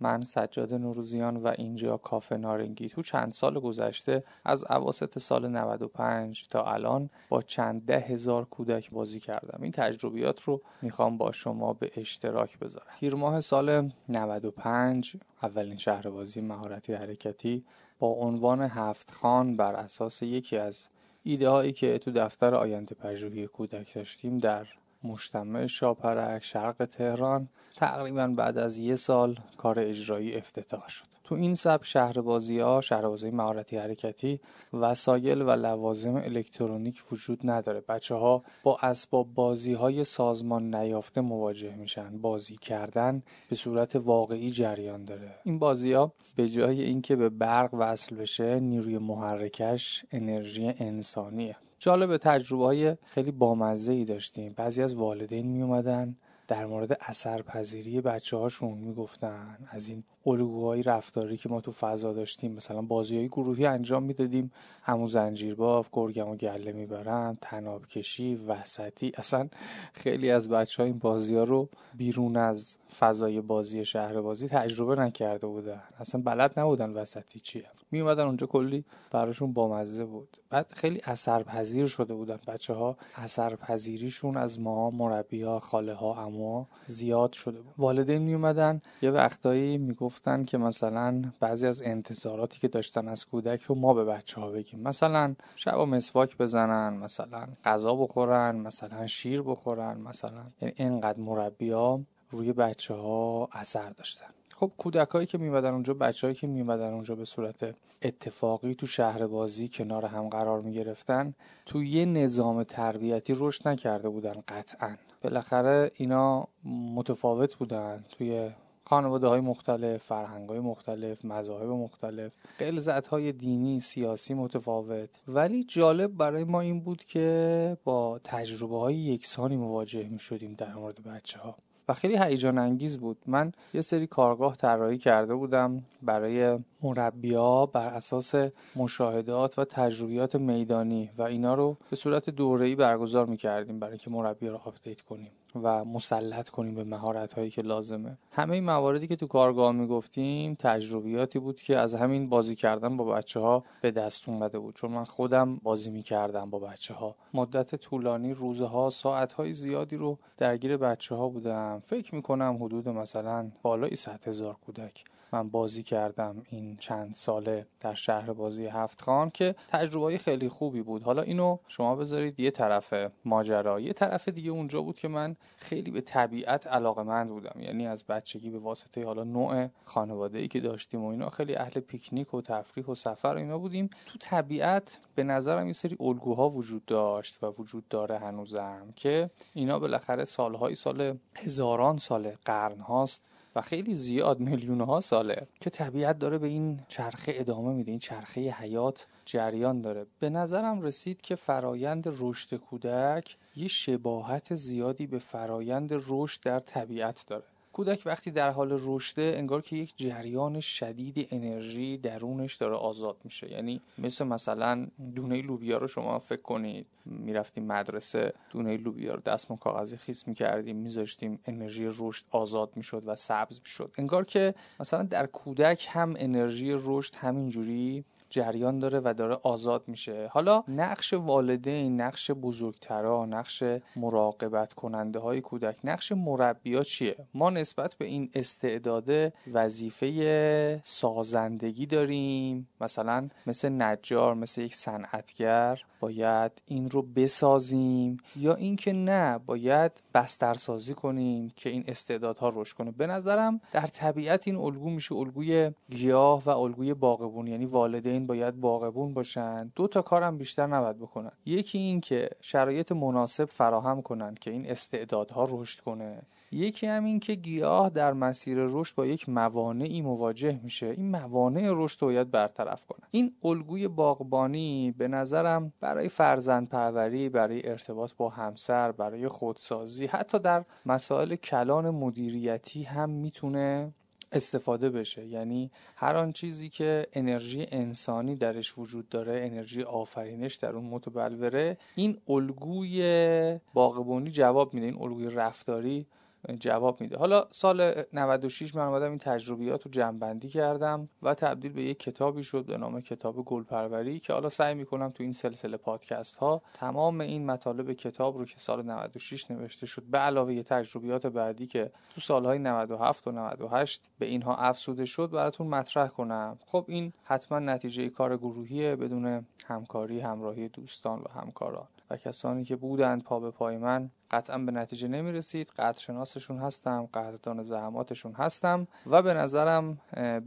من سجاد نوروزیان و اینجا کافه نارنگی تو چند سال گذشته از اواسط سال 95 تا الان با چند ده هزار کودک بازی کردم. این تجربیات رو می‌خوام با شما به اشتراک بذارم. تیر ماه سال 95 اولین شهر بازی مهارتی حرکتی با عنوان هفت خان بر اساس یکی از ایده هایی که تو دفتر آینده پژوهی کودک داشتیم در مجتمع شاپرک شرق تهران. تقریبا بعد از یه سال کار اجرایی افتتاح شد. تو این سب شهر بازی ها شهر بازی مهارتی حرکتی وسایل و لوازم الکترونیک وجود نداره. بچه ها با اسباب بازی های سازمان نیافته مواجه میشن. بازی کردن به صورت واقعی جریان داره. این بازی ها به جای اینکه به برق وصل بشه نیروی محرکش انرژی انسانیه. جالب تجربه های خیلی بامزه ای داشتیم. بعضی از والدین می اومدن در مورد اثرپذیری بچه هاشون می‌گفتن از این الگوهای رفتاری که ما تو فضا داشتیم مثلا بازی های گروهی انجام می‌دادیم. همون زنجیر باف گرگم و گله می‌برم تناب کشی وسطی. اصلا خیلی از بچه ها این بازی ها رو بیرون از فضای بازی شهر بازی تجربه نکرده بودن. اصلا بلد نبودن وسطی چیه می اومدن اونجا کلی براشون بامزه بود. بعد خیلی اثرپذیر شده بودن بچه ها اثرپذیریشون از ما مربی ها خاله ها اما زیاد شده بود. والدین می اومدن یه وقتایی می‌گفتن که مثلا بعضی از انتظاراتی که داشتن از کودک رو ما به بچه ها بگیم. مثلا شب مسواک بزنن مثلا غذا بخورن مثلا شیر بخورن مثلا یعنی اینقدر مربی ها روی بچه ها اثر داشتن. خب کودکایی که میمدن اونجا بچههایی که میمدن اونجا به صورت اتفاقی تو شهر بازی کنار هم قرار می‌گرفتن تو یه نظام تربیتی رشد نکرده بودن قطعا. بالاخره اینا متفاوت بودن توی خانواده های مختلف، فرهنگ های مختلف، مذاهب مختلف، قلزت های دینی، سیاسی متفاوت. ولی جالب برای ما این بود که با تجربه های یکسانی مواجه می شدیم در مورد بچه ها و خیلی هیجان انگیز بود. من یه سری کارگاه طراحی کرده بودم برای مربیا بر اساس مشاهدات و تجربیات میدانی و اینا رو به صورت دوره‌ای برگزار می‌کردیم برای اینکه مربیا رو update کنیم و مسلط کنیم به مهارت هایی که لازمه. همه این مواردی که تو کارگاه می‌گفتیم تجربیاتی بود که از همین بازی کردن با بچه ها به دست اومده بود. چون من خودم بازی می‌کردم با بچه ها مدت طولانی روزها ساعت های زیادی رو درگیر بچه ها بودم. فکر می‌کنم حدود مثلا بالای 100 هزار کودک. من بازی کردم این چند ساله در شهر بازی هفت خان که تجربه خیلی خوبی بود. حالا اینو شما بذارید یه طرف ماجرا. یه طرف دیگه اونجا بود که من خیلی به طبیعت علاقه مند بودم. یعنی از بچگی به واسطه حالا نوع خانواده ای که داشتیم و اینا خیلی اهل پیکنیک و تفریح و سفر و اینا بودیم. تو طبیعت به نظرم یه سری الگوها وجود داشت و وجود داره هنوزم که اینا بالاخره سالهای سال هزاران سال قرن هاست و خیلی زیاد میلیون ها ساله. که طبیعت داره به این چرخه ادامه میده. این چرخه حیات جریان داره. به نظرم رسید که فرایند رشد کودک یه شباهت زیادی به فرایند رشد در طبیعت داره. کودک وقتی در حال رشده انگار که یک جریان شدید انرژی درونش داره آزاد میشه. یعنی مثل مثلا دونه لوبیا رو شما فکر کنید. می‌رفتیم مدرسه دونه لوبیا رو دستمون کاغذی خیس می‌کردیم میذاشتیم انرژی رشد آزاد می‌شد و سبز می‌شد. انگار که مثلا در کودک هم انرژی رشد همینجوری جریان داره و داره آزاد میشه. حالا نقش والدین نقش بزرگترا نقش مراقبت کننده های کودک نقش مربیا چیه؟ ما نسبت به این استعداد وظیفه سازندگی داریم. مثلا مثل نجار مثل یک صنعتگر باید این رو بسازیم یا اینکه نه باید بسترسازی کنیم که این استعدادها رشد کنه. به نظرم در طبیعت این الگو میشه الگوی گیاه و الگوی باغبون یعنی والدین باید باغبون باشن. دو تا کارم بیشتر نباید بکنن. یکی این که شرایط مناسب فراهم کنن که این استعدادها رشد کنه. یکی هم این که گیاه در مسیر رشد با یک موانعی مواجه میشه. این موانع رشد رو باید برطرف کنه. این الگوی باغبانی به نظرم برای فرزند پروری برای ارتباط با همسر برای خودسازی حتی در مسائل کلان مدیریتی هم می‌تونه استفاده بشه. یعنی هر آن چیزی که انرژی انسانی درش وجود داره انرژی آفرینش در اون متبلوره این الگوی باغبانی جواب میده این الگوی رفتاری جواب میده. حالا سال 96 من اومدم این تجربیات رو جمعبندی کردم و تبدیل به یک کتابی شد به نام کتاب گلپروری که حالا سعی می‌کنم تو این سلسله پادکست ها تمام این مطالب کتاب رو که سال 96 نوشته شد به علاوه تجربیات بعدی که تو سالهای 97 و 98 به اینها افزوده شد براتون مطرح کنم. خب این حتما نتیجه کار گروهیه بدون همکاری همراهی دوستان و همکاران و کسانی که بودند پا به پای من قطعا به نتیجه نمی رسید قدرشناسشون هستم قدردان زحماتشون هستم و به نظرم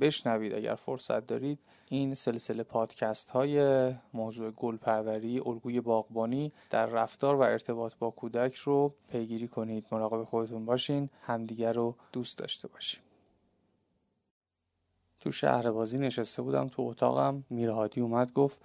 بشنوید اگر فرصت دارید این سلسله پادکست های موضوع گلپروری الگوی باغبانی در رفتار و ارتباط با کودک رو پیگیری کنید. مراقب خودتون باشین همدیگر رو دوست داشته باشیم. تو شهر بازی نشسته بودم تو اتاقم میرهادی اومد گفت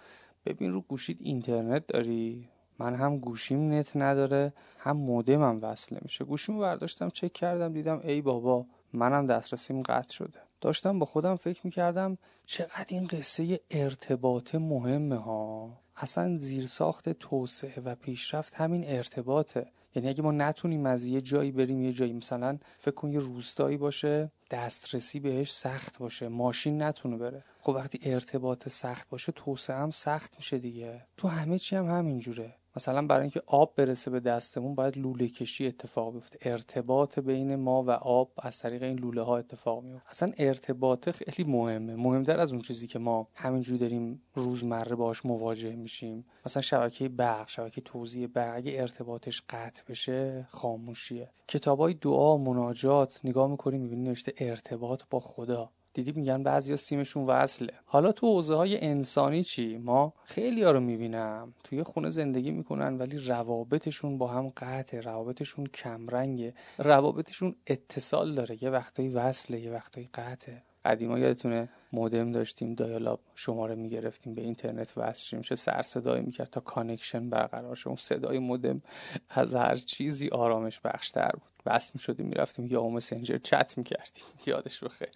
ببین رو گوشید اینترنت داری؟ من هم گوشیم نت نداره هم مودمم وصل نمیشه. گوشیمو برداشتم چک کردم دیدم ای بابا منم دسترسیم قطع شده. داشتم با خودم فکر می‌کردم چقدر این قصه ارتباط مهمه ها. اصلا زیرساخت توسعه و پیشرفت همین ارتباطه. یعنی اگه ما نتونیم از یه جایی بریم یه جایی مثلا فکر کن یه روستایی باشه دسترسی بهش سخت باشه ماشین نتونه بره. خب وقتی ارتباط سخت باشه توسعه هم سخت میشه دیگه. تو همه چی هم همینجوره. مثلا برای اینکه آب برسه به دستمون باید لوله کشی اتفاق بیفته. ارتباط بین ما و آب از طریق این لوله ها اتفاق میفته اصلا ارتباط خیلی مهمه. مهمتر از اون چیزی که ما همینجوری داریم روزمره باش مواجه میشیم. مثلا شبکه برق شبکه توزیع برق اگه ارتباطش قطع بشه خاموشیه. کتابای دعا مناجات نگاه می‌کنیم می‌بینیم نوشته ارتباط با خدا. دیدی میگن بعضیا سیمشون وصله. حالا تو حوزه های انسانی چی؟ ما خیلی ها رو می‌بینم. توی خونه زندگی می‌کنن ولی روابطشون با هم قطعه. روابطشون کمرنگه. روابطشون اتصالی داره. یه وقتایی وصله یه وقتایی قطعه. قدیما یادتونه مودم داشتیم dial-up شماره می‌گرفتیم به اینترنت وصل میشه سر صدایی می‌کرد تا connection برقرار شه. اون صدای مودم از هر چیزی آرامش بخشتر بود. وصل می‌شدیم می‌رفتیم یا مسنجر چت می‌کردیم. یادش بخیر.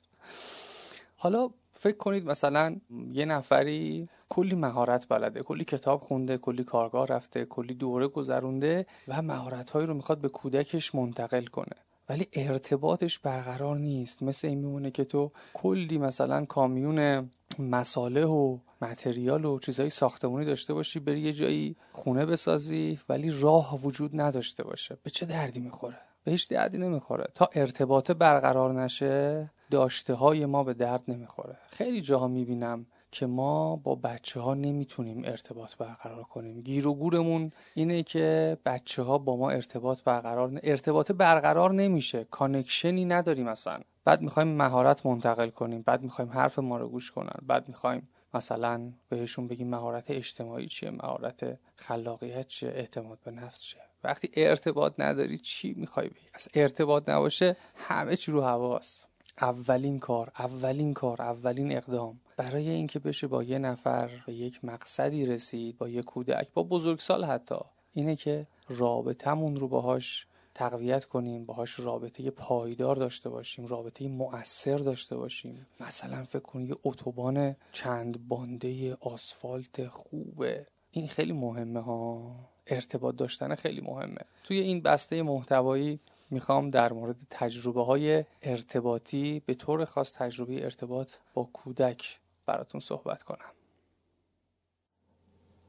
حالا فکر کنید مثلا یه نفری کلی مهارت بلده کلی کتاب خونده کلی کارگاه رفته کلی دوره گذرونده و مهارتهایی رو می‌خواد به کودکش منتقل کنه. ولی ارتباطش برقرار نیست. مثل این میمونه که تو کلی مثلا کامیون مساله و متریال و چیزهای ساختمونی داشته باشی بری یه جایی خونه بسازی ولی راه وجود نداشته باشه. به چه دردی می‌خوره؟ به هیچ دردی نمی‌خوره. تا ارتباط برقرار نشه داشته های ما به درد نمی‌خوره. خیلی جاها می‌بینم که ما با بچه ها نمی‌تونیم ارتباط برقرار کنیم. گیر و گورمون اینه که بچه ها با ما ارتباط برقرار ارتباط برقرار نمیشه. کانکشنی نداریم اصلا. بعد می‌خوایم مهارت منتقل کنیم. بعد می‌خوایم حرف ما رو گوش کنن. بعد می‌خوایم مثلا بهشون بگیم مهارت اجتماعی چیه مهارت خلاقیت چیه اعتماد به نفس چیه. وقتی ارتباط نداری چی می‌خوای بگی؟ اصلا ارتباط نباشه همه چی رو حواس اولین کار اولین کار اولین اقدام. برای اینکه بشه با یه نفر به یک مقصدی رسید با یه کودک با بزرگسال حتی اینه که رابطمون رو باهاش تقویت کنیم باهاش رابطه پایدار داشته باشیم رابطه مؤثر داشته باشیم. مثلا فکر کنید یه اتوبان چند بانده آسفالت خوبه. این خیلی مهمه ها. ارتباط داشتن خیلی مهمه. توی این بسته محتوایی می‌خوام در مورد تجربه های ارتباطی به طور خاص تجربه ارتباط با کودک براتون صحبت کنم.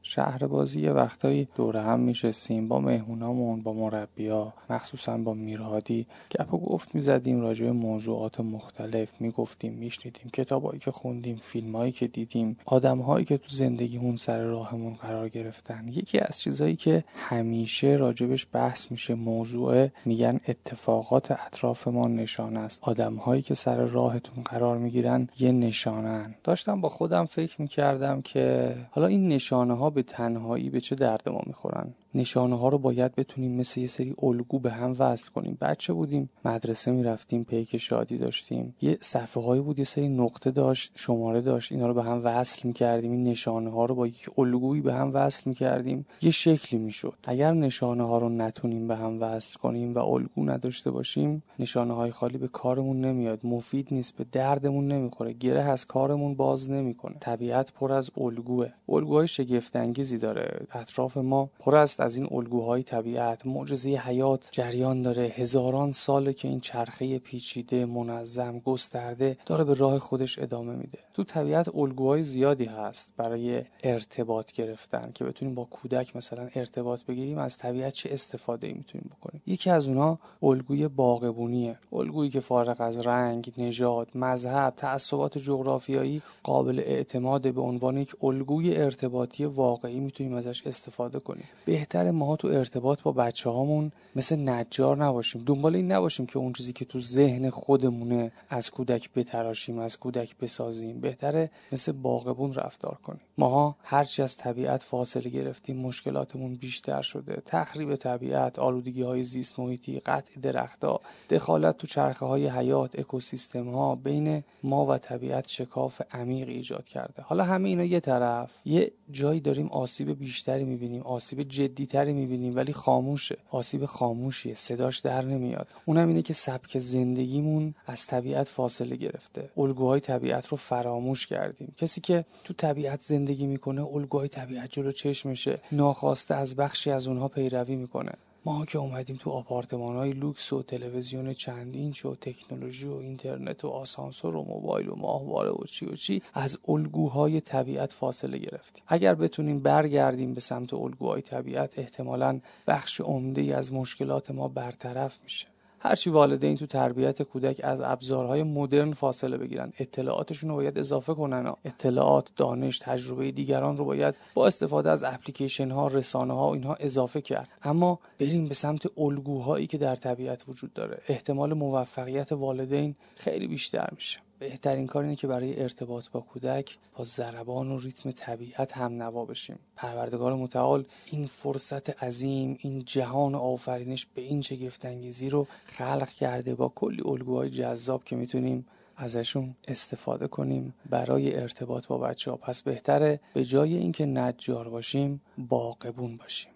شهر بازی یه وقتایی دور هم میشستیم با مهمونامون با مربیا مخصوصا با میرهادی گپ و گفت می‌زدیم راجع به موضوعات مختلف. می‌گفتیم میشنیدیم کتابایی که خوندیم فیلمهایی که دیدیم آدمهایی که تو زندگیمون سر راهمون قرار گرفتن. یکی از چیزهایی که همیشه راجبش بحث میشه موضوع میگن اتفاقات اطراف ما نشانه است. آدمهایی که سر راهتون قرار می‌گیرن یه نشانن. داشتم با خودم فکر می‌کردم که حالا این نشانه ها به تنهایی به چه درد ما می‌خورن؟ نشانه ها رو باید بتونیم مثل یه سری الگو به هم وصل کنیم. بچه بودیم مدرسه می‌رفتیم پیک شادی داشتیم. یه صفحه هایی بود یه سری نقطه داشت شماره داشت. اینا رو به هم وصل می‌کردیم. این نشانه ها رو با یک الگویی به هم وصل می‌کردیم. یه شکلی می‌شد. اگر نشانه ها رو نتونیم به هم وصل کنیم و الگو نداشته باشیم نشانه های خالی به کارمون نمیاد. مفید نیست به دردمون نمی‌خوره. گره از کارمون باز نمی‌کنه. طبیعت پر از الگوه. الگوهای شگفت انگیزی داره. اطراف ما پر است از این الگوهای طبیعت معجزه حیات جریان داره. هزاران ساله که این چرخه پیچیده منظم گسترده داره به راه خودش ادامه میده. تو طبیعت الگوهای زیادی هست برای ارتباط گرفتن که بتونیم با کودک مثلا ارتباط بگیریم از طبیعت چه استفاده ای می‌تونیم بکنیم؟ یکی از اونها الگوی باغبونیه. الگویی که فارغ از رنگ نژاد مذهب تعصبات جغرافیایی قابل اعتماد به عنوان یک الگوی ارتباطی واقعی می‌تونیم ازش استفاده کنیم. بهتر ما تو ارتباط با بچه هامون مثل نجار نباشیم. دنبال این نباشیم که اون چیزی که تو ذهن خودمونه از کودک بتراشیم از کودک بسازیم. بهتره مثل باغبون رفتار کنیم. ماها هرچی از طبیعت فاصله گرفتیم مشکلاتمون بیشتر شده. تخریب طبیعت آلودگی های زیست محیطی قطع درختها دخالت تو چرخه های حیات اکوسیستم ها بین ما و طبیعت شکاف عمیق ایجاد کرده. حالا همه اینا یه طرف. یه جایی داریم آسیب بیشتری می‌بینیم آسیب جدیتری می‌بینیم ولی خاموشه. آسیب خاموشیه صداش در نمیاد. اونم اینه که سبک زندگیمون از طبیعت فاصله گرفته. الگوهای طبیعت رو فراموش کردیم. کسی که تو طبیعت زندگی می‌کنه الگوهای طبیعت جلو چشمشه ناخواسته از بخشی از اونها پیروی می‌کنه. ما که اومدیم تو آپارتمان های لوکس و تلویزیون چند اینچ و تکنولوژی و اینترنت و آسانسور و موبایل و ماهواره و چی و چی از الگوهای طبیعت فاصله گرفتیم. اگر بتونیم برگردیم به سمت الگوهای طبیعت احتمالا بخش عمده از مشکلات ما برطرف میشه. هرچی والدین تو تربیت کودک از ابزارهای مدرن فاصله بگیرن. اطلاعاتشون رو باید اضافه کنن. اطلاعات دانش تجربه دیگران رو باید با استفاده از اپلیکیشن ها رسانه ها اینها اضافه کرد. اما بریم به سمت الگوهایی که در طبیعت وجود داره. احتمال موفقیت والدین خیلی بیشتر میشه. بهترین کار اینه که برای ارتباط با کودک با ضربان و ریتم طبیعت هم نوا بشیم. پروردگار متعال این فرصت عظیم این جهان آفرینش به این شگفتانگیزی رو خلق کرده با کلی الگوهای جذاب که می‌تونیم ازشون استفاده کنیم برای ارتباط با بچه ها پس بهتره به جای اینکه نجار باشیم باقبون باشیم.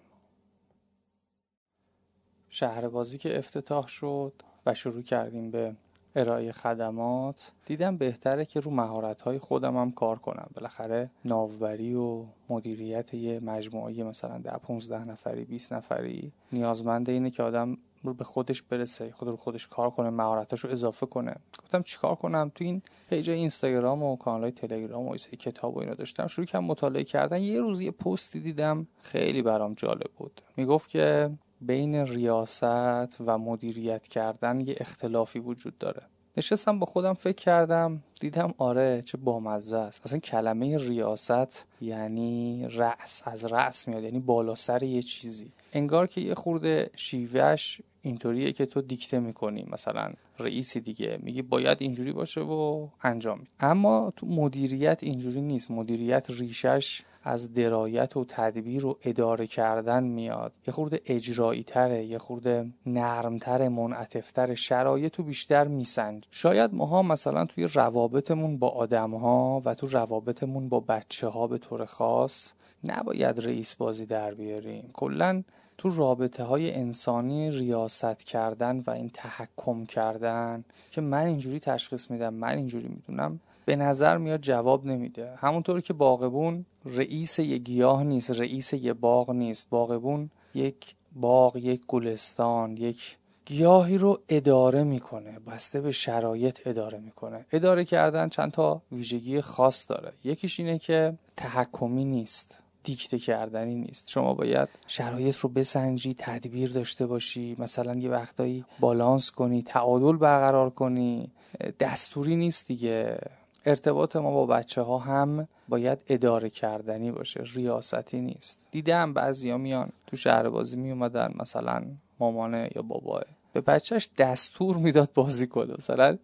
شهر بازی که افتتاح شد و شروع کردیم به ارائه خدمات دیدم بهتره که رو مهارت های خودم هم کار کنم. بالاخره ناوبری و مدیریت یه مجموعه مثلا ده 15 نفری 20 نفری نیازمنده اینه که آدم رو به خودش برسه خود رو خودش کار کنه مهارتاشو اضافه کنه. گفتم چیکار کنم؟ تو این پیج اینستاگرام و کانال تلگرام و کتاب و اینا داشتم. شروع کردم مطالعه کردن. یه روز یه پستی دیدم خیلی برام جالب بود. می‌گفت که بین ریاست و مدیریت کردن یه اختلافی وجود داره. نشستم با خودم فکر کردم دیدم آره چه بامزه است. اصلا کلمه ریاست یعنی رأس از رأس میاد یعنی بالا سر یه چیزی. انگار که یه خورده شیوهش اینطوریه که تو دیکته می‌کنی. مثلا رئیسی دیگه میگی باید اینجوری باشه و انجام می. اما تو مدیریت اینجوری نیست. مدیریت ریشش از درایت و تدبیر و اداره کردن میاد. یه خورده اجرایی تره یه خورده نرمتر منعطفتر. شرایط رو بیشتر میسنج. شاید ماها مثلا توی روابطمون با آدم ها و تو روابطمون با بچه ها به طور خاص نباید رئیس بازی در بیاریم. کلا تو رابطه های انسانی ریاست کردن و این تحکم کردن که من اینجوری تشخیص میدم من اینجوری می‌دونم به نظر میاد جواب نمیده. همونطور که باغبون رئیس یه گیاه نیست رئیس یه باغ نیست. باغبون یک باغ یک گلستان یک گیاهی رو اداره می‌کنه بسته به شرایط اداره می‌کنه. اداره کردن چند تا ویژگی خاص داره. یکیش اینه که تحکمی نیست. دیکته کردنی نیست. شما باید شرایط رو بسنجی تدبیر داشته باشی. مثلا یه وقتایی بالانس کنی تعادل برقرار کنی. دستوری نیست دیگه. ارتباط ما با بچه ها هم باید اداره کردنی باشه ریاستی نیست. دیدم بعضیا میان. تو شهر بازی می اومدن مثلا مامانه یا باباه به بچهش دستور می‌داد بازی کنه. مثلا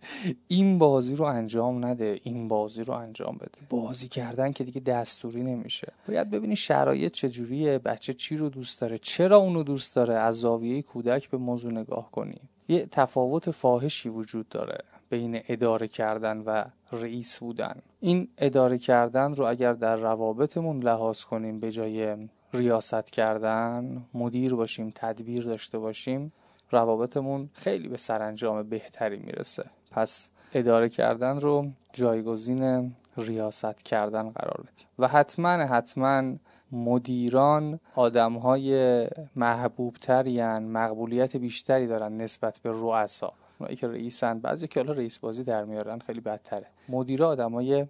این بازی رو انجام نده این بازی رو انجام بده. بازی کردن که دیگه دستوری نمیشه. باید ببینی شرایط چجوریه بچه چی رو دوست داره چرا اونو دوست داره از زاویه کودک به موضوع نگاه کنی. یه تفاوت فاحشی وجود داره بین اداره کردن و رئیس بودن. این اداره کردن رو اگر در روابطمون لحاظ کنیم به جای ریاست کردن مدیر باشیم تدبیر داشته باشیم روابطمون خیلی به سرانجام بهتری می‌رسه. پس اداره کردن رو جایگزین ریاست کردن قرار بدیم. و حتما حتما مدیران آدم های محبوب مقبولیت بیشتری دارن نسبت به رؤسا. اونایی که رئیسن بعضی که حالا رئیس بازی در میارن خیلی بدتره. مدیر آدمای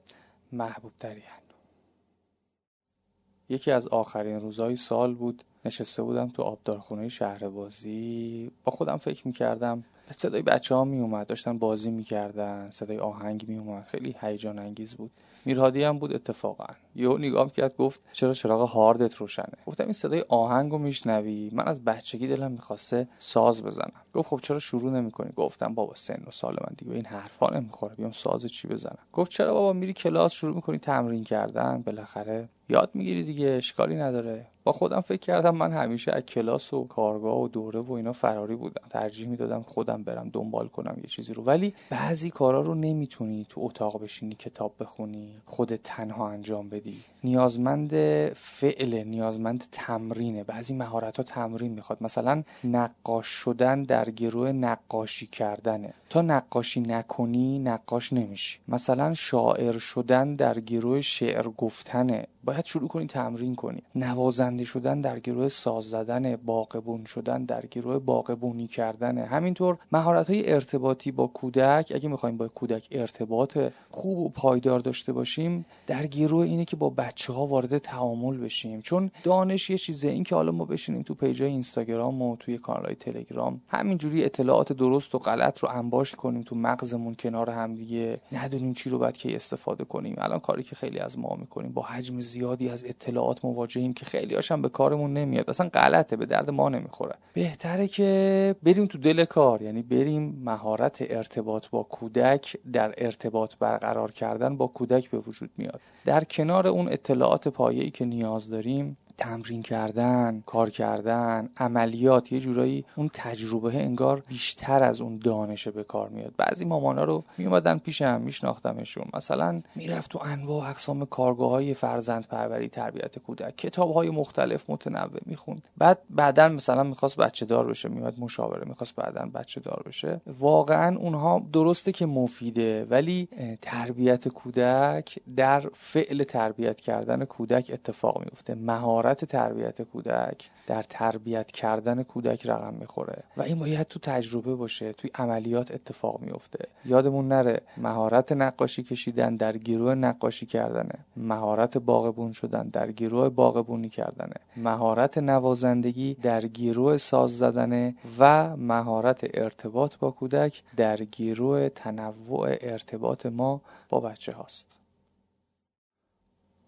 محبوب ترین یکی از آخرین روزهای سال بود. نشسته بودم تو آبدارخونه شهر بازی با خودم فکر می‌کردم صدای بچه ها می اومد داشتن بازی می‌کردن صدای آهنگ می اومد خیلی هیجان انگیز بود. میرهادی هم بود اتفاقا. یهو نگاه کرد گفت چرا چراغ هاردت روشنه؟ گفتم این صدای آهنگو میشنوی؟ من از بچگی دلم می‌خواسته ساز بزنم. گفت خب چرا شروع نمی‌کنی؟ گفتم بابا سن و سال من دیگه این حرفا نمی‌خوره بیام ساز چی بزنم. گفت چرا بابا میری کلاس؟ شروع می‌کنی تمرین کردن؟ بالاخره یاد می‌گیری دیگه اشکالی نداره. خودم فکر کردم من همیشه از کلاس و کارگاه و دوره و اینا فراری بودم. ترجیح می‌دادم خودم برم دنبال کنم یه چیزی رو. ولی بعضی کارا رو نمی‌تونی تو اتاق بشینی کتاب بخونی خود تنها انجام بدی. نیازمند فعل نیازمند تمرینه. بعضی مهارت ها تمرین می‌خواد. مثلا نقاش شدن در گروه نقاشی کردنه. تا نقاشی نکنی نقاش نمیشی. مثلا شاعر شدن در گروه شعر گفتنه. باید شروع کنی تمرین کنی. نوازنده شدن در گروه ساز زدن باقبون شدن در گروه باقبونی کردن. همینطور مهارت های ارتباطی با کودک. اگه می‌خوایم با کودک ارتباط خوب و پایدار داشته باشیم در گروه اینه که با بچه ها وارد تعامل بشیم. چون دانش یه چیزه. این که حالا ما بشینیم تو پیجای اینستاگرام و توی کانال های تلگرام همینجوری اطلاعات درست و غلط رو انباشت کنیم تو مغزمون کنار همدیگه ندونیم چی رو باید که استفاده کنیم. الان کاری که خیلی از ما می‌کنیم با حجم زیادی از اطلاعات مواجهیم که خیلی هاشم به کارمون نمیاد. اصلا غلطه به درد ما نمی‌خوره. بهتره که بریم تو دل کار یعنی بریم مهارت ارتباط با کودک در ارتباط برقرار کردن با کودک به وجود میاد. در کنار اون اطلاعات پایه‌ای که نیاز داریم تمرین کردن کار کردن عملیات یه جورایی اون تجربه انگار بیشتر از اون دانشه به کار میاد. بعضی مامانا رو میومدن پیشم میشناختمشون. مثلا می‌رفت تو انواع و اقسام کارگاه های فرزند پروری تربیت کودک کتاب های مختلف متنوع می‌خوند. بعد بعدا مثلا می‌خواست بچه دار بشه میومد مشاوره می‌خواست بعدا بچه دار بشه. واقعا اونها درسته که مفیده ولی تربیت کودک در فعل تربیت کردن کودک اتفاق میفته مهارت مهارت تربیت کودک در تربیت کردن کودک رقم می‌خوره. و این باید تو تجربه باشه توی عملیات اتفاق میفته یادمون نره مهارت نقاشی کشیدن در گروه نقاشی کردنه. مهارت باغبون شدن در گروه باغبونی کردنه. مهارت نوازندگی در گروه ساز زدنه. و مهارت ارتباط با کودک در گروه تنوع ارتباط ما با بچه هاست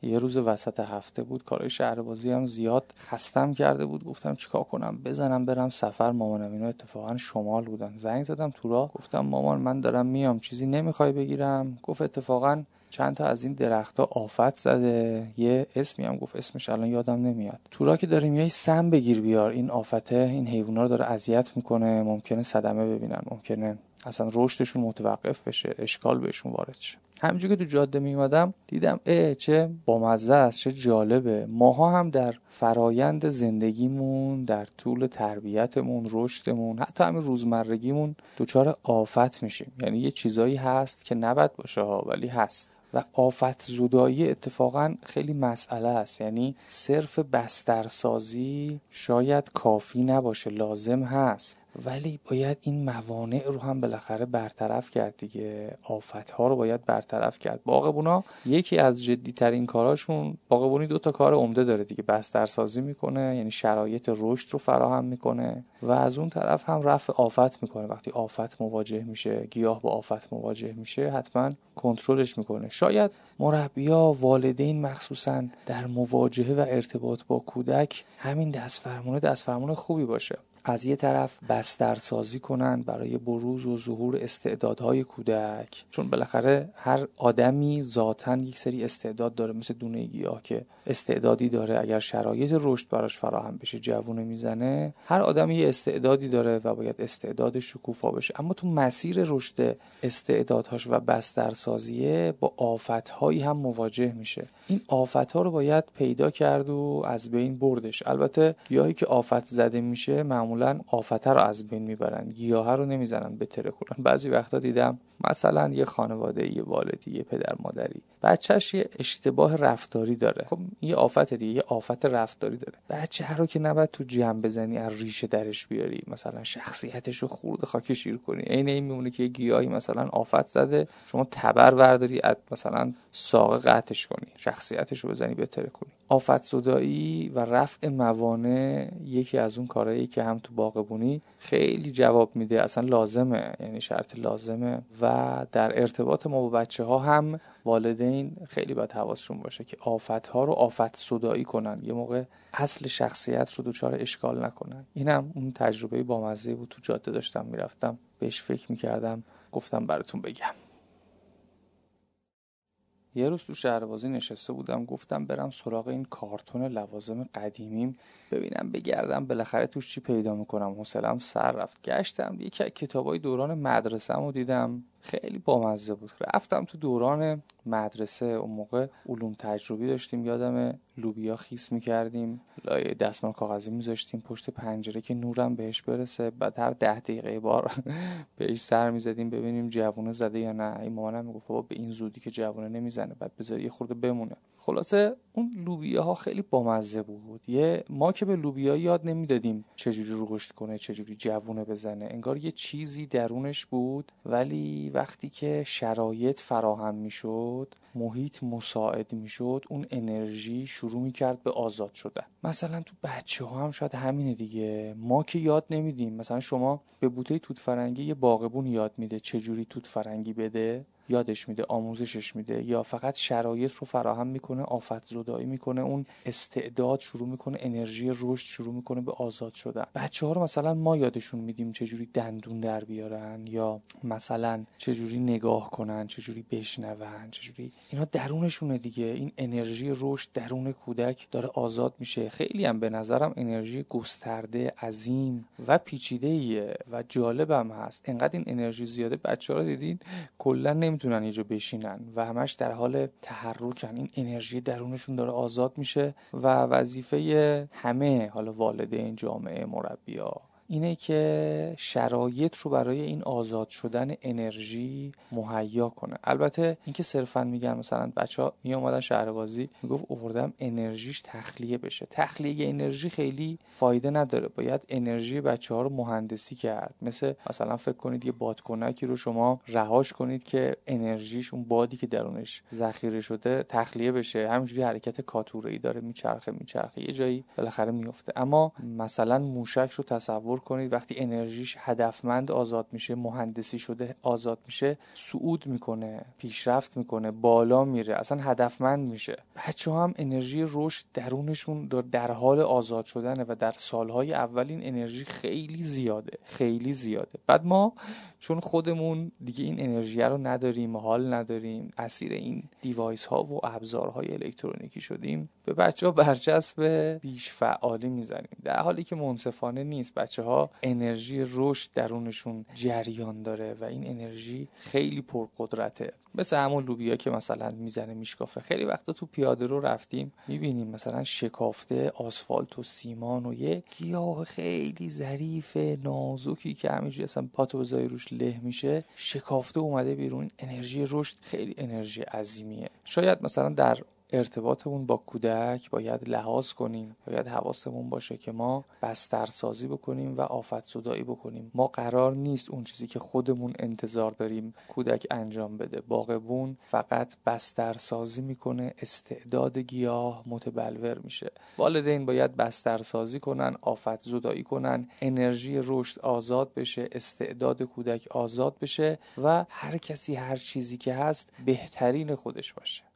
یه روز وسط هفته بود کارهای شهربازی هم زیاد خستم کرده بود. گفتم چیکار کنم؟ بزنم برم سفر. مامانم اینا اتفاقا شمال بودن. زنگ زدم تو راه. گفتم مامان من دارم میام. چیزی نمی‌خوای بگیرم؟ گفت اتفاقا چند تا از این درختها آفت زده. یه اسمی هم گفت اسمش الان یادم نمیاد. تو راه که داریم یه سم بگیر بیار. این آفته این حیونا رو داره اذیت می‌کنه. ممکنه صدمه ببینن. ممکنه اصلا رشدشون متوقف بشه اشکال بهشون وارد شه. همینجور که تو جاده میمادم دیدم اه چه بامزه است چه جالبه. ماها هم در فرایند زندگیمون در طول تربیتمون رشدمون حتی همین روزمرگیمون دچار آفت میشیم. یعنی یه چیزایی هست که نباید باشه ها ولی هست. و آفت زودایی اتفاقا خیلی مسئله است. یعنی صرف بسترسازی شاید کافی نباشه لازم هست. ولی باید این موانع رو هم بالاخره برطرف کرد دیگه. آفت ها رو باید برطرف کرد. باغبونا یکی از جدی ترین کاراشون باغبونی دو تا کار عمده داره دیگه. بسترسازی می‌کنه یعنی شرایط رشد رو فراهم می‌کنه و از اون طرف هم رفع آفت می‌کنه. وقتی آفت مواجه میشه گیاه با آفت مواجه میشه حتما کنترلش می‌کنه. شاید مربیا والدین مخصوصا در مواجهه و ارتباط با کودک همین دست فرمونه دست فرمونه خوبی باشه. از یه طرف بسترسازی کنن برای بروز و ظهور استعدادهای کودک. چون بالاخره هر آدمی ذاتا یک سری استعداد داره مثل دونه گیاه که استعدادی داره. اگر شرایط رشد براش فراهم بشه جوونه می‌زنه هر آدمی یه استعدادی داره و باید استعداد شکوفا بشه. اما تو مسیر رشد استعدادهاش و بسترسازیه با آفتهایی هم مواجه میشه. این آفتها رو باید پیدا کرد و از بین بردش. البته گیاهی که آفت زده میشه معمولا معمولا آفته رو از بین می‌برن گیاه رو نمی‌زنن بتره کنن بعضی وقتا دیدم مثلا یه خانواده یه والدی یه پدر مادری بچهش یه اشتباه رفتاری داره. خب یه آفت دیگه یه آفت رفتاری داره. بچه رو که نباید تو جمع بزنی از ریشه درش بیاری. مثلا شخصیتش رو خورده خاک شیر کنی. عین این میمونه که یه گیاهی مثلا آفت زده شما تبر ورداری مثلا ساقه قطعش کنی. شخصیتش رو بزنی بهتره کنی. آفت زدایی و رفع موانع یکی از اون کارهایی که هم تو باغبونی خیلی جواب میده. اصلا لازمه یعنی شرط لازمه. و در ارتباط ما با بچه ها هم والدین خیلی باید حواسشون باشه که آفت ها رو آفت صدایی کنن. یه موقع اصل شخصیت رو دچار اشکال نکنن. اینم اون تجربه بامزه بود. تو جاده داشتم می‌رفتم بهش فکر می‌کردم گفتم براتون بگم. یه روز تو شهربازی نشسته بودم گفتم برم سراغ این کارتون لوازم قدیمیم. ببینم بگردم بالاخره توش چی پیدا می‌کنم؟ حوصلم سر رفت. گشتم یکی از کتابای دوران مدرسه رو دیدم. خیلی بامزه بود. رفتم تو دوران مدرسه. اون موقع علوم تجربی داشتیم یادم لوبیا خیس می‌کردیم. لایه دستمال کاغذی میذاشتیم. پشت پنجره که نورم بهش برسه. بعد هر ده دقیقه بار بهش سر می‌زدیم ببینیم جوونه زده یا نه. این مامانم می‌گفت بابا به این زودی که جوونه نمی‌زنه بعد بذاری یه خورده بمونه. خلاصه اون لوبیا ها خیلی بامزه بود. یه ما که به لوبیا یاد نمی‌دادیم چجوری رشد کنه چجوری جوونه بزنه. انگار یه چیزی درونش بود ولی وقتی که شرایط فراهم می‌شد محیط مساعد می‌شد اون انرژی شروع می‌کرد به آزاد شدن. مثلا تو بچه ها هم شاید همینه دیگه. ما که یاد نمیدیم. مثلا شما به بوته توت فرنگی یه باغبون یاد میده چجوری توت فرنگی بده. یادش میده آموزشش میده یا فقط شرایط رو فراهم می‌کنه آفت زدایی می‌کنه اون استعداد شروع می‌کنه انرژی رشد شروع می‌کنه به آزاد شدن. بچه ها رو مثلا ما یادشون میدیم چجوری دندون در بیارن یا مثلا چجوری نگاه کنن چجوری بشنون چجوری اینا درونشونه دیگه. این انرژی رشد درون کودک داره آزاد میشه. خیلی هم به نظرم انرژی گسترده عظیم و پیچیده و جالبم هست. انقدر این انرژی زیاده. بچه ها رو دیدین؟ کلا نمی‌تونن یه بشینن و همش در حال تحرکن. این انرژی درونشون داره آزاد میشه و وظیفه همه حالا والدین جامعه مربیا اینه که شرایط رو برای این آزاد شدن انرژی مهیا کنه. البته اینکه صرفا میگن مثلا بچه ها می اومدن شهربازی می‌گفت اووردم انرژیش تخلیه بشه. تخلیه انرژی خیلی فایده نداره. باید انرژی بچه رو مهندسی کرد. مثل مثلا فکر کنید یه بادکنکی رو شما رهاش کنید که انرژیش اون بادی که درونش ذخیره شده تخلیه بشه. همینجوری حرکت کاتوره ای داره میچرخه میچرخه. یه جایی بالاخره میفته اما مثلا موشک رو تصور کنید وقتی انرژیش هدفمند آزاد میشه مهندسی شده آزاد میشه صعود می‌کنه پیشرفت می‌کنه بالا میره اصلا هدفمند میشه. بچه هم انرژی رشد درونشون در حال آزاد شدنه و در سالهای اول این انرژی خیلی زیاده خیلی زیاده. بعد ما چون خودمون دیگه این انرژی رو نداریم حال نداریم اسیر این دیوایس ها و ابزارهای الکترونیکی شدیم به بچه ها برچسب بیش فعالی می‌زنیم. در حالی که منصفانه نیست بچه ها انرژی رشد درونشون جریان داره و این انرژی خیلی پرقدرته. مثل همون لوبیا که مثلا می‌زنه میشکافه. خیلی وقتا تو پیاده رو رفتیم می‌بینیم مثلا شکافته آسفالت و سیمان و یه گیاه خیلی ظریف نازکی که همینجوری اصلا پاتو بذاری روش له میشه. شکافته اومده بیرون. انرژی رشد خیلی انرژی عظیمیه. شاید مثلا در ارتباطمون با کودک باید لحاظ کنیم باید حواسمون باشه که ما بسترسازی بکنیم و آفت صدایی بکنیم. ما قرار نیست اون چیزی که خودمون انتظار داریم کودک انجام بده. باغبون فقط بسترسازی می‌کنه استعداد گیاه متبلور میشه. والدین باید بسترسازی کنن آفت زدایی کنن انرژی رشد آزاد بشه استعداد کودک آزاد بشه و هر کسی هر چیزی که هست بهترین خودش باشه.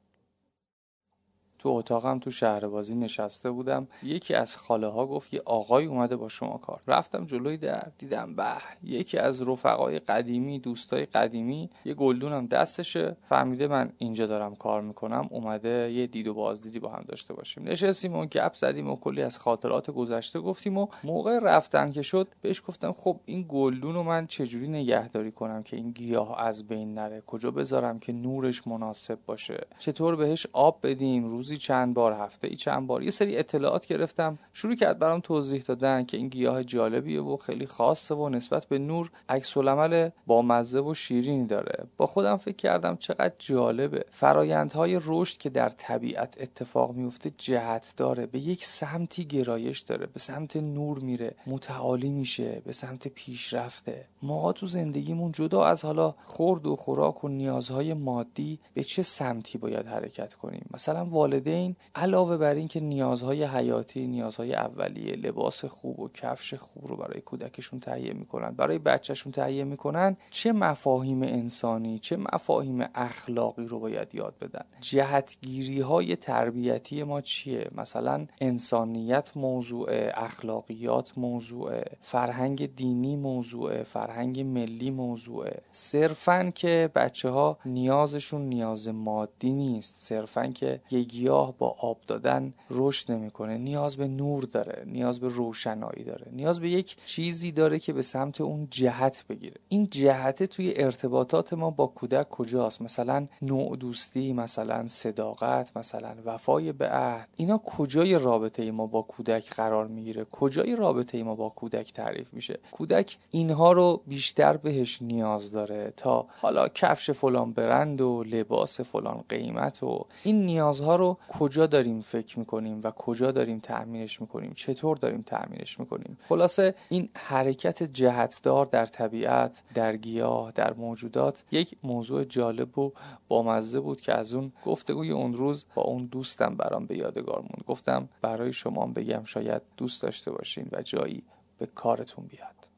تو اتاقم تو شهر بازی نشسته بودم. یکی از خاله ها گفت یه آقای اومده با شما کار. رفتم جلوی در دیدم به یکی از رفقای قدیمی دوستای قدیمی یه گلدونم دستشه. فهمیده من اینجا دارم کار می‌کنم. اومده یه دید و بازدیدی با هم داشته باشیم. نشستیم و گپ زدیم و کلی از خاطرات گذشته گفتیم و موقع رفتن که شد بهش گفتم خب این گلدون رو من چجوری نگهداری کنم که این گیاه از بین نره؟ کجا بذارم که نورش مناسب باشه؟ چطور بهش آب بدیم؟ روزی روزی چند بار هفته ای چند بار. یه سری اطلاعات گرفتم. شروع کرد برام توضیح دادن که این گیاه جالبیه و خیلی خاصه و نسبت به نور عکس العمل با مزه و شیرینی داره. با خودم فکر کردم چقدر جالبه. فرایندهای رشد که در طبیعت اتفاق میفته جهت داره. به یک سمتی گرایش داره. به سمت نور میره. متعالی میشه. به سمت پیشرفته. ما تو زندگیمون جدا از حالا خورد و خوراک و نیازهای مادی به چه سمتی باید حرکت کنیم؟ مثلا والدین علاوه بر اینکه نیازهای حیاتی نیازهای اولیه لباس خوب و کفش خوب رو برای کودکشون تهیه می‌کنن برای بچهشون تهیه می‌کنن چه مفاهیم انسانی چه مفاهیم اخلاقی رو باید یاد بدن؟ جهتگیری های تربیتی ما چیه؟ مثلا انسانیت موضوع اخلاقیات موضوع فرهنگ دینی موضوع فرهنگ ملی موضوع صرفا که بچه ها نیازشون نیاز مادی نیست. صرفا که یه گیاه با آب دادن رشد نمی‌کنه. نیاز به نور داره. نیاز به روشنایی داره. نیاز به یک چیزی داره که به سمت اون جهت بگیره. این جهت توی ارتباطات ما با کودک کجاست؟ مثلا نوع دوستی مثلا صداقت مثلا وفای به عهد. اینا کجای رابطه ما با کودک قرار می‌گیره؟ کجای رابطه ما با کودک تعریف میشه؟ کودک اینها رو بیشتر بهش نیاز داره تا حالا کفش فلان برند و لباس فلان قیمت و این نیازها رو کجا داریم فکر می‌کنیم و کجا داریم تأمینش می‌کنیم؟ چطور داریم تأمینش می‌کنیم؟ خلاصه این حرکت جهتدار در طبیعت در گیاه در موجودات یک موضوع جالب و بامزه بود که از اون گفتگوی اون روز با اون دوستم برام به یادگار موند. گفتم برای شما بگم شاید دوست داشته باشین و جایی به کارتون بیاد.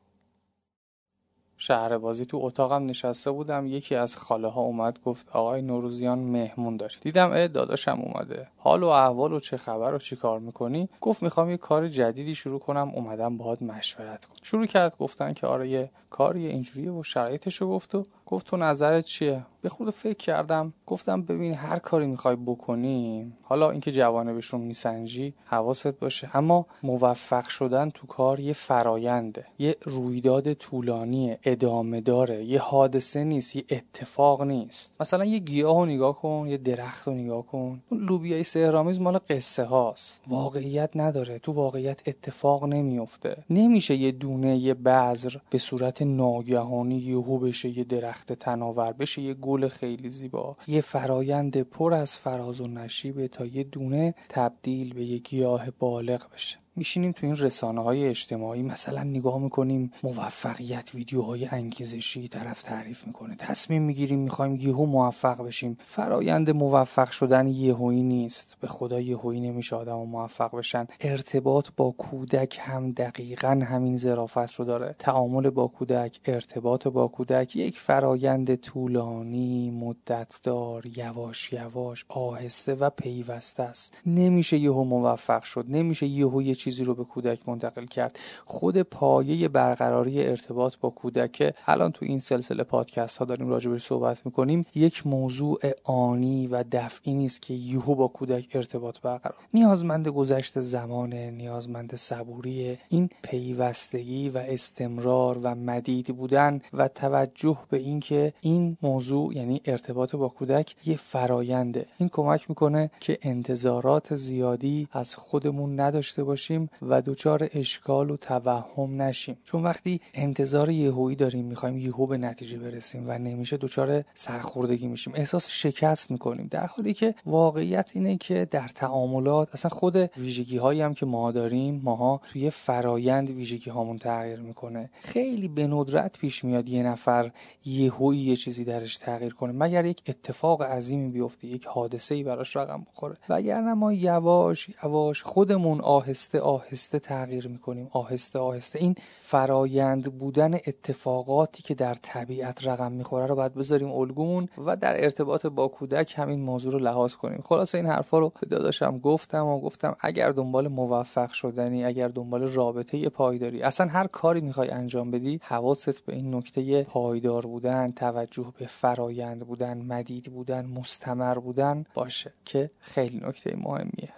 شهر بازی تو اتاقم نشسته بودم. یکی از خاله ها اومد گفت آقای نوروزیان مهمون داری دیدم اه داداشم اومده. حال و احوال و چه خبر و چی کار می‌کنی؟ گفت می‌خوام یه کار جدیدی شروع کنم. اومدم باهات مشورت کنم شروع کرد گفتن که آره یه کاری اینجوریه و شرایطشو گفت و گفت تو نظرت چیه؟ به خود فکر کردم گفتم ببین هر کاری می‌خوای بکنی حالا اینکه جوانبش رو میسنجی حواست باشه. اما موفق شدن تو کار یه فراینده یه رویداد طولانی ادامه داره. یه حادثه نیست یه اتفاق نیست. مثلا یه گیاه رو نگاه کن یه درخت رو نگاه کن. اون لوبیای سهرامیز مال قصه هاست. واقعیت نداره. تو واقعیت اتفاق نمیفته نمیشه یه دونه یه بذر به صورت ناگهانی یهو بشه یه درخت تناور بشه یه گل خیلی زیبا. یه فرایند پر از فراز و نشیبه تا یه دونه تبدیل به یه گیاه بالغ بشه. میشینیم تو این رسانه های اجتماعی مثلا نگاه می‌کنیم موفقیت ویدیوهای انگیزشی طرف تعریف می‌کنه. تصمیم می‌گیریم می‌خوایم یهو موفق بشیم. فرایند موفق شدن یهویی نیست. به خدا یهویی نمیشه آدم موفق بشن. ارتباط با کودک هم دقیقا همین ظرافت رو داره. تعامل با کودک ارتباط با کودک یک فرایند طولانی مدتدار یواش یواش آهسته و پیوسته است. نمیشه یهو موفق شد. نمیشه یهو یه چیزی رو به کودک منتقل کرد. خود پایه برقراری ارتباط با کودک. الان تو این سلسله پادکست ها داریم راجبش صحبت می‌کنیم. یک موضوع آنی و دفعی نیست که یهو با کودک ارتباط برقرار. نیازمند گذشت زمانه نیازمند صبوری این پیوستگی و استمرار و مدید بودن و توجه به اینکه این موضوع یعنی ارتباط با کودک یه فراینده این کمک می‌کنه که انتظارات زیادی از خودمون نداشته باشیم و دچار اشکال و توهم نشیم. چون وقتی انتظار یهویی داریم می‌خوایم یهو به نتیجه برسیم و نمیشه دچار سرخوردگی میشیم. احساس شکست می‌کنیم. در حالی که واقعیت اینه که در تعاملات اصلا خود ویژگی هایی هم که ما داریم ماها توی فرایند ویژگی هامون تغییر می‌کنه. خیلی به ندرت پیش میاد یه نفر یهویی یه چیزی درش تغییر کنه. مگر یک اتفاق عظیمی بیفته یک حادثه ای براش رقم بخوره. وگرنه ما یواش یواش خودمون آهسته آهسته تغییر می‌کنیم آهسته آهسته. این فرایند بودن اتفاقاتی که در طبیعت رقم می‌خوره رو باید بذاریم الگومون و در ارتباط با کودک همین موضوع رو لحاظ کنیم. خلاصه این حرفا رو داداشم گفتم و گفتم اگر دنبال موفق شدنی اگر دنبال رابطه پایداری اصلا هر کاری می‌خوای انجام بدی حواست به این نکته پایدار بودن توجه به فرایند بودن مدید بودن مستمر بودن باشه که خیلی نکته مهمیه.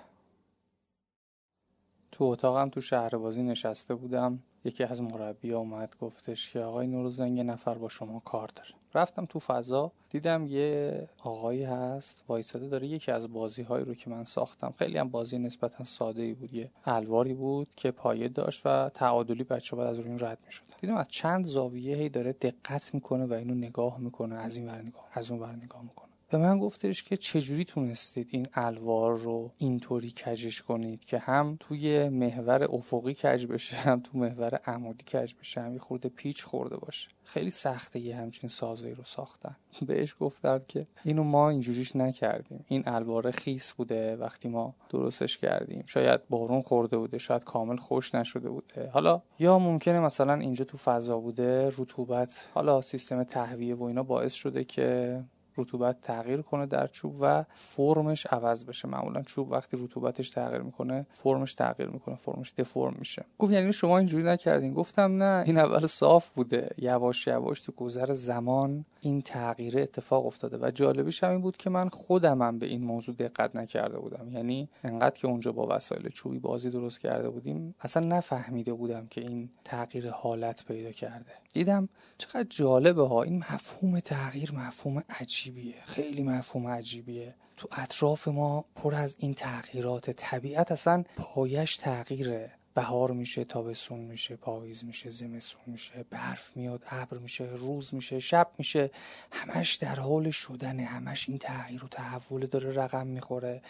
تو اتاقم تو شهر بازی نشسته بودم. یکی از مربی اومد گفتش که آقای نوروزنگ یه نفر با شما کار داره. رفتم تو فضا دیدم یه آقایی هست وایساده داره یکی از بازی هایی رو که من ساختم. خیلی هم بازی نسبتا ساده ای بود یه الواری بود که پایه داشت و تعادلی بچه بعد از روی این رد می‌شد. دیدم از چند زاویه هی داره دقت می‌کنه و اینو نگاه می‌کنه از این ور نگاه از اون ور نگاه می‌کنه. به من گفتش که چجوری تونستید این الوار رو اینطوری کجش کنید که هم توی محور افقی کج بشه هم تو محور عمودی کج بشه هم یه خورده پیچ خورده باشه. خیلی سخته یه همچین سازی رو ساختن. بهش گفتم که اینو ما اینجوریش نکردیم. این الوار خیس بوده وقتی ما درستش کردیم. شاید بارون خورده بوده شاید کامل خوش نشده بوده. حالا یا ممکنه مثلا اینجا تو فضا بوده رطوبت حالا سیستم تهویه و اینا باعث شده که رطوبت تغییر کنه در چوب و فرمش عوض بشه. معمولا چوب وقتی رطوبتش تغییر می‌کنه فرمش تغییر می‌کنه فرمش دفرم میشه. گفت یعنی شما اینجوری نکردین. گفتم نه این اول صاف بوده. یواش یواش تو گذر زمان این تغییر اتفاق افتاده و جالبیش هم این بود که من خودمم به این موضوع دقت نکرده بودم. یعنی انقدر که اونجا با وسایل چوبی بازی درست کرده بودیم اصلا نفهمیده بودم که این تغییر حالت پیدا کرده. دیدم چقدر جالبه ها. این مفهوم تغییر مفهوم عجیبیه. خیلی مفهوم عجیبیه. تو اطراف ما پر از این تغییرات طبیعت اصلا پایش تغییره. بهار میشه تابستون میشه پاییز میشه زمستون میشه برف میاد ابر میشه روز میشه شب میشه. همش در حال شدنه. همش این تغییر و تحول داره رقم می‌خوره.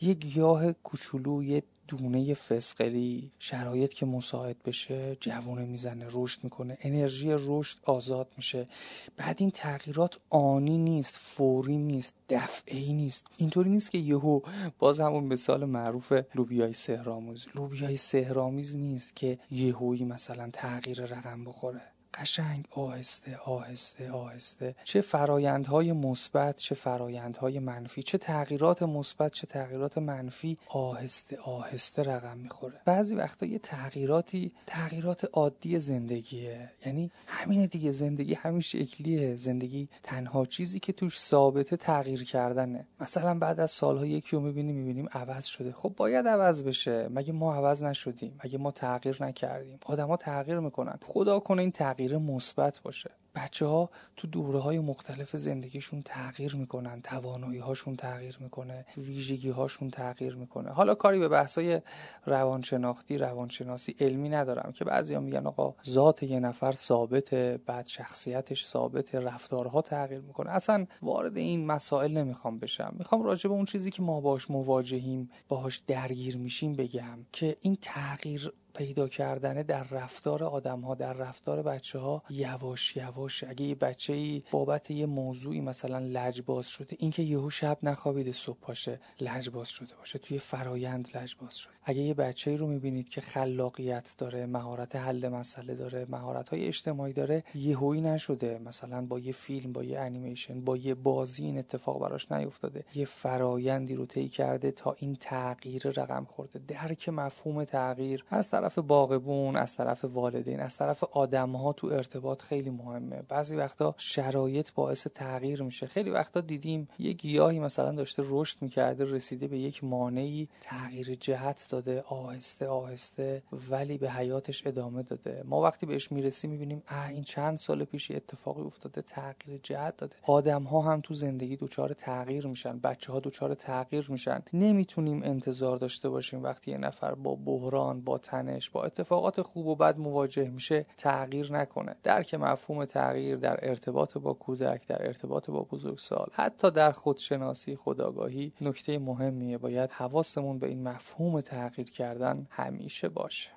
یه گیاه کوچولو یه دونه فسقلی شرایط که مساعد بشه جوونه می‌زنه رشد می‌کنه انرژی رشد آزاد میشه. بعد این تغییرات آنی نیست فوری نیست دفعی نیست. اینطوری نیست که یهو باز همون مثال معروف لوبیای سهرامیز لوبیای سهرامیز نیست که یهویی مثلا تغییر رقم بخوره. قشنگ آهسته آهسته آهسته. چه فرایندهای مثبت چه فرایندهای منفی. چه تغییرات مثبت چه تغییرات منفی. آهسته آهسته رقم می‌خوره. بعضی وقتا یه تغییراتی تغییرات عادی زندگیه. یعنی همین دیگه زندگی همین شکلیه. زندگی تنها چیزی که توش ثابته تغییر کردنه. مثلا بعد از سالها یکی رو می‌بینیم می‌بینیم عوض شده. خب باید عوض بشه. مگه ما عوض نشدیم؟ مگه ما تغییر نکردیم؟ آدما تغییر می‌کنن. خدا کنه این تغییر تغییر مثبت باشه. بچه ها تو دوره های مختلف زندگیشون تغییر می‌کنن توانایی هاشون تغییر می‌کنه ویژگی هاشون تغییر می‌کنه. حالا کاری به بحث های روانشناختی روانشناسی علمی ندارم که بعضی هم میگن آقا ذات یه نفر ثابته بعد شخصیتش ثابته رفتارها تغییر می‌کنه. اصلا وارد این مسائل نمی‌خوام بشم. می‌خوام راجع به اون چیزی که ما باش مواجهیم باهاش درگیر میشیم بگم که این تغییر پیدا کردنه در رفتار آدم ها در رفتار بچه ها یواش یواش اگه یه بچه ای بابت یه موضوعی مثلا لجباز شده اینکه یهو شب نخوابیده صبح پاشه لجباز شده باشه توی فرایند لجباز شده. اگه یه بچه ای رو می‌بینید که خلاقیت داره مهارت حل مسئله داره مهارت های اجتماعی داره یهویی نشده. مثلا با یه فیلم با یه انیمیشن با یه بازی این اتفاق براش نیفتاده. یه فرایندی رو طی کرده تا این تغییر رقم خورده. درک مفهوم تغییر از طرف باغبون از طرف والدین از طرف آدم ها تو ارتباط خیلی مهمه. بعضی وقتا شرایط باعث تغییر میشه. خیلی وقتا دیدیم یه گیاهی مثلا داشته رشد می‌کرده رسیده به یک مانعی تغییر جهت داده آهسته آهسته ولی به حیاتش ادامه داده. ما وقتی بهش می‌رسیم می‌بینیم اه این چند سال پیش اتفاقی افتاده تغییر جهت داده. آدم ها هم تو زندگی دچار تغییر میشن بچه ها دچار تغییر میشن. نمی‌تونیم انتظار داشته باشیم وقتی یه نفر با بحران با تنش با اتفاقات خوب و بد مواجه میشه تغییر نکنه. درک مفهوم تغییر در ارتباط با کودک در ارتباط با بزرگسال حتی در خودشناسی خداگاهی نکته مهمیه. باید حواسمون به این مفهوم تغییر کردن همیشه باشه.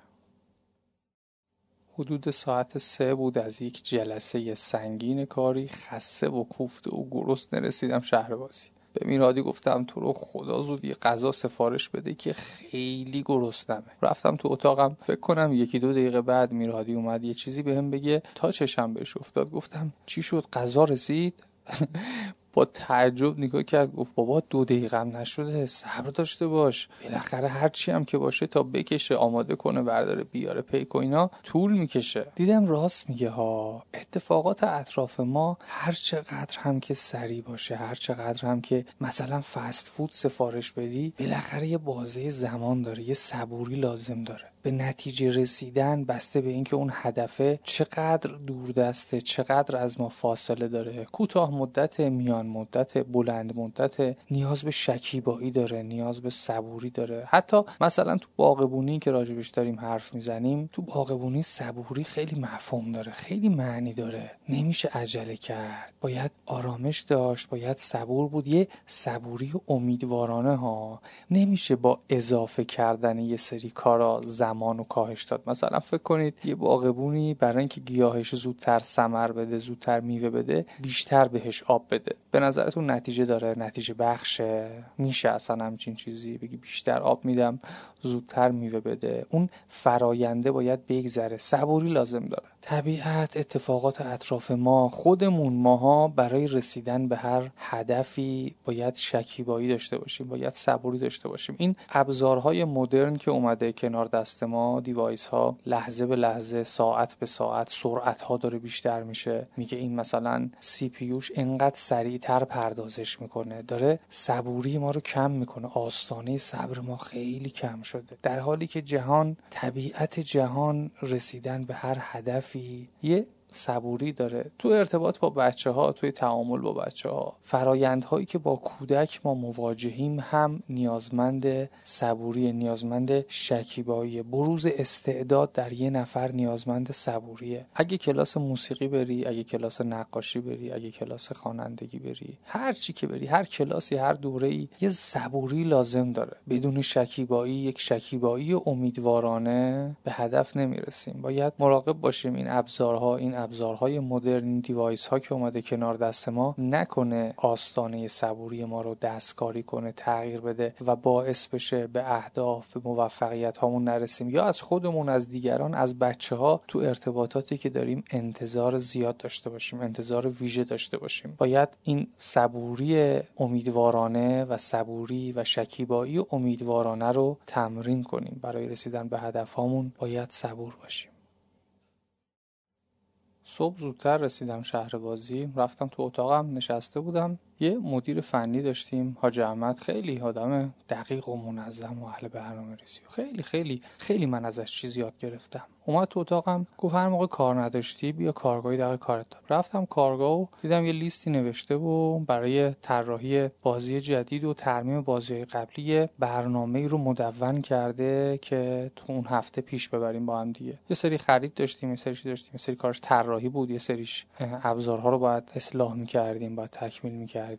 حدود ساعت سه بود از یک جلسه سنگین کاری خسته و کوفته و گرست نرسیدم شهر بازی. به میرادی گفتم تو رو خدا زود یه غذا سفارش بده که خیلی گرسنمه. رفتم تو اتاقم فکر کنم یکی دو دقیقه بعد میرادی اومد یه چیزی بهم به بگه تا چشم بهش افتاد گفتم چی شد؟ غذا رسید؟ با تعجب نگاه کرد گفت بابا دو دقیقه هم نشده صبر داشته باش. بالاخره هر چی هم که باشه تا بکشه آماده کنه برداره بیاره پیک و اینا طول می‌کشه. دیدم راست میگه ها. اتفاقات اطراف ما هر چقدر هم که سریع باشه هر چقدر هم که مثلا فست فود سفارش بدی بالاخره یه بازه زمان داره یه صبوری لازم داره. به نتیجه رسیدن بسته به اینکه اون هدفه چقدر دوردسته چقدر از ما فاصله داره. کوتاه مدت میان مدت بلند مدت نیاز به شکیبایی داره نیاز به صبوری داره. حتی مثلا تو باغبونی که راجبش داریم حرف می‌زنیم تو باغبونی صبوری خیلی مفهوم داره خیلی معنی داره. نمیشه عجله کرد. باید آرامش داشت باید صبور بود. یه صبوری امیدوارانه ها. نمیشه با اضافه کردن یه سری کارا زمان و کاهش داد. مثلا فکر کنید یه باغبونی برای اینکه گیاهش زودتر سمر بده زودتر میوه بده بیشتر بهش آب بده. به نظرتون نتیجه داره؟ نتیجه بخشه؟ میشه اصلا همچین چیزی؟ بگی بیشتر آب میدم زودتر میوه بده. اون فراینده باید بگذره صبوری لازم داره. طبیعت اتفاقات اطراف ما خودمون ماها برای رسیدن به هر هدفی باید شکیبایی داشته باشیم باید صبوری داشته باشیم. این ابزارهای مدرن که اومده کنار دست ما دیوایس ها لحظه به لحظه ساعت به ساعت سرعت ها داره بیشتر میشه. میگه این مثلا سی پیوش انقدر سریعتر پردازش می‌کنه. داره صبوری ما رو کم می‌کنه. آستانه صبر ما خیلی کم شده. در حالی که جهان طبیعت جهان رسیدن به هر فی یہ صبوری داره. تو ارتباط با بچه ها توی تعامل با بچه ها فرایندهایی که با کودک ما مواجهیم هم نیازمند صبوری نیازمند شکیبایی. بروز استعداد در یه نفر نیازمند صبوریه. اگه کلاس موسیقی بری اگه کلاس نقاشی بری اگه کلاس خوانندگی بری هر چی که بری هر کلاسی هر دوره ای یه صبوری لازم داره. بدون شکیبایی یک شکیبایی امیدوارانه به هدف نمی‌رسیم. باید مراقب باشیم این ابزارها این ابزارهای مدرن دیوایس ها که اومده کنار دست ما نکنه آستانه صبوری ما رو دستکاری کنه تغییر بده و باعث بشه به اهداف به موفقیت هامون نرسیم. یا از خودمون از دیگران از بچه ها تو ارتباطاتی که داریم انتظار زیاد داشته باشیم انتظار ویژه داشته باشیم. باید این صبوری امیدوارانه و صبوری و شکیبایی امیدوارانه رو تمرین کنیم. برای رسیدن به هدف هامون باید صبور باشیم. صبح زودتر رسیدم شهر بازی. رفتم تو اتاقم نشسته بودم. یه مدیر فنی داشتیم حاج احمد. خیلی آدم دقیق و منظم و اهل برنامه ریزی. خیلی خیلی خیلی من ازش چیز یاد گرفتم. اومد تو اتاقم گفت هر موقع کار نداشتی بیا کارگاهی دقیق کارت دار. رفتم کارگاه و دیدم یه لیستی نوشته و برای طراحی بازی جدید و ترمیم بازی قبلی برنامه رو مدون کرده که تو اون هفته پیش ببریم با هم دیگه. یه سری خرید داشتیم یه سری داشتیم. یه سری کارش طراحی بود. یه سریش ابزارها رو باید اصلاح می‌کردیم باید تکمیل می‌کردیم.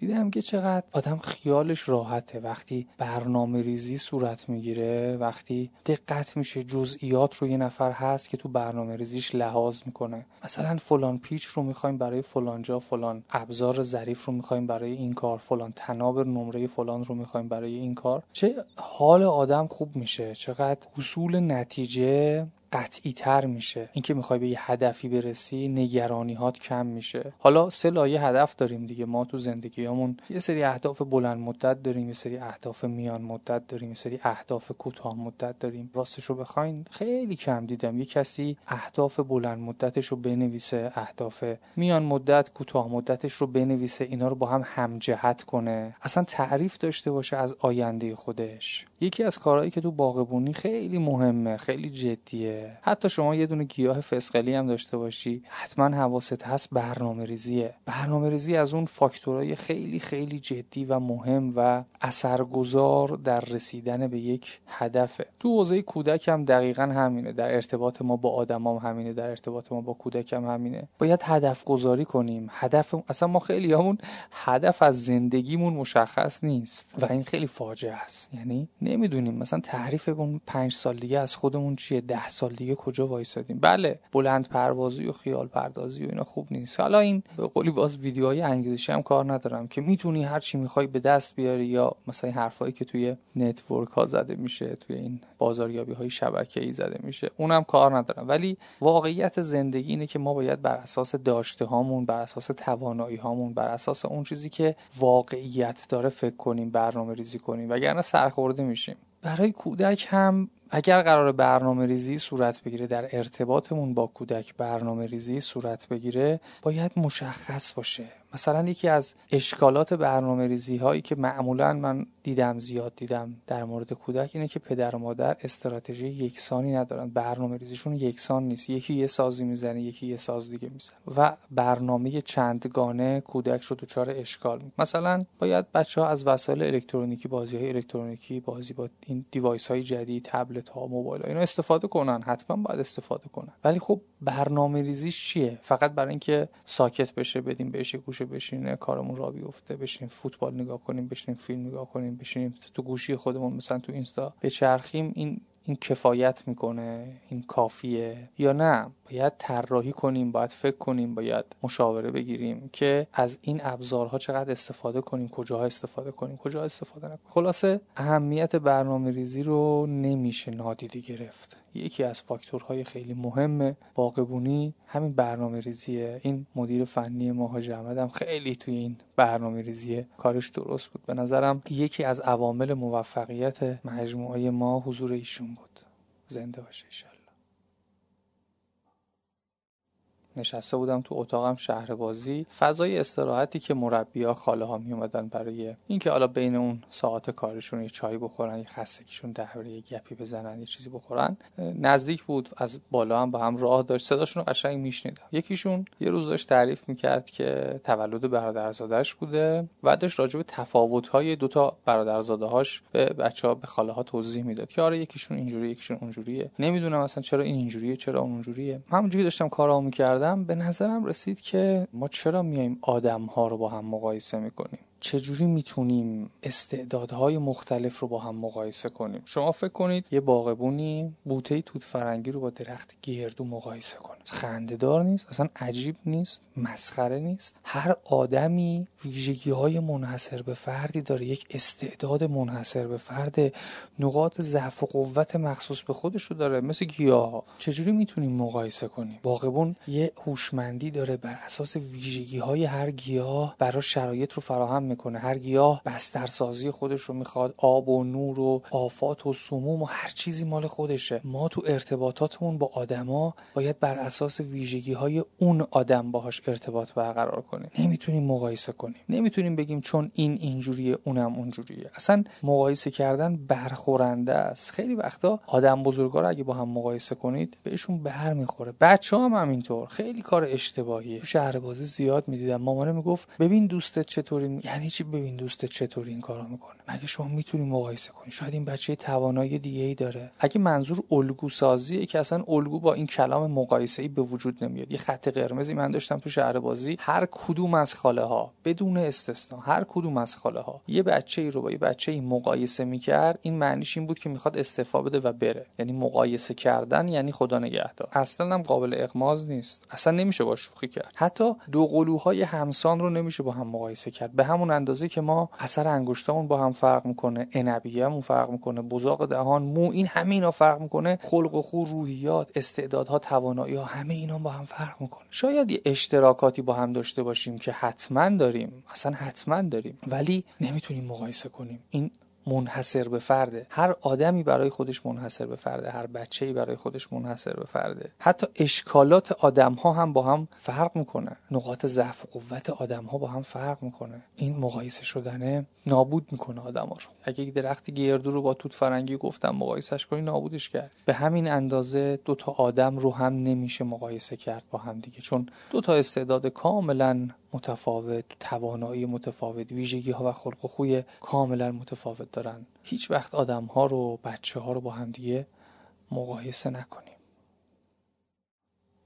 دیدم که چقدر آدم خیالش راحته. وقتی برنامه ریزی صورت می‌گیره وقتی دقت میشه جزئیات رو یه نفر هست که تو برنامه ریزیش لحاظ می‌کنه. مثلا فلان پیچ رو می‌خوایم برای فلان جا فلان ابزار ظریف رو می‌خوایم برای این کار فلان تناب نمره فلان رو می‌خوایم برای این کار. چه حال آدم خوب میشه. چقدر حصول نتیجه قطعی تر میشه. اینکه می‌خوای به یه هدفی برسی نگرانی هات کم میشه. حالا سه لایه هدف داریم دیگه. ما تو زندگیامون یه سری اهداف بلند مدت داریم یه سری اهداف میان مدت داریم یه سری اهداف کوتاه مدت داریم. راستش رو بخواین خیلی کم دیدم. یه کسی اهداف بلند مدتش رو بنویسه اهداف میان مدت کوتاه مدتش رو بنویسه اینا رو با هم همجهت کنه. اصلا تعریف داشته باشه از آینده خودش. یکی از کارهایی که تو باغبونی خیلی مهمه خیلی جدیه. حتی شما یه دونه گیاه فسقلی هم داشته باشی حتما حواست هست برنامه ریزیه برنامه ریزی از اون فاکتورهای خیلی خیلی جدی و مهم و اثرگذار در رسیدن به یک هدفه. تو حوزه کودک هم دقیقا همینه. در ارتباط ما با آدمام هم همینه در ارتباط ما با کودک هم همینه. باید هدف گذاری کنیم. هدف اصلا ما خیلی همون هدف از زندگیمون مشخص نیست. و این خیلی فاجعه است. یعنی نمی‌دونیم. مثلا تعریف اون پنج سال دیگه از خودمون چیه؟ ده سال دیگه کجا وایسادیم؟ بله بلند پروازی و خیال پردازی و اینا خوب نیست. حالا این به قولی باز ویدیوهای انگیزشی هم کار ندارم که می‌تونی هر چی می‌خوای به دست بیاری یا مثلا حرفایی که توی network ها زده میشه توی این بازاریابی های شبکه‌ای زده میشه اونم کار ندارم. ولی واقعیت زندگی اینه که ما باید بر اساس داشته هامون بر اساس توانایی هامون بر اساس اون چیزی که واقعیت داره فکر کنیم برنامه ریزی کنیم وگرنه سرخورده میشیم. برای کودک هم اگر قرار برنامه ریزی صورت بگیره در ارتباطمون با کودک برنامه ریزی صورت بگیره باید مشخص باشه. مثلا یکی از اشکالات برنامه ریزی هایی که معمولا من دیدم زیاد دیدم در مورد کودک اینه که پدر و مادر استراتژی یکسانی ندارن. برنامه ریزیشون یکسان نیست. یکی یه سازی می‌زنه یکی یه ساز دیگه می‌زنه. و برنامه چندگانه کودک رو دچار اشکال می مثلا باید بچه ها از وسایل الکترونیکی بازی های الکترونیکی بازی با این device های جدید تبلت ها موبایل ها اینا استفاده کنن. حتما باید استفاده کنن. ولی خب برنامه ریزیش چیه؟ فقط برای اینکه ساکت بشه بدیم بهش گوشه بشینه کارمون را بیفته بشینیم فوتبال نگاه کنیم بشینیم فیلم نگاه کنیم بشینیم تو گوشی خودمون مثلا تو اینستا. بچرخیم این این کفایت می‌کنه این کافیه یا نه؟ باید طراحی کنیم باید فکر کنیم باید مشاوره بگیریم که از این ابزارها چقدر استفاده کنیم کجاها استفاده کنیم کجا استفاده نکنیم. خلاصه اهمیت برنامه ریزی رو نمیشه نادیده گرفت. یکی از فاکتورهای خیلی مهم باقبونی همین برنامه ریزیه این مدیر فنی ماها احمد هم خیلی توی این برنامه ریزی کارش درست بود. به نظرم یکی از عوامل موفقیت مجموعه ما حضور ایشون بود. زنده باشه نشسته بودم تو اتاقم شهر بازی. فضای استراحتی که مربیا خاله ها می اومدن برای اینکه حالا بین اون ساعت کارشون یه چای بخورن یه خستگیشون درباره یه گپی بزنن یه چیزی بخورن نزدیک بود. از بالا هم با هم راه داشت. صداشون رو قشنگ میشنیدم. یکیشون یه روز داشت تعریف می‌کرد که تولد برادرزادهش بوده و داشت راجع به تفاوت های دوتا برادرزاده هاش به بچه ها به خاله ها توضیح می‌داد که آره یکیشون اینجوری یکیشون اونجوریه. نمی‌دونم اصلا چرا این اینجوریه چرا اونجوریه. همونجوری داشتم کارامو می‌کردم به نظرم رسید که ما چرا میایم آدم ها رو با هم مقایسه می‌کنیم؟ چجوری می‌تونیم استعدادهای مختلف رو با هم مقایسه کنیم؟ شما فکر کنید یه باغبونی بوته توت فرنگی رو با درخت گردو مقایسه کنه. خندهدار نیست اصلا عجیب نیست مسخره نیست. هر آدمی ویژگی های منحصر به فردی داره. یک استعداد منحصر به فرد نقاط ضعف و قوت مخصوص به خودش رو داره مثل گیاه چجوری می‌تونیم مقایسه کنیم؟ باغبون یه هوشمندی داره بر اساس ویژگی های هر گیاه برای شرایط رو فراهم می‌کنه. هر گیاه بسترسازی خودش رو می‌خواد آب و نور و آفات و سموم و هر چیزی مال خودشه. ما تو ارتباطاتمون با آدما باید بر اساس ویژگی های اون آدم باهاش ارتباط برقرار کنیم. نمی‌تونیم مقایسه کنیم. نمی‌تونیم بگیم چون این اینجوریه اونم اونجوریه. اصلا مقایسه کردن برخورنده است. خیلی وقتا آدم بزرگا رو اگه با هم مقایسه کنید بهشون بر می‌خوره. بچه هم همینطور. خیلی کار اشتباهیه. شهر بازی زیاد می‌دیدم. مامانه می‌گفت ببین دوستت چطوری؟ یعنی چی؟ ببین دوستت چطوری این کارو می‌کنه مگه شما می‌تونی مقایسه کنی؟ شاید این بچه توانایی دیگه ای داره. اگه منظور الگو سازیه که اصلا الگو با این کلام مقایسه ای به وجود نمیاد. یه خط قرمزی من داشتم تو شهر بازی هر کدوم از خاله ها بدون استثنا هر کدوم از خاله ها یه بچه ای رو با یه بچه ای مقایسه می‌کرد. این معنیش این بود که می‌خواد استعفا بده و بره. یعنی مقایسه کردن یعنی خدا نگهدار. اصلا هم قابل اغماز نیست. اصلا نمیشه با شوخی کرد. حتی دو قلوهای همسان رو نمیشه با هم مقایسه کرد. به همون اندازه که ما اثر انگشتامون با هم فرق می‌کنه انبیه‌مون فرق می‌کنه بزاق دهان مو این همه اینا فرق می‌کنه. خلق و خو روحیات استعدادها توانایی ها همه اینا با هم فرق می‌کنه. شاید یه اشتراکاتی با هم داشته باشیم که حتما داریم اصلا حتما داریم ولی نمی‌تونیم مقایسه کنیم. این منحصر به فرده. هر آدمی برای خودش منحصر به فرده هر بچه‌ای برای خودش منحصر به فرده. حتی اشکالات آدم ها هم با هم فرق می‌کنه. نقاط ضعف و قوت آدم ها با هم فرق می‌کنه. این مقایسه شدنه نابود می‌کنه آدم ها رو. اگه یک درخت گردو رو با توت فرنگی گفتم مقایسش کنی نابودش کرد. به همین اندازه دو تا آدم رو هم نمیشه مقایسه کرد با هم دیگه. چون دو تا استعداد کاملا متفاوت توانایی متفاوت ویژگی ها و خلق و خوی کاملا متفاوت دارن. هیچ وقت آدم ها رو بچه ها رو با هم دیگه مقایسه نکنیم.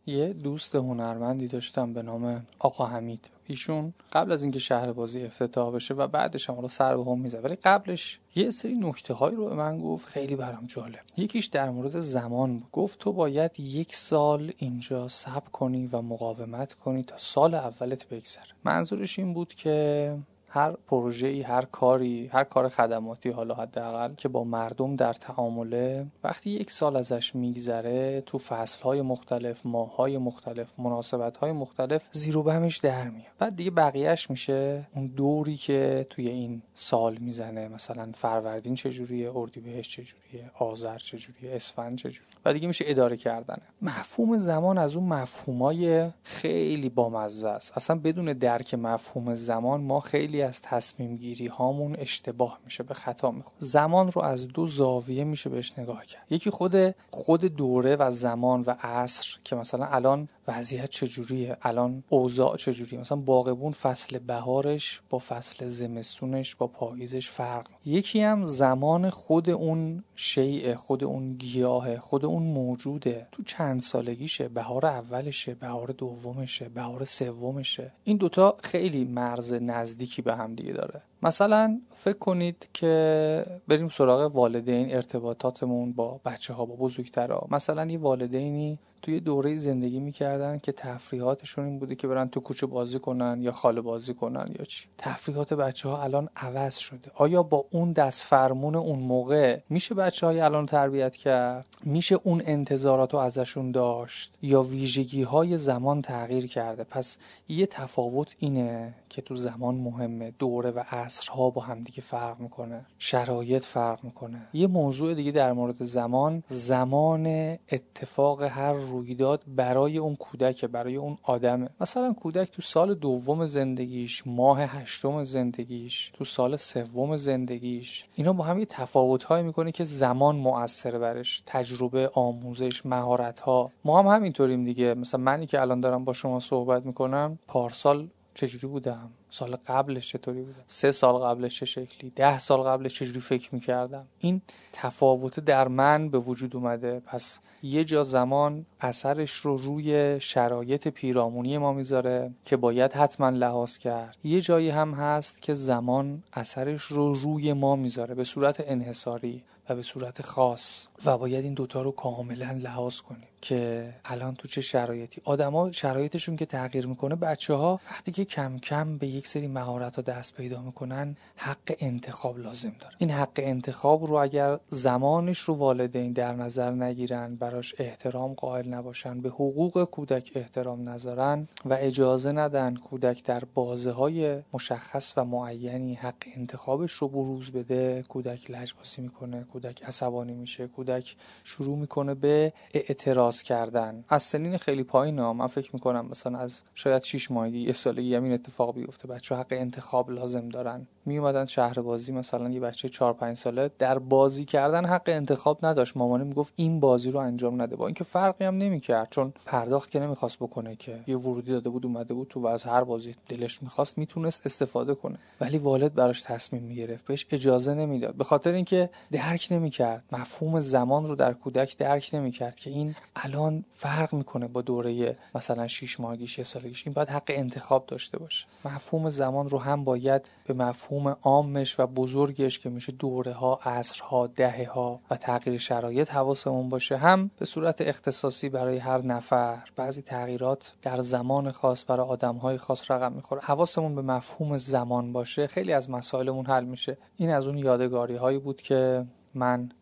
یه دوست هنرمندی داشتم به نام آقا حمید. ایشون قبل از اینکه شهر بازی افتتاح بشه و بعدش هم سر به هم ولی قبلش یه سری نکته هایی رو به من گفت خیلی برام جالب. یکیش در مورد زمان بود. گفت تو باید یک سال اینجا صبر کنی و مقاومت کنی تا سال اولت بگذره. منظورش این بود که هر پروژه‌ای هر کاری هر کار خدماتی حالا حداقل که با مردم در تعامله وقتی یک سال ازش میگذره تو فصلهای مختلف ماههای مختلف مناسبتهای مختلف زیر و در میاد. بعد دیگه بقیهش میشه اون دوری که توی این سال می‌زنه. مثلا فروردین چجوریه اردیبهشت چجوریه آذر چجوریه اسفند چجوریه. و دیگه میشه اداره کردنه. مفهوم زمان از اون مفهومای خیلی بامزه است. اصلا بدون درک مفهوم زمان ما خیلی از تصمیم گیری هامون اشتباه میشه به خطا می‌خوره. زمان رو از دو زاویه میشه بهش نگاه کرد. یکی خود خود دوره و زمان و عصر که مثلا الان وضعیت چجوریه؟ الان اوضاع چجوریه؟ مثلا باغبون فصل بهارش با فصل زمستونش با پاییزش فرق یکی هم زمان خود اون شیء خود اون گیاه خود اون موجوده. تو چند سالگیشه؟ بهار اولشه بهار دومشه بهار سومشه. این دوتا خیلی مرز نزدیکی به هم دیگه داره. مثلا فکر کنید که بریم سراغ والدین ارتباطاتمون با بچه ها با بزرگترها. مثلا یه والدینی توی دوره زندگی می‌کردن که تفریحاتشون این بوده که برن تو کوچه بازی کنن یا خاله بازی کنن یا چی. تفریحات بچه ها الان عوض شده. آیا با اون دست فرمون اون موقع میشه بچه های الان تربیت کرد؟ میشه اون انتظارات رو ازشون داشت؟ یا ویژگی های زمان تغییر کرده؟ پس یه تفاوت اینه که تو زمان مهمه دوره و عصرها با همدیگه فرق می‌کنه شرایط فرق می‌کنه. یه موضوع دیگه در مورد زمان زمان اتفاق هر رویداد برای اون کودک برای اون آدمه. مثلا کودک تو سال دوم زندگیش ماه هشتم زندگیش تو سال سوم زندگیش اینا با هم یه تفاوت می‌کنه که زمان مؤثر برش. تجربه آموزش مهارت ها ما هم همینطوریم دیگه. مثلا منی که الان دارم با شما صحبت می‌کنم پارسال چجوری بودم؟ سال قبلش چطوری بودم؟ سه سال قبلش چه شکلی؟ ده سال قبلش چجوری فکر می‌کردم؟ این تفاوت در من به وجود اومده. پس یه جا زمان اثرش رو روی شرایط پیرامونی ما می‌ذاره که باید حتما لحاظ کرد. یه جایی هم هست که زمان اثرش رو روی ما می‌ذاره به صورت انحصاری و به صورت خاص. و باید این دوتا رو کاملا لحاظ کنیم. که الان تو چه شرایطی. آدما شرایطشون که تغییر می‌کنه بچه ها وقتی که کم کم به یک سری مهارت ها دست پیدا می‌کنن حق انتخاب لازم داره. این حق انتخاب رو اگر زمانش رو والدین در نظر نگیرن براش احترام قائل نباشن به حقوق کودک احترام نذارن و اجازه ندن کودک در بازه های مشخص و معینی حق انتخابش رو بروز بده کودک لجبازی می‌کنه کودک عصبانی میشه کودک شروع می‌کنه به اعتراض کردن. از سنین خیلی پایین ها من فکر می‌کنم مثلا از شاید 6 ماهگی یه سالگی همین اتفاق بیفته. بچه حق انتخاب لازم دارن. می اومدن شهر بازی مثلا یه بچه 4 5 ساله در بازی کردن حق انتخاب نداشت. مامانه می‌گفت این بازی رو انجام نده. با اینکه فرقی هم نمی‌کرد چون پرداخت که نمی‌خواست بکنه که. یه ورودی داده بود اومده بود تو و از هر بازی دلش می‌خواست می‌تونست استفاده کنه. ولی والد براش تصمیم می‌گرفت. بهش اجازه نمی‌داد. به خاطر اینکه درک نمی‌کرد. مفهوم زمان رو در کودک درک نمی‌کرد که این الان فرق می‌کنه با دوره مثلا 6 ماهگیش یه سالگیش این باید حق انتخاب داشته باشه. مفهوم زمان رو هم باید به مفهوم عامش و بزرگش که میشه دوره ها عصرها دهه ها و تغییر شرایط حواسمون باشه هم به صورت اختصاصی برای هر نفر. بعضی تغییرات در زمان خاص برای آدم های خاص رقم می‌خوره. حواسمون به مفهوم زمان باشه. خیلی از مسائلمون حل میشه. این از اون یادگاری هایی بود که من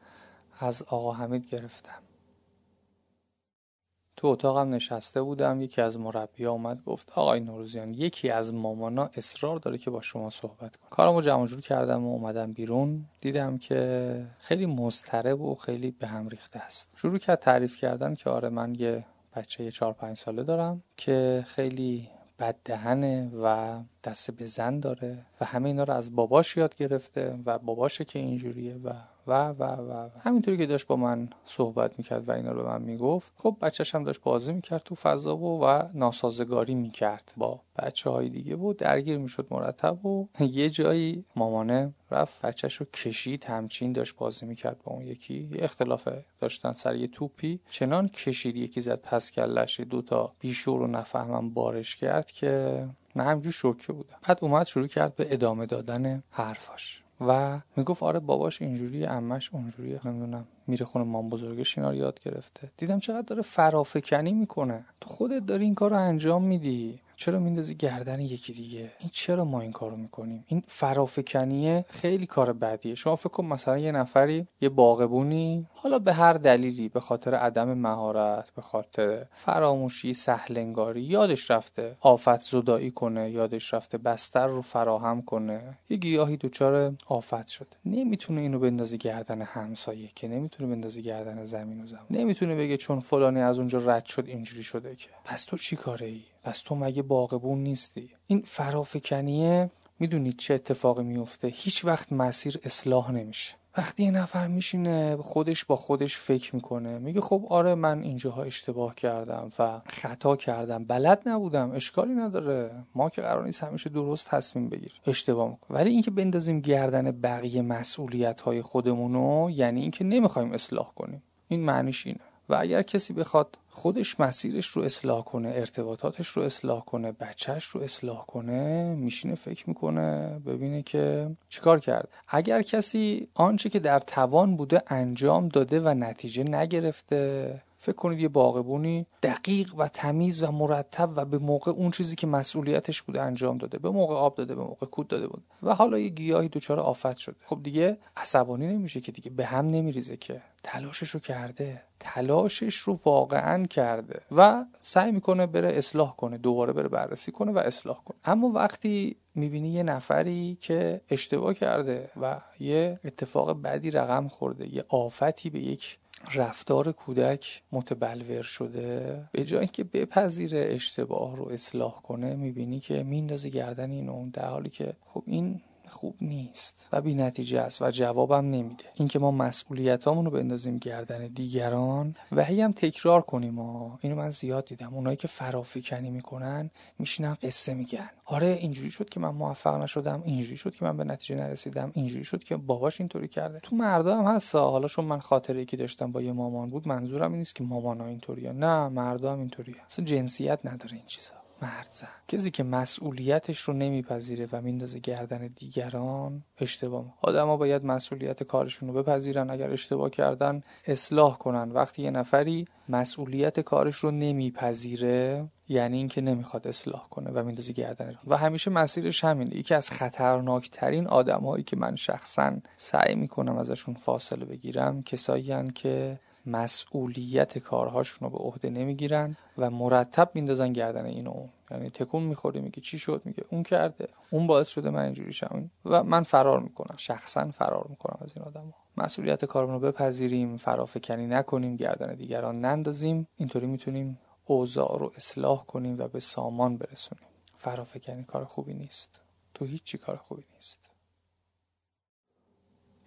از آقا حمید گرفتم. تو اتاقم نشسته بودم یکی از مربی اومد گفت آقای نوروزیان یکی از مامانا اصرار داره که با شما صحبت کنه. کارمو جمع جور کردم و اومدم بیرون. دیدم که خیلی مضطرب و خیلی به هم ریخته است. شروع کرد تعریف کردن که آره من یه بچه چهار پنج ساله دارم که خیلی بددهنه و دست به زن داره و همه اینا رو از باباش یاد گرفته و باباشه که اینجوریه و و و و همینطوری که داشت با من صحبت می‌کرد و اینا رو من می‌گفت خب بچهش هم داشت بازی می‌کرد تو فضا و و ناسازگاری می‌کرد با بچه های دیگه و درگیر می‌شد مرتب و یه جایی مامانه رفت بچهش رو کشید. همچین داشت بازی می‌کرد با اون یکی. یه اختلاف داشتن سر یه توپی. چنان کشید یکی زد پس کلش. دو تا بیشور رو نفهمم بارش کرد که نه همجور شوکه بودم. بعد اومد شروع کرد به ادامه دادن حرفاش. و می‌گفت آره باباش اینجوری امش اونجوری نمی‌دونم میره خونه مام بزرگش اینا رو یاد گرفته. دیدم چقدر داره فرافکنی می‌کنه. تو خودت داری این کار رو انجام میدی. چرا میندازی گردن یکی دیگه؟ این چرا ما این کارو می‌کنیم؟ این فرافکنیه خیلی کار بدیه. شما فکر کن مثلا یه نفری یه باغبونی حالا به هر دلیلی به خاطر عدم مهارت به خاطر فراموشی سهلنگاری یادش رفته آفت زدایی کنه یادش رفته بستر رو فراهم کنه. یه گیاهی دچار آفت شده. نمی‌تونه اینو بندازی گردن همسایه که نمی‌تونه بندازی گردن زمین و زمان. نمی‌تونه بگه چون فلانی از اونجا رد شد اینجوری شده که. پس تو چی کاره ای پس تو مگه باغبون نیستی؟ این فرافکنیه می‌دونید چه اتفاقی میفته هیچ وقت مسیر اصلاح نمیشه. وقتی یه نفر میشینه خودش با خودش فکر می‌کنه. میگه خب آره من اینجاها اشتباه کردم و خطا کردم. بلد نبودم اشکالی نداره. ما که قرار نیست همیشه درست تصمیم بگیر اشتباه می‌کنم ولی اینکه بندازیم گردن بقیه مسئولیت های خودمونو یعنی اینکه نمی‌خوایم اصلاح کنیم. این معنیش اینه. و اگر کسی بخواد خودش مسیرش رو اصلاح کنه ارتباطاتش رو اصلاح کنه بچهش رو اصلاح کنه میشینه فکر می‌کنه ببینه که چیکار کرد. اگر کسی آنچه که در توان بوده انجام داده و نتیجه نگرفته فکر کنید یه باغبونی دقیق و تمیز و مرتب و به موقع اون چیزی که مسئولیتش بوده انجام داده به موقع آب داده به موقع کود داده بود. و حالا یه گیاهی دچار آفت شده. خب دیگه عصبانی نمیشه که دیگه به هم نمیریزه که. تلاشش رو کرده. تلاشش رو واقعا کرده. و سعی می‌کنه بره اصلاح کنه دوباره بره بررسی کنه و اصلاح کنه. اما وقتی می‌بینی یه نفری که اشتباه کرده و یه اتفاق بدی رقم خورده یه آفتی به یک رفتار کودک متبلور شده. به جای اینکه بپذیره اشتباه رو اصلاح کنه می‌بینی که میندازه گردن اینو در حالی که خب این خوب نیست و بی نتیجه است و جوابم نمیده. اینکه ما مسئولیتامون رو بندازیم گردن دیگران و هی هم تکرار کنیم و اینو من زیاد دیدم. اونایی که فرافکنی می‌کنن میشینن قصه میگن. آره اینجوری شد که من موفق نشدم اینجوری شد که من به نتیجه نرسیدم اینجوری شد که باباش اینطوری کرده. تو مردا هم هست. حالا چون من خاطره که داشتم با یه مامان بود منظورم این نیست که مامانا اینطوریه. نه مردا هم اینطوریه. اصلا جنسیت نداره این چیزا. مرد زن. کسی که مسئولیتش رو نمیپذیره و میندازه گردن دیگران اشتباه. آدما باید مسئولیت کارشون رو بپذیرن. اگر اشتباه کردن اصلاح کنن. وقتی یه نفری مسئولیت کارش رو نمیپذیره یعنی اینکه نمی‌خواد اصلاح کنه و میندازه گردن. و همیشه مسیرش همینه. یکی از خطرناکترین آدمهایی که من شخصا سعی می‌کنم ازشون فاصله بگیرم کسایی که مسئولیت کارهاشون رو به عهده نمی‌گیرن و مرتب میندازن گردن اینو یعنی تکون می‌خوره میگه چی شد؟ میگه اون کرده. اون باعث شده من اینجوری شم. و من فرار می‌کنم. شخصا فرار می‌کنم از این آدما مسئولیت کارمون رو بپذیریم فرافکنی نکنیم گردن دیگران نندازیم. اینطوری می‌تونیم اوضاع رو اصلاح کنیم و به سامان برسونیم. فرافکنی کار خوبی نیست. تو هیچی کار خوبی نیست.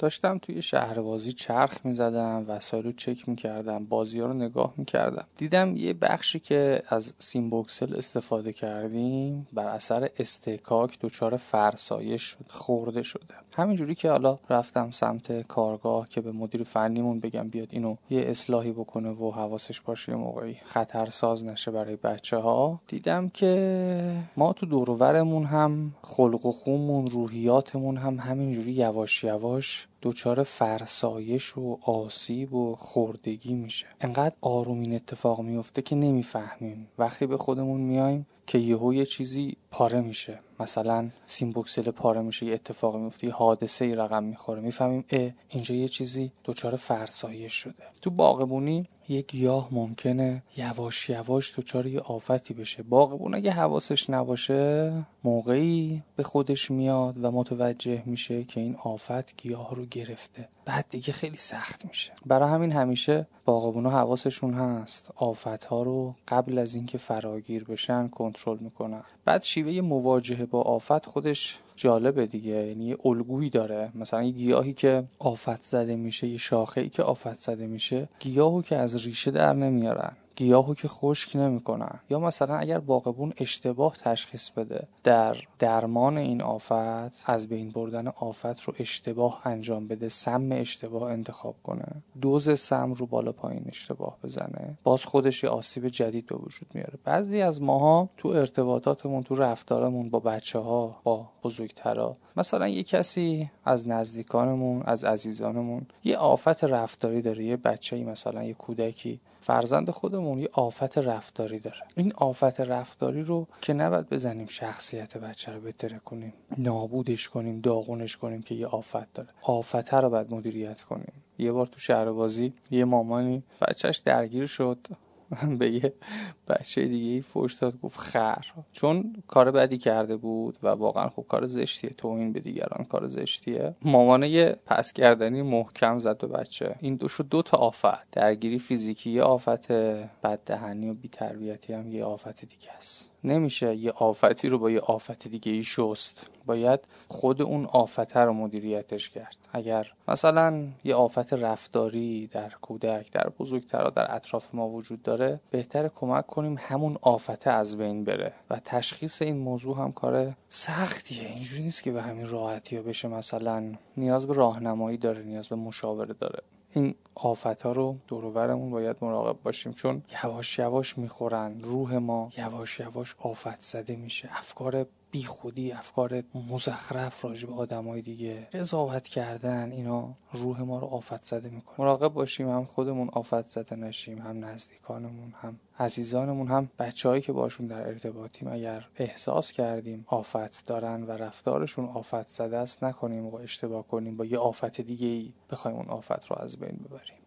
داشتم توی شهربازی چرخ می‌زدم وسایل رو چک می‌کردم بازی ها رو نگاه می‌کردم. دیدم یه بخشی که از سیمبوکسل استفاده کردیم بر اثر استکاک دچار فرسایش شد خورده شده. همینجوری که حالا رفتم سمت کارگاه که به مدیر فنیمون بگم بیاد اینو یه اصلاحی بکنه و حواسش باشه یه موقعی خطرساز نشه برای بچه ها دیدم که ما تو دورورمون هم خلق و خومون روحیاتمون هم همینجوری یواش یواش دچار فرسایش و آسیب و خوردگی میشه. انقدر آروم این اتفاق میفته که نمی‌فهمیم. وقتی به خودمون میایم که یهو یه چیزی پاره میشه. مثلا سیمبوکسل پاره میشه یه اتفاقی میفته یه حادثه ای رقم می‌خوره. می‌فهمیم اه اینجا یه چیزی دچار فرسایش شده. تو باغبونی یه گیاه ممکنه یواش یواش دچار یه آفتی بشه. باغبون اگه حواسش نباشه موقعی به خودش میاد و متوجه میشه که این آفت گیاه رو گرفته. بعد دیگه خیلی سخت میشه. برای همین همیشه باغبونا حواسشون هست. آفت ها رو قبل از اینکه فراگیر بشن کنترل می‌کنن. بعد شیوه مواجهه با آفت خودش جالبه دیگه. یعنی یه الگویی داره. مثلا یه گیاهی که آفت زده میشه یه شاخه ای که آفت زده میشه گیاهو که از ریشه در نمیارن. گیاهو که خشک نمی‌کنن. یا مثلا اگر باغبون اشتباه تشخیص بده در درمان این آفت از بین بردن آفت رو اشتباه انجام بده سم اشتباه انتخاب کنه دوز سم رو بالا پایین اشتباه بزنه باز خودش یه آسیب جدید به وجود میاره. بعضی از ماها تو ارتباطاتمون تو رفتارمون با بچه ها با بزرگترا مثلا یه کسی از نزدیکانمون از عزیزانمون یه آفت رفتاری داره. یه بچه مثلا یه کودکی فرزند خودمون یه آفت رفتاری داره. این آفت رفتاری رو که نباید بزنیم شخصیت بچه رو بتره کنیم نابودش کنیم داغونش کنیم که یه آفت داره. آفت رو باید مدیریت کنیم. یه بار تو شهر بازی یه مامانی بچهش درگیر شد. به یه بچه دیگه ای فوش داد گفت خر. چون کار بدی کرده بود و واقعا خب کار زشتیه توهین به دیگران کار زشتیه. مامانه یه پس کردنی محکم زد به بچه. این دو شد دو تا آفت. درگیری فیزیکی یه آفت بددهنی و بیتربیتی هم یه آفت دیگه است. نمیشه یه آفتی رو با یه آفت دیگه ای شست. باید خود اون آفته رو مدیریتش کرد. اگر مثلا یه آفت رفتاری در کودک در بزرگترها در اطراف ما وجود داره بهتر کمک کنیم همون آفته از بین بره. و تشخیص این موضوع هم کار سختیه. اینجوری نیست که به همین راحتی بشه. مثلا نیاز به راهنمایی داره نیاز به مشاوره داره. این آفت ها رو دورورمون باید مراقب باشیم چون یواش یواش می‌خورن. روح ما یواش یواش آفت زده میشه. افکار بی خودی افکار مزخرف راجع به آدمای دیگه. قضاوت کردن اینا روح ما رو آفت زده می‌کنه. مراقب باشیم هم خودمون آفت زده نشیم هم نزدیکانمون هم عزیزانمون هم بچههایی که باشون در ارتباطیم. اگر احساس کردیم آفت دارن و رفتارشون آفت زده است نکنیم و اشتباه کنیم با یه آفت دیگه ای بخوایم اون آفت رو از بین ببریم.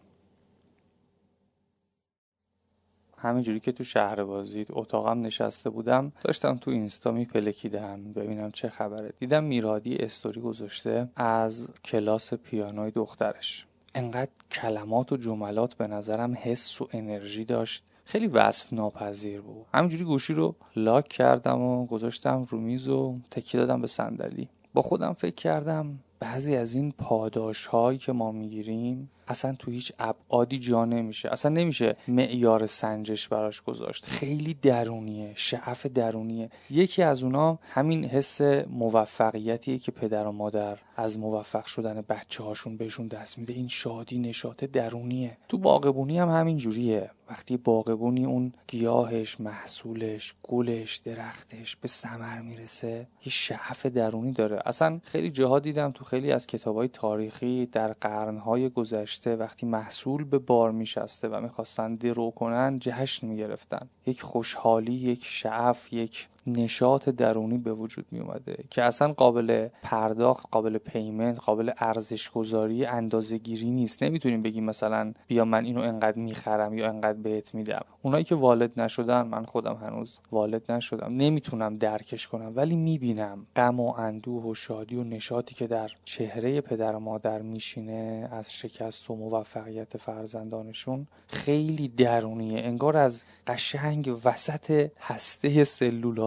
همینجوری که تو شهر بازید اتاقم نشسته بودم داشتم تو اینستا میپلکیدم ببینم چه خبره. دیدم میرادی استوری گذاشته از کلاس پیانوی دخترش. انقدر کلمات و جملات به نظرم حس و انرژی داشت. خیلی وصف ناپذیر بود. همینجوری گوشی رو لاک کردم و گذاشتم رو میز و تکیه دادم به صندلی. با خودم فکر کردم بعضی از این پاداش هایی که ما می‌گیریم اصلا تو هیچ ابعادی جا نمیشه. اصلا نمیشه معیار سنجش براش گذاشت. خیلی درونیه شعف درونیه. یکی از اونا همین حس موفقیتیه که پدر و مادر از موفق شدن بچه هاشون بهشون دست میده. این شادی نشاط درونیه. تو باغبونی هم همین جوریه. وقتی باغبونی اون گیاهش محصولش گلش درختش به ثمر می‌رسه یه شعف درونی داره. اصلا خیلی جاها دیدم تو خیلی از کتابهای تاریخی در قرنهای گذشته وقتی محصول به بار میشسته و می‌خواستن درو کنن جهشن می‌گرفتن یک خوشحالی یک شعف یک نشاط درونی به وجود می اومده که اصلا قابل پرداخت قابل پیمنت قابل ارزش گذاری اندازه گیری نیست. نمی‌تونیم بگیم مثلا بیا من اینو انقدر می‌خرم یا انقدر بهت میدم. اونایی که والد نشدن من خودم هنوز والد نشدم. نمی‌تونم درکش کنم ولی می‌بینم غم و اندوه و شادی و نشاطی که در چهره پدر و مادر میشینه از شکست و موفقیت فرزندانشون خیلی درونیه. انگار از قشنگ وسط هسته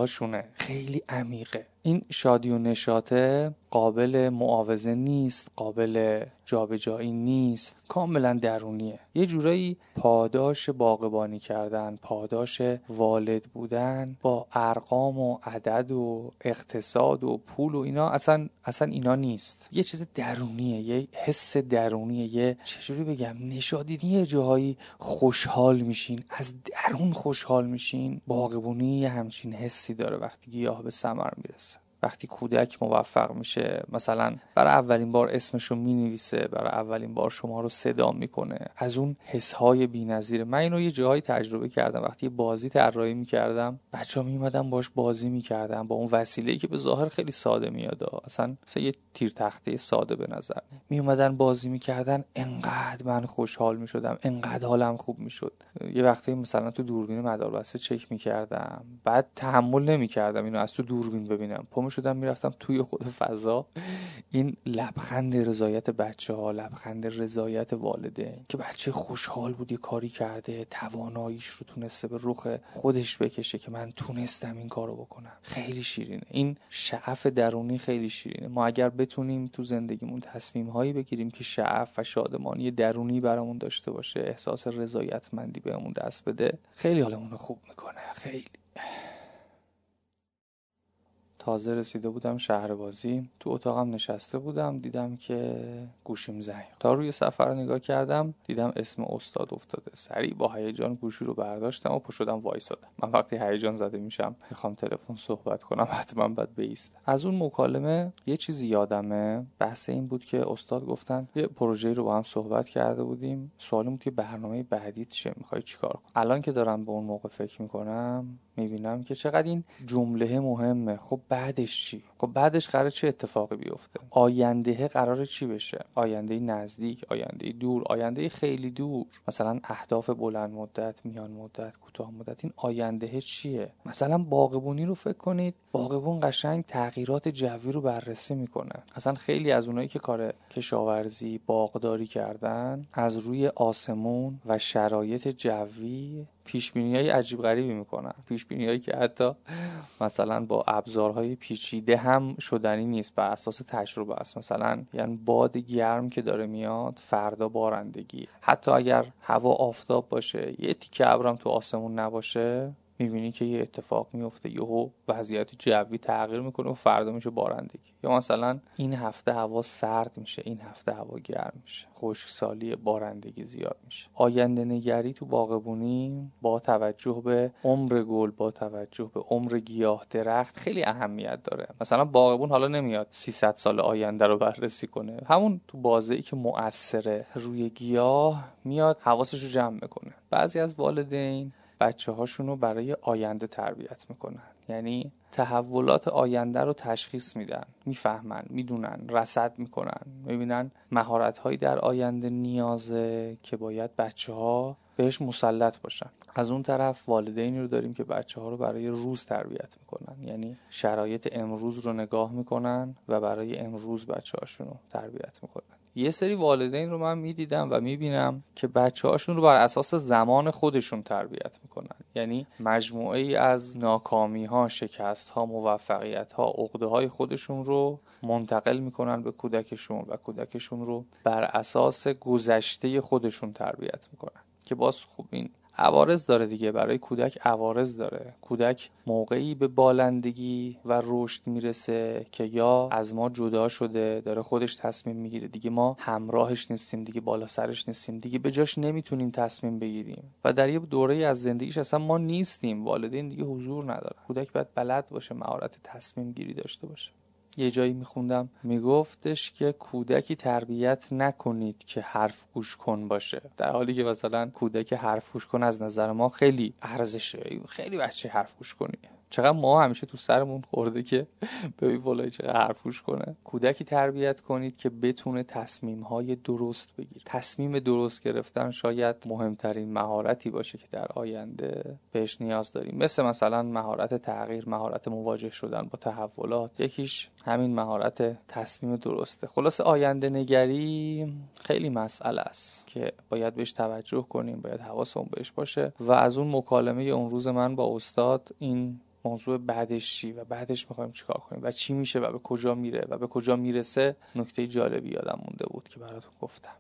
سلولاشونه خیلی عمیقه. این شادی و نشاطه قابل معاوضه نیست قابل جابجایی نیست. کاملا درونیه. یه جورایی پاداش باغبانی کردن پاداش والد بودن با ارقام و عدد و اقتصاد و پول و اینا اصلا اصلا اینا نیست. یه چیز درونیه یه حس درونیه یه چجوری بگم نشادی یه جاهایی خوشحال میشین. از درون خوشحال میشین. باغبونی یه همچین حسی داره وقتی گیاه به ثمر می‌رسه. وقتی کودک موفق میشه مثلا برای اولین بار اسمش رو می‌نویسه برای اولین بار شما رو صدا می‌کنه. از اون حسهای بی‌نظیره. من اینو یه جاهایی تجربه کردم. وقتی یه بازی طراحی می‌کردم بچه ها میومدن باش بازی می‌کردم با اون وسیله که به ظاهر خیلی ساده میاد. اصلا مثلا یه تیر تخته ساده به نظر میومدن بازی می‌کردن انقدر من خوشحال می‌شدم انقدر حالم خوب می‌شد. یه وقتی مثلا تو دوربین مداربسته چک می‌کردم بعد تحمل نمی‌کردم اینو از تو دوربین ببینم. شدم می‌رفتم توی خود فضا. این لبخند رضایت بچه ها لبخند رضایت والده که بچه خوشحال بود یه کاری کرده تواناییش رو تونسته به رخ خودش بکشه که من تونستم این کارو بکنم. خیلی شیرینه. این شعف درونی خیلی شیرینه. ما اگر بتونیم تو زندگیمون تصمیم هایی بگیریم که شعف و شادمانی درونی برامون داشته باشه احساس رضایتمندی بهمون دست بده خیلی حالمون رو خوب می‌کنه. خیلی. تازه رسیده بودم شهر بازی تو اتاقم نشسته بودم دیدم که گوشیم زنگ تا روی سفر نگاه کردم دیدم اسم استاد افتاده. سریع با هیجان گوشی رو برداشتم و پشدم وایسادم. من وقتی هیجان زده میشم می‌خوام تلفن صحبت کنم حتما باید بیست از اون مکالمه یه چیزی یادمه. بحث این بود که استاد گفتن یه پروژه رو با هم صحبت کرده بودیم. سوالم بود که برنامه بعدی چه می‌خوای چیکار کنی؟ الان که دارم به اون موقع فکر می‌کنم می‌بینم که چقدر این جمله مهمه. خب بعدش چی؟ خب بعدش قرار چه اتفاقی بیفته؟ آینده قرار چی بشه؟ آینده نزدیک آینده دور آینده خیلی دور. مثلا اهداف بلند مدت میان مدت کوتاه مدت این آینده چیه؟ مثلا باغبونی رو فکر کنید. باغبون قشنگ تغییرات جوی رو بررسی می‌کنه. مثلا خیلی از اونایی که کار کشاورزی باغداری کردن از روی آسمون و شرایط جوی پیش بینی های عجیب غریبی می‌کنن. پیش بینی هایی که حتی مثلا با ابزارهای پیچیده هم شدنی نیست بر اساس تجربه است. مثلا یعنی باد گرم که داره میاد فردا بارندگی. حتی اگر هوا آفتاب باشه یه تیکه ابرم تو آسمون نباشه می‌بینی که یه اتفاق میفته یهو وضعیت جوی تغییر می‌کنه و فردا میشه بارندگی. یا مثلا این هفته هوا سرد میشه این هفته هوا گرم میشه. خشکسالی بارندگی زیاد میشه. آینده نگری تو باغبونی با توجه به عمر گل با توجه به عمر گیاه درخت خیلی اهمیت داره. مثلا باغبون حالا نمیاد 300 سال آینده رو بررسی کنه. همون تو بازه ای که مؤثره روی گیاه میاد حواسش رو جمع می‌کنه. بعضی از والدین بچه هاشون رو برای آینده تربیت می‌کنن. یعنی تحولات آینده رو تشخیص میدن. می‌فهمن می‌دونن رسد می‌کنن. می‌بینن مهارت هایی در آینده نیازه که باید بچه ها بهش مسلط باشن. از اون طرف والدینی رو داریم که بچه ها رو برای روز تربیت می‌کنن. یعنی شرایط امروز رو نگاه می‌کنن و برای امروز بچه هاشون رو تربیت می‌کنن. یه سری والدین رو من می‌دیدم و می‌بینم که بچه هاشون رو بر اساس زمان خودشون تربیت می‌کنن. یعنی مجموعه ای از ناکامی ها شکست ها موفقیت ها عقده های خودشون رو منتقل می‌کنن به کودکشون و کودکشون رو بر اساس گذشته خودشون تربیت می‌کنن. که باز خوب این عوارض داره دیگه برای کودک عوارض داره. کودک موقعی به بالندگی و رشد می‌رسه که یا از ما جدا شده داره خودش تصمیم می‌گیره. دیگه ما همراهش نیستیم دیگه بالا سرش نیستیم دیگه به جاش نمی‌تونیم تصمیم بگیریم. و در یه دوره از زندگیش اصلا ما نیستیم. والدین دیگه حضور ندارن. کودک باید بلد باشه مهارت تصمیم گیری داشته باشه. یه جایی میخوندم. میگفتش که کودکی تربیت نکنید که حرف گوش کن باشه. در حالی که مثلا کودک حرف گوش کن از نظر ما خیلی ارزشه خیلی بچه حرف گوش کنی. چقدر ما همیشه تو سرمون خورده که ببین والای چقدر حرفوش کنه. کودکی تربیت کنید که بتونه تصمیم های درست بگیر تصمیم درست گرفتن شاید مهمترین مهارتی باشه که در آینده بهش نیاز داریم. مثل مثلا مهارت تغییر مهارت مواجه شدن با تحولات. یکیش همین مهارت تصمیم درسته. خلاص آینده نگری خیلی مسئله است که باید بهش توجه کنیم باید حواسمون بهش باشه. و از اون مکالمه اون روز من با استاد این موضوع بعدش چی و بعدش می‌خوایم چیکار کنیم و چی میشه و به کجا میره و به کجا می‌رسه نکته جالبی یادم مونده بود که براتون گفتم.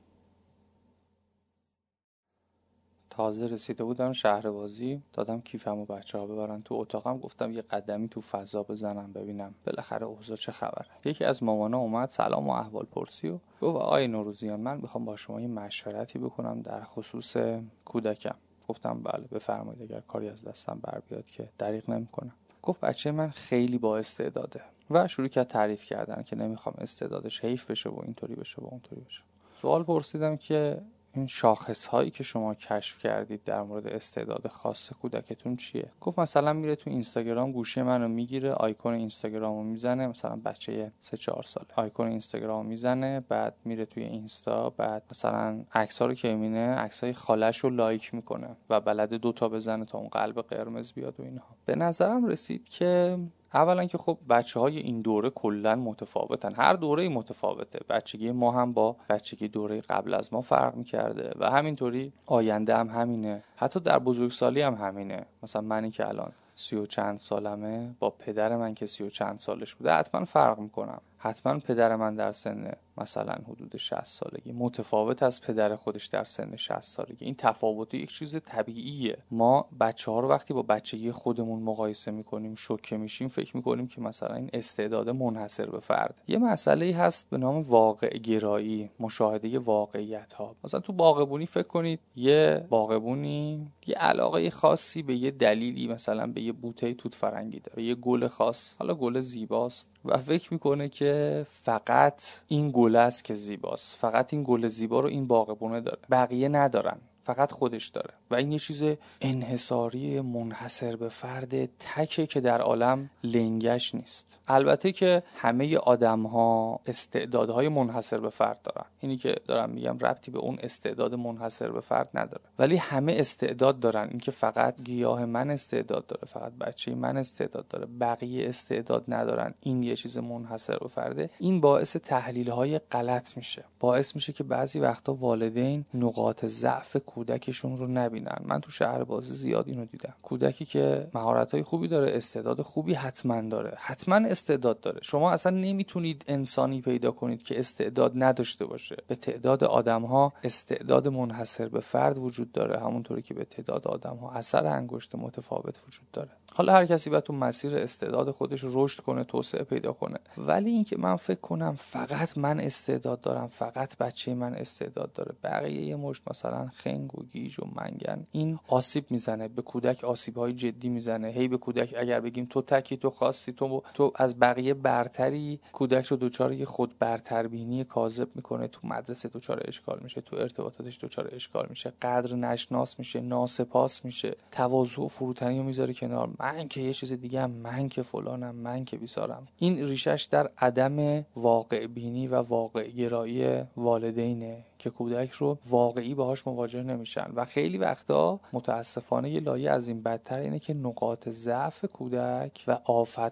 تازه رسیده بودم شهر بازی دادم کیفم و بچه ها ببرن تو اتاقم گفتم یه قدمی تو فضا بزنم ببینم بالاخره اوضاع چه خبره. یکی از مامانا اومد سلام و احوال پرسی و گفت آقای نوروزیان من می‌خوام با شما یه مشورتی بکنم در خصوص کودکم. گفتم بله بفرمایید اگر کاری از دستم بر بیاد که دریغ نمی‌کنم. گفت بچه من خیلی با استعداده و شروع کرد تعریف کردن که نمی‌خوام استعدادش حیف بشه و اینطوری بشه و اونطوری بشه. سوال پرسیدم که این شاخص هایی که شما کشف کردید در مورد استعداد خاص کودکتون چیه؟ گفت مثلا میره تو اینستاگرام گوشی منو می‌گیره آیکون اینستاگرامو می‌زنه مثلا بچه 3 4 ساله. آیکون اینستاگرامو می‌زنه بعد میره توی اینستا بعد مثلا عکس رو که می‌بینه عکس های خالش رو لایک می‌کنه و بلد دوتا بزنه تا اون قلب قرمز بیاد و اینها. به نظرم رسید که اولا که خب بچه های این دوره کلا متفاوتن. هر دوره متفاوته. بچگی ما هم با بچگی دوره قبل از ما فرق می‌کرده و همینطوری آینده هم همینه. حتی در بزرگسالی هم همینه. مثلا منی که الان سی و چند سالمه با پدر من که سی و چند سالش بوده حتما فرق می‌کنم. حتما پدر من در سن مثلا حدود 60 سالگی. متفاوت از پدر خودش در سن 60 سالگی. این تفاوت یک چیز طبیعیه. ما بچه ها رو وقتی با بچگی خودمون مقایسه می‌کنیم شوکه میشیم فکر می‌کنیم که مثلا این استعداد منحصر به فرد. یه مسئله هست به نام واقع گرایی مشاهده واقعیت ها مثلا تو باغبونی فکر کنید یه باغبونی یه علاقه خاصی به یه دلیلی مثلا به یه بوته توت فرنگی داره یه گل خاص. حالا گل زیباست و فکر می‌کنه که فقط این گل است که زیباست. فقط این گل زیبا رو این باغبونه داره. بقیه ندارن. فقط خودش داره. و این یه چیز انحصاری منحصر به فرد تکه که در عالم لنگش نیست. البته که همه آدم ها استعدادهای منحصر به فرد دارن. اینی که دارم میگم ربطی به اون استعداد منحصر به فرد نداره. ولی همه استعداد دارن. اینکه فقط گیاه من استعداد داره فقط بچه من استعداد داره بقیه استعداد ندارن این یه چیز منحصر به فرده این باعث تحلیل های غلط میشه. باعث میشه که بعضی وقتا والدین نقاط ضعف کودکشون رو نبینن. من تو شهر بازی زیاد اینو دیدم. کودکی که مهارت خوبی داره استعداد خوبی حتما داره. حتما استعداد داره. شما اصلا نمی‌تونید انسانی پیدا کنید که استعداد نداشته باشه. به تعداد آدم ها استعداد منحصر به فرد وجود داره. همونطوری که به تعداد آدم ها اثر انگشت متفاوت وجود داره. حالا هر کسی باید تو مسیر استعداد خودش رشد کنه توسعه پیدا کنه. ولی اینکه من فکر کنم فقط من استعداد دارم فقط بچه من استعداد داره. بقیه یه مشت مثلا خنگ و گیج و منگن این آسیب می‌زنه به کودک آسیب های جدی می‌زنه. هی به کودک اگر بگیم تو تکی تو خاصی تو تو از بقیه برتری کودک رو دوچار یه خود برتربینی کاذب می‌کنه. تو مدرسه دوچار اشکال میشه تو ارتباطاتش دوچار اشکال میشه. قدر نشناس میشه ناسپاس میشه. تواضع و فروتنی رو می‌ذاره کنار. من که یه چیز دیگه هم من که فلانم من که بیسارم. این ریشش در عدم واقع بینی و واقع گرایی والدینه. که کودک رو واقعی باهاش مواجه نمیشن. و خیلی وقتا متاسفانه یه لایه از این بدتر اینه که نقاط ضعف کودک و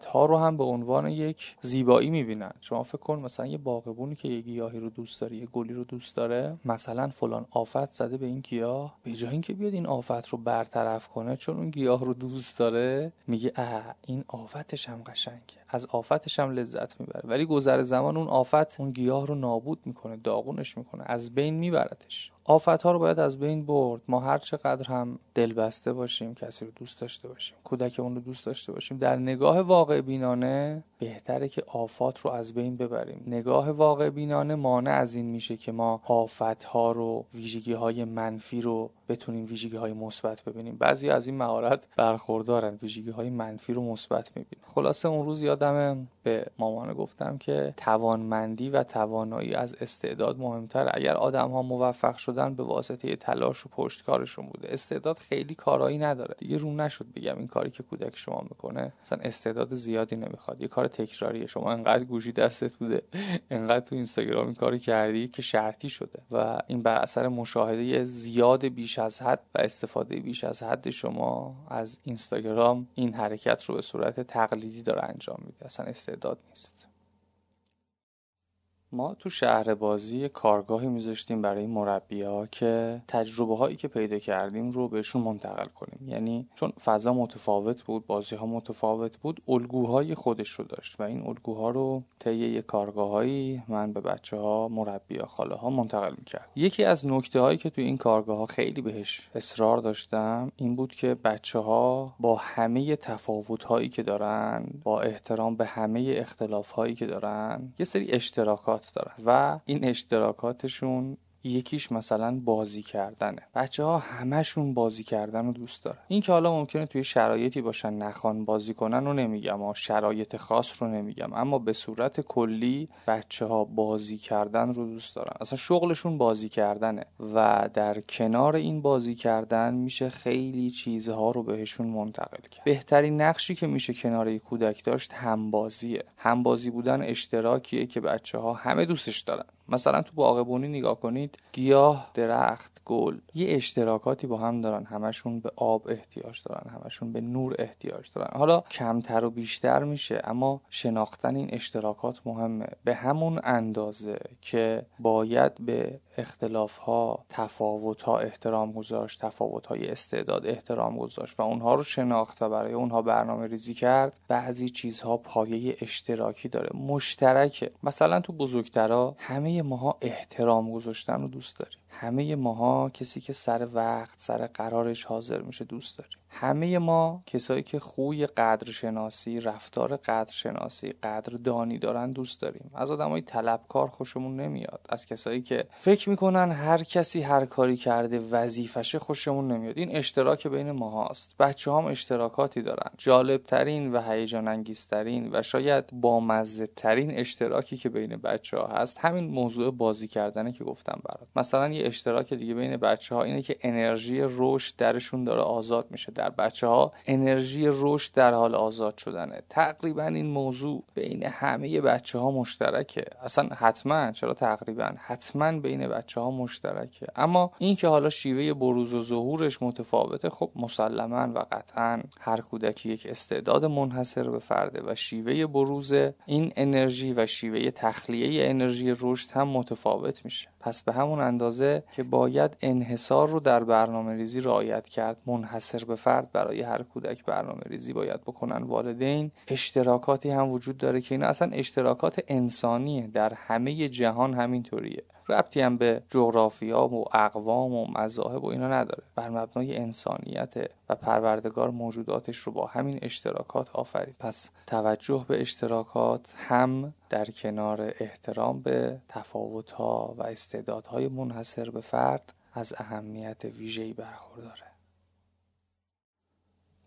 ها رو هم به عنوان یک زیبایی می‌بینن. شما فکر کن مثلا یه باغبونی که یه گیاهی رو دوست داره یه گلی رو دوست داره مثلا فلان آفت زده به این گیاه. به جای اینکه بیاد این آفت رو برطرف کنه چون اون گیاه رو دوست داره میگه اه این آفتش هم قشنگه. از آفتش هم لذت می‌بره. ولی گذر زمان اون آفت اون گیاه رو نابود می‌کنه داغونش می‌کنه. از بین میبرتش. آفت ها رو باید از بین برد. ما هر چقدر هم دلبسته باشیم کسی رو دوست داشته باشیم کودکمون رو دوست داشته باشیم در نگاه واقع بینانه بهتره که آفات رو از بین ببریم. نگاه واقع بینانه مانع از این میشه که ما آفت ها رو ویژگی های منفی رو بتونیم ویژگی های مثبت ببینیم. بعضی از این مهارت برخوردارن ویژگی های منفی رو مثبت می‌بینن. خلاصه اون روز یادم به مامان گفتم که توانمندی و توانایی از استعداد مهمتر. اگر آدم ها موفق شدن به واسطه تلاش و پشتکارشون بوده. استعداد خیلی کارایی نداره. دیگه رو نشد بگم این کاری که کودک شما می‌کنه مثلا استعداد زیادی نمی‌خواد. یه کار تکراریه. شما انقدر گوشی دستت بوده انقدر تو اینستاگرام این کاری کردی که شرطی شده و این بر اثر مشاهده زیاد بیش از حد و استفاده بیش از حد شما از اینستاگرام این حرکت رو به صورت تقلیدی داره انجام میده. اصلا استعداد نیست. ما تو شهر بازی کارگاهی میذاشتیم برای مربی ها که تجربه هایی که پیدا کردیم رو بهشون منتقل کنیم. یعنی چون فضا متفاوت بود بازی ها متفاوت بود الگوهای خودش رو داشت و این الگوها رو طی یه کارگاهایی من به بچه ها مربی ها خاله ها منتقل می‌کرد یکی از نکته هایی که تو این کارگاه ها خیلی بهش اصرار داشتم این بود که بچه ها با همه تفاوت هایی که دارن با احترام به همه اختلاف هایی که دارن یه سری اشتراکات و این اشتراکاتشون یکیش مثلا بازی کردنه. بچه ها همشون بازی کردن رو دوست دارن. این که حالا ممکنه توی شرایطی باشن نخوان بازی کنن رو نمیگم و شرایط خاص رو نمیگم اما به صورت کلی بچه ها بازی کردن رو دوست دارن. اصلا شغلشون بازی کردنه و در کنار این بازی کردن میشه خیلی چیزها رو بهشون منتقل کرد. بهترین نقشی که میشه کنار کودک داشت همبازیه. همبازی بودن اشتراکیه که بچه ها همه دوستش دارن. مثلا تو باغبونی نگاه کنید گیاه درخت گل یه اشتراکاتی با هم دارن. همشون به آب احتیاج دارن همشون به نور احتیاج دارن. حالا کمتر و بیشتر میشه اما شناختن این اشتراکات مهمه. به همون اندازه که باید به اختلاف ها تفاوت ها احترام گذاشت تفاوت های استعداد احترام گذاشت و اونها رو شناخت و برای اونها برنامه ریزی کرد بعضی چیزها پایه اشتراکی داره. مشترکه. مثلا تو بزرگترا همه ماها احترام گذاشتن رو دوست داریم. همه ماها کسی که سر وقت سر قرارش حاضر میشه دوست داریم. همه ما کسایی که خوی قدرشناسی رفتار قدرشناسی قدردانی دارن دوست داریم. از آدمای طلبکار خوشمون نمیاد. از کسایی که فکر می‌کنن هر کسی هر کاری کرده وظیفشه خوشمون نمیاد. این اشتراک بین ما هست بچه هم اشتراکاتی دارن. جالب ترین و هیجان انگیزترین و شاید بامزه ترین اشتراکی که بین بچه ها هست همین موضوع بازی کردنه که گفتم برات. مثلا یه اشتراک دیگه بین بچه ها اینه که انرژی رشد درشون داره آزاد میشه. در بچه ها انرژی رشد در حال آزاد شدنه. تقریبا این موضوع بین همه بچه ها مشترکه. اصلا حتما چرا تقریبا؟ حتما بین بچه ها مشترکه. اما این که حالا شیوه بروز و ظهورش متفاوته خب مسلما و قطعا هر کودکی یک استعداد منحصر به فرده و شیوه بروز این انرژی و شیوه تخلیه انرژی رشد هم متفاوت میشه. پس به همون اندازه که باید انحصار رو در برنامه ریزی رعایت کرد منحصر به فرد برای هر کودک برنامه ریزی باید بکنن والدین اشتراکاتی هم وجود داره که اینا اصلا اشتراکات انسانیه در همه جهان همینطوریه. ربطی هم به جغرافیا و اقوام و مذاهب و اینا نداره. بر مبنای انسانیت و پروردگار موجوداتش رو با همین اشتراکات آفرید. پس توجه به اشتراکات هم در کنار احترام به تفاوتها و استعدادهای منحصر به فرد از اهمیت ویژه‌ای برخورداره.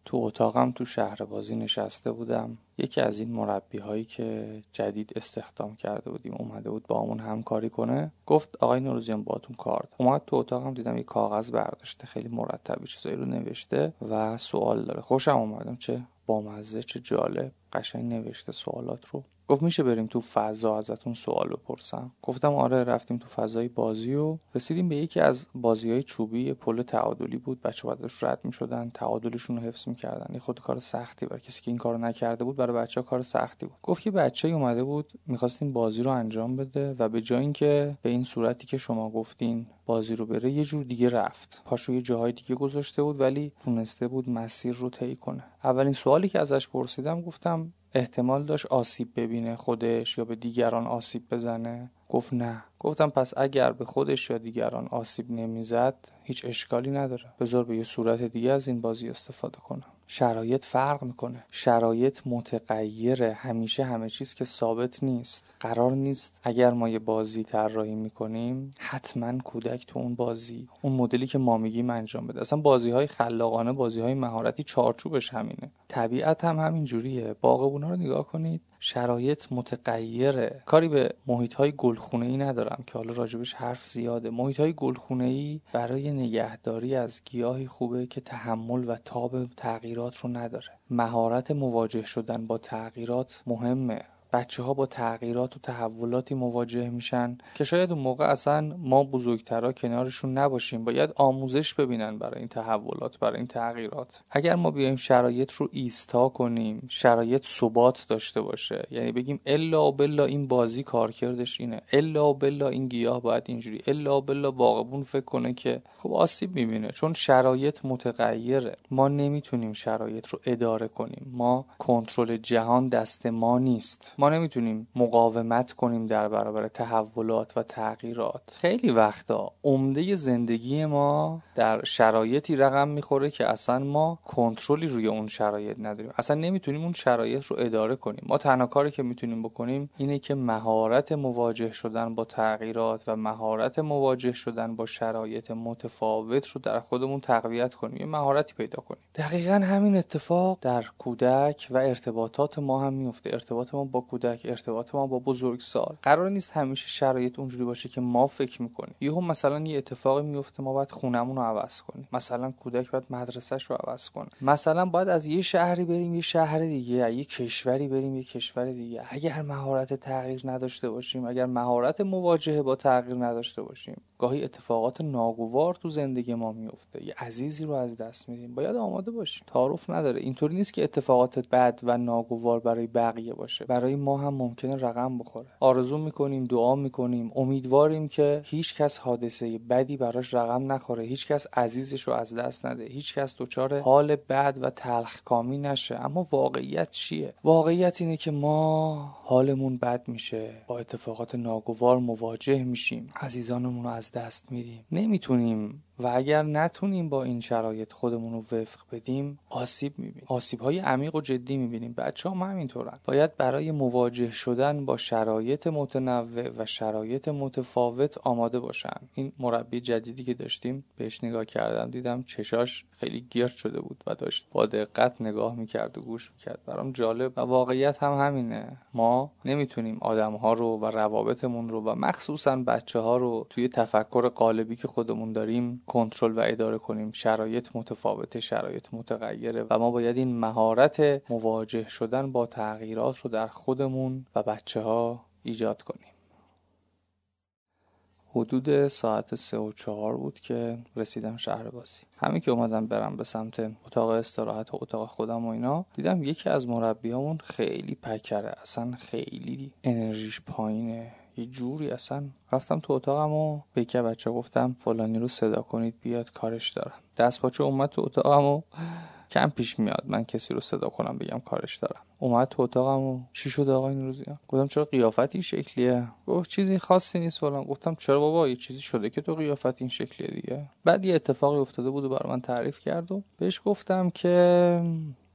تو اتاقم تو شهر بازی نشسته بودم. یکی از این مربی هایی که جدید استخدام کرده بودیم اومده بود با همون همکاری کنه. گفت آقای نوروزیان باتون کار اومد تو اتاقم دیدم یه کاغذ برداشته خیلی مرتب چیزایی رو نوشته و سوال داره. خوشم اومدم چه بامزه چه جالب. قشنگ نوشته سوالات رو. گفت میشه بریم تو فضا ازتون سوال بپرسم. گفتم آره رفتیم تو فضای بازی و رسیدیم به یکی از بازی های چوبی پل تعادلی بود. بچه بعدش رد می‌شدن تعادلشون رو حفظ می‌کردن. یه خود کار سختی برای کسی که این کارو نکرده بود برای بچه ها کار سختی بود. گفت که بچه اومده بود می‌خواستیم بازی رو انجام بده و به جای اینکه به این صورتی که شما گفتین بازی رو بره یه جور دیگه رفت. پاشو یه جاهای دیگه گذاشته بود ولی تونسته بود مسیر رو طی کنه. اولین سوالی که ازش پرسیدم گفتم احتمال داشت آسیب ببینه خودش یا به دیگران آسیب بزنه؟ گفت نه. گفتم پس اگر به خودش یا دیگران آسیب نمی‌زد هیچ اشکالی نداره. بذار به یه صورت دیگه از این بازی استفاده کنم. شرایط فرق می‌کنه. شرایط متغیره همیشه همه چیز که ثابت نیست. قرار نیست اگر ما یه بازی طراحی می‌کنیم حتما کودک تو اون بازی اون مدلی که ما میگیم انجام بده. اصلا بازی های خلاقانه بازی های مهارتی چارچوبش همینه. طبیعت هم همین جوریه باغبونا رو نگاه کنید. شرایط متغیره. کاری به محیط های گلخونه ای ندارم که حالا راجبش حرف زیاده. محیط های گلخونه ای برای نگهداری از گیاهی خوبه که تحمل و تاب تغییرات رو نداره. مهارت مواجه شدن با تغییرات مهمه. بچه ها با تغییرات و تحولاتی مواجه میشن که شاید اون موقع اصلا ما بزرگترا کنارشون نباشیم. باید آموزش ببینن برای این تحولات برای این تغییرات. اگر ما بیایم شرایط رو ایستا کنیم شرایط ثبات داشته باشه. یعنی بگیم الا بلا این بازی کارکردش اینه. الا بلا این گیاه باید اینجوری. الا بلا باغبون فکر کنه که خب آسیب می‌بینه. چون شرایط متغیره. ما نمی‌تونیم شرایط رو اداره کنیم. ما کنترل جهان دست ما نیست. ما نمی‌تونیم مقاومت کنیم در برابر تحولات و تغییرات. خیلی وقتا عمده زندگی ما در شرایطی رقم می‌خوره که اصلا ما کنترلی روی اون شرایط نداریم. اصلا نمی‌تونیم اون شرایط رو اداره کنیم. ما تنها کاری که می‌تونیم بکنیم اینه که مهارت مواجه شدن با تغییرات و مهارت مواجه شدن با شرایط متفاوت رو در خودمون تقویت کنیم. یه مهارتی پیدا کنیم. دقیقا همین اتفاق در کودک و ارتباطات ما هم میفته ارتباط ما با کودک ارتباط ما با بزرگسال قرار نیست همیشه شرایط اونجوری باشه که ما فکر می‌کنیم. یهو مثلا یه اتفاقی میفته ما باید خونمون رو عوض کنیم. مثلا کودک باید مدرسهش رو عوض کنه. مثلا باید از یه شهری بریم یه شهر دیگه یه کشوری بریم یه کشور دیگه. اگر مهارت تغییر نداشته باشیم اگر مهارت مواجهه با تغییر نداشته باشیم گاهی اتفاقات ناگوار تو زندگی ما میفته یه عزیزی رو از دست میدیم. باید آماده باشیم. تعارف نداره. اینطوری نیست که اتفاقات بد و ناگوار برای بقیه باشه. برای ما هم ممکنه رقم بخوره. آرزو می‌کنیم دعا می‌کنیم. امیدواریم که هیچ کس حادثه بدی براش رقم نخوره. هیچ کس عزیزش رو از دست نده. هیچ کس دچار حال بد و تلخکامی نشه. اما واقعیت چیه؟ واقعیت اینه که ما حالمون بد میشه. با اتفاقات ناگوار مواجه میشیم. عزیزانمون رو از دست میدیم. نمی‌تونیم و اگر نتونیم با این شرایط خودمون رو وفق بدیم آسیب می‌بینیم. آسیب های عمیق و جدی می‌بینیم. بچه هم همینطورن. باید برای مواجه شدن با شرایط متنوع و شرایط متفاوت آماده باشن. این مربی جدیدی که داشتیم بهش نگاه کردم دیدم چشاش خیلی گرد شده بود و داشت با دقت نگاه می‌کرد و گوش می‌کرد. برام جالب و واقعیت هم همینه. ما نمی‌تونیم آدم ها رو و روابطمون رو و مخصوصا بچه ها رو توی تفکر قالبی که خودمون داریم کنترل و اداره کنیم. شرایط متفاوته شرایط متغیره و ما باید این مهارت مواجه شدن با تغییرات رو در خودمون و بچه ها ایجاد کنیم. حدود ساعت سه و چهار بود که رسیدم شهر بازی. همین که اومدم برم به سمت اتاق استراحت و اتاق خودم و اینا دیدم یکی از مربیامون خیلی پکره اصلا خیلی انرژیش پایینه. یه جوری اصلا رفتم تو اتاقم و به که بچه گفتم فلانی رو صدا کنید بیاد کارش دارم. دست پاچه اومد تو اتاقم و کم پیش میاد من کسی رو صدا کنم بگم کارش دارم. اومد تو اتاقم و چی شد آقا این روزی؟ گفتم چرا قیافت این شکلیه؟ گفت چیزی خاصی نیست فلان. گفتم چرا بابا یه چیزی شده که تو قیافت این شکلیه دیگه؟ بعد یه اتفاقی افتاده بود و برای من تعریف کرد و بهش گفتم که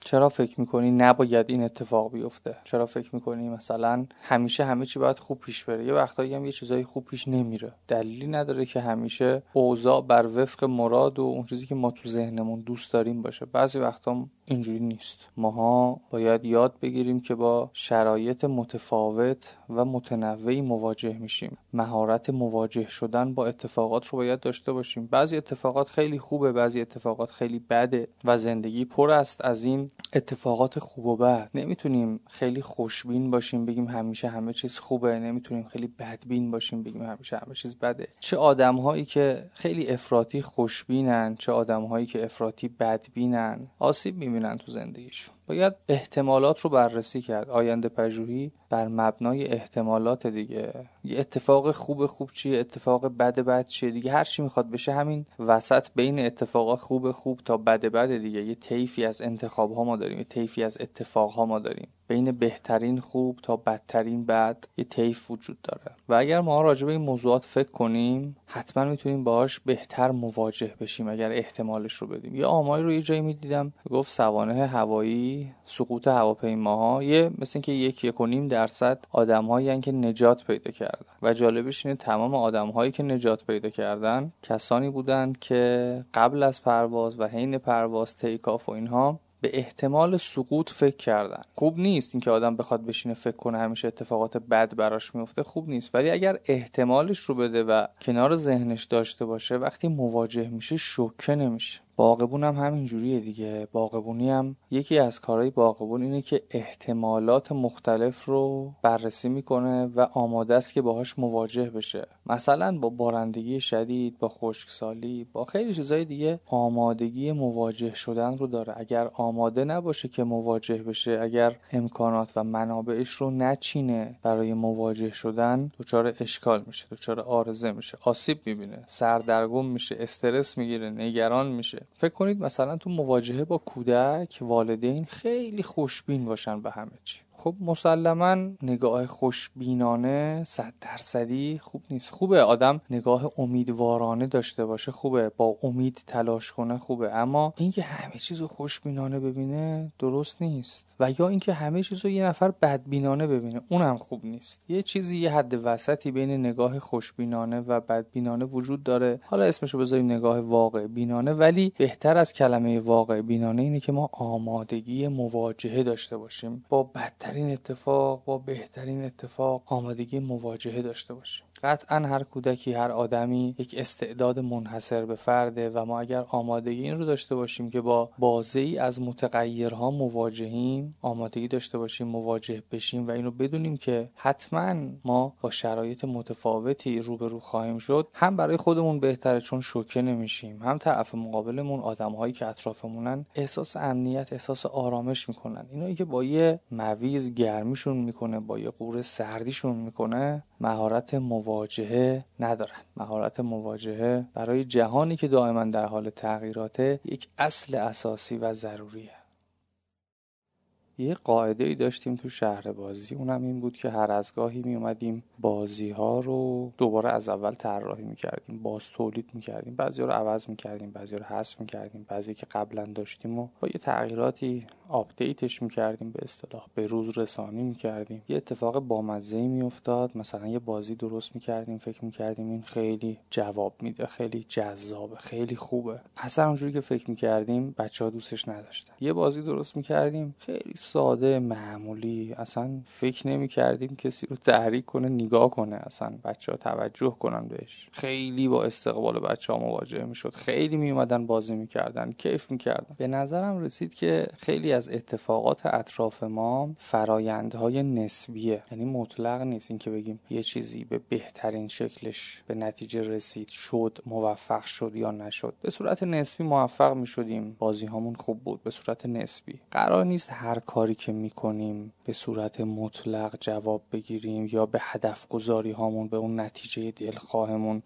چرا فکر می‌کنی نباید این اتفاق بیفته؟ چرا فکر می‌کنی مثلا همیشه همه چی باید خوب پیش بره؟ یه وقتایی هم یه چیزایی خوب پیش نمیره. دلیلی نداره که همیشه اوضاع بر وفق مراد و اون چیزی که ما تو ذهنمون دوست داریم باشه. بعضی وقتا اینجوری نیست. ماها باید یاد بگیریم که با شرایط متفاوت و متنوعی مواجه میشیم. مهارت مواجه شدن با اتفاقات رو باید داشته باشیم. بعضی اتفاقات خیلی خوبه بعضی اتفاقات خیلی بده و زندگی پر است از این اتفاقات خوب و بد. نمی‌تونیم خیلی خوشبین باشیم بگیم همیشه همه چیز خوبه. نمی‌تونیم خیلی بدبین باشیم بگیم همیشه همه چیز بده. چه آدم هایی که خیلی افراطی خوشبینن چه آدم هایی که افراطی بدبینن آسیب می‌بینن تو زندگیشون. باید احتمالات رو بررسی کرد. آینده پژوهی بر مبنای احتمالات دیگه. یه اتفاق خوب خوب چیه اتفاق بد بد چیه دیگه. هر چی می‌خواد بشه همین وسط بین اتفاقات خوب خوب تا بد بد دیگه. یه طیفی از انتخاب ها ما داریم یه طیفی از اتفاق ها ما داریم. بین بهترین خوب تا بدترین بد یه طیف وجود داره. و اگر ما راجع به این موضوعات فکر کنیم حتما می‌تونیم باهاش بهتر مواجه بشیم اگر احتمالش رو بدیم. یه آماری رو یه جایی می‌دیدم گفت سوانه هوایی سقوط هواپیماها یه مثل اینکه یک یک و نیم درصد آدمهایی که نجات پیدا کردن. و جالبش اینه تمام آدمهایی که نجات پیدا کردن کسانی بودند که قبل از پرواز و حین پرواز تیکاف و اینها به احتمال سقوط فکر کردن. خوب نیست اینکه آدم بخواد بشینه فکر کنه همیشه اتفاقات بد براش میفته. خوب نیست. ولی اگر احتمالش رو بده و کنار ذهنش داشته باشه وقتی مواجه میشه شوکه نمیشه. باغبون هم همین جوریه دیگه. باغبونی هم یکی از کارهای باغبون اینه که احتمالات مختلف رو بررسی می‌کنه و آماده است که باهاش مواجه بشه. مثلا با بارندگی شدید با خشکسالی با خیلی چیزای دیگه آمادگی مواجه شدن رو داره. اگر آماده نباشه که مواجه بشه اگر امکانات و منابعش رو نچینه برای مواجه شدن دچار اشکال میشه دچار آرزه میشه آسیب می‌بینه سردرگم میشه استرس می‌گیره نگران میشه. فکر کنید مثلا تو مواجهه با کودک والدین خیلی خوشبین باشن به همه چی. خب مسلما نگاه خوشبینانه صد درصدی خوب نیست. خوبه آدم نگاه امیدوارانه داشته باشه خوبه. با امید تلاش کنه خوبه. اما اینکه همه چیز رو خوشبینانه ببینه درست نیست. و یا اینکه همه چیز رو یه نفر بدبینانه ببینه اونم خوب نیست. یه چیزی یه حد وسطی بین نگاه خوشبینانه و بدبینانه وجود داره. حالا اسمشو بذاریم نگاه واقع بینانه. ولی بهتر از کلمه واقع بینانه اینه که ما آمادگی مواجهه داشته باشیم. با بد بدترین اتفاق با بهترین اتفاق آمادگی مواجهه داشته باشیم. قطعا هر کودکی هر آدمی یک استعداد منحصر به فرده و ما اگر آمادگی این رو داشته باشیم که با بازه ای از متغیرها مواجهیم آمادگی داشته باشیم مواجه بشیم و اینو بدونیم که حتما ما با شرایط متفاوتی روبرو خواهیم شد. هم برای خودمون بهتره چون شوکه نمیشیم هم طرف مقابلمون آدمهایی که اطرافمونن احساس امنیت احساس آرامش می‌کنن. اینایی که با یه مویز گرمیشون می‌کنه با یه قوره سردیشون می‌کنه مهارت مواجهه ندارن. مهارت مواجهه برای جهانی که دائما در حال تغییراته یک اصل اساسی و ضروریه. یه قاعده ای داشتیم تو شهر بازی. اونم این بود که هر از گاهی می اومدیم بازی ها رو دوباره از اول طراحی می کردیم باز تولید می کردیم بعضی رو عوض می کردیم بعضی رو حذف می کردیم بعضی که قبلا داشتیم و با یه تغییراتی update ش می کردیم به اصطلاح به روز رسانی می کردیم یه اتفاق بامزه ای می افتاد مثلا یه بازی درست می کردیم فکر می کردیم این خیلی جواب میده خیلی جذابه خیلی خوبه. اصلا اونجوری که فکر می کردیم بچه ها دوستش نداشتن. یه بازی درست می کردیم خیلی ساده معمولی اصلا فکر نمی کردیم کسی رو تحریک کنه نگاه کنه اصلا بچه ها توجه کنن بهش. خیلی با استقبال بچه ها مواجه می شد. خیلی می اومدن بازی می کردن کیف می کردن. به نظرم رسید که خیلی از اتفاقات اطراف ما فرایندهای نسبیه. یعنی مطلق نیست این که بگیم یه چیزی به بهترین شکلش به نتیجه رسید شد موفق شد یا نشد. به صورت نسبی موفق می شدیم. بازی هامون خوب بود. به صورت نسبی. قرار نیست هر کاری که می‌کنیم به صورت مطلق جواب بگیریم یا به هدف گذاری هامون به اون نتیجه دلخواهمون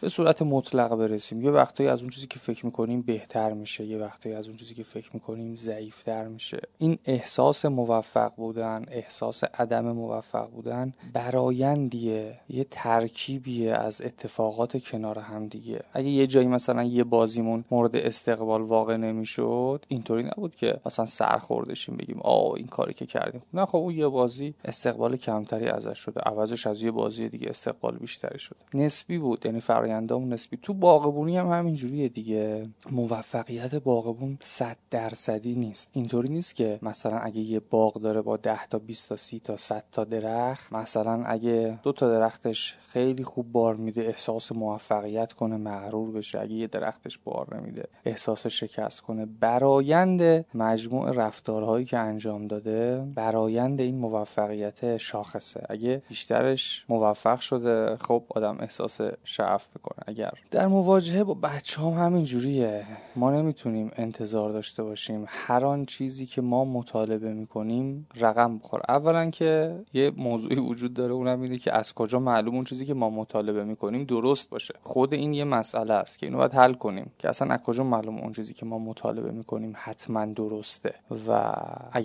به صورت مطلق برسیم. یه وقتایی از اون چیزی که فکر می‌کنیم بهتر میشه یه وقتایی از اون چیزی که فکر می‌کنیم ضعیفتر میشه. این احساس موفق بودن احساس عدم موفق بودن برایندیه یه ترکیبیه از اتفاقات کنار هم دیگه. اگه یه جایی مثلا یه بازیمون مورد استقبال واقع نمی‌شد اینطوری نبود که مثلا سرخوردشیم بگیم آ این کاری که کردیم. نه خب اون یه بازی استقبال کمتری ازش شده. عوضش از یه بازی دیگه استقبال بیشتری شده. نسبی بود یعنی فرآیندامون نسبی. تو باغبونی هم همینجوریه دیگه. موفقیت باغبون 100 درصدی نیست. اینطوری نیست که مثلا اگه یه باغ داره با 10 تا 20 تا 30 تا 100 تا درخت مثلا اگه دو تا درختش خیلی خوب بار میده احساس موفقیت کنه مغرور بشه. اگه یه درختش بار نمیده احساس شکست کنه. برایند مجموع رفتارهایی که انجام داده برایند این موفقیت شاخصه. اگه بیشترش موفق شده خب آدم احساس شعف بکنه اگر در مواجهه با بچه هم همین جوریه ما نمی‌تونیم انتظار داشته باشیم. هر آن چیزی که ما مطالبه می‌کنیم رقم بخور اولا که یه موضوعی وجود داره اونم اینه که از کجا معلوم اون چیزی که ما مطالبه می‌کنیم درست باشه. خود این یه مسئله است که اینو باید حل کنیم که اصلا از کجا معلوم اون چیزی که ما مطالبه می‌کنیم حتما درسته و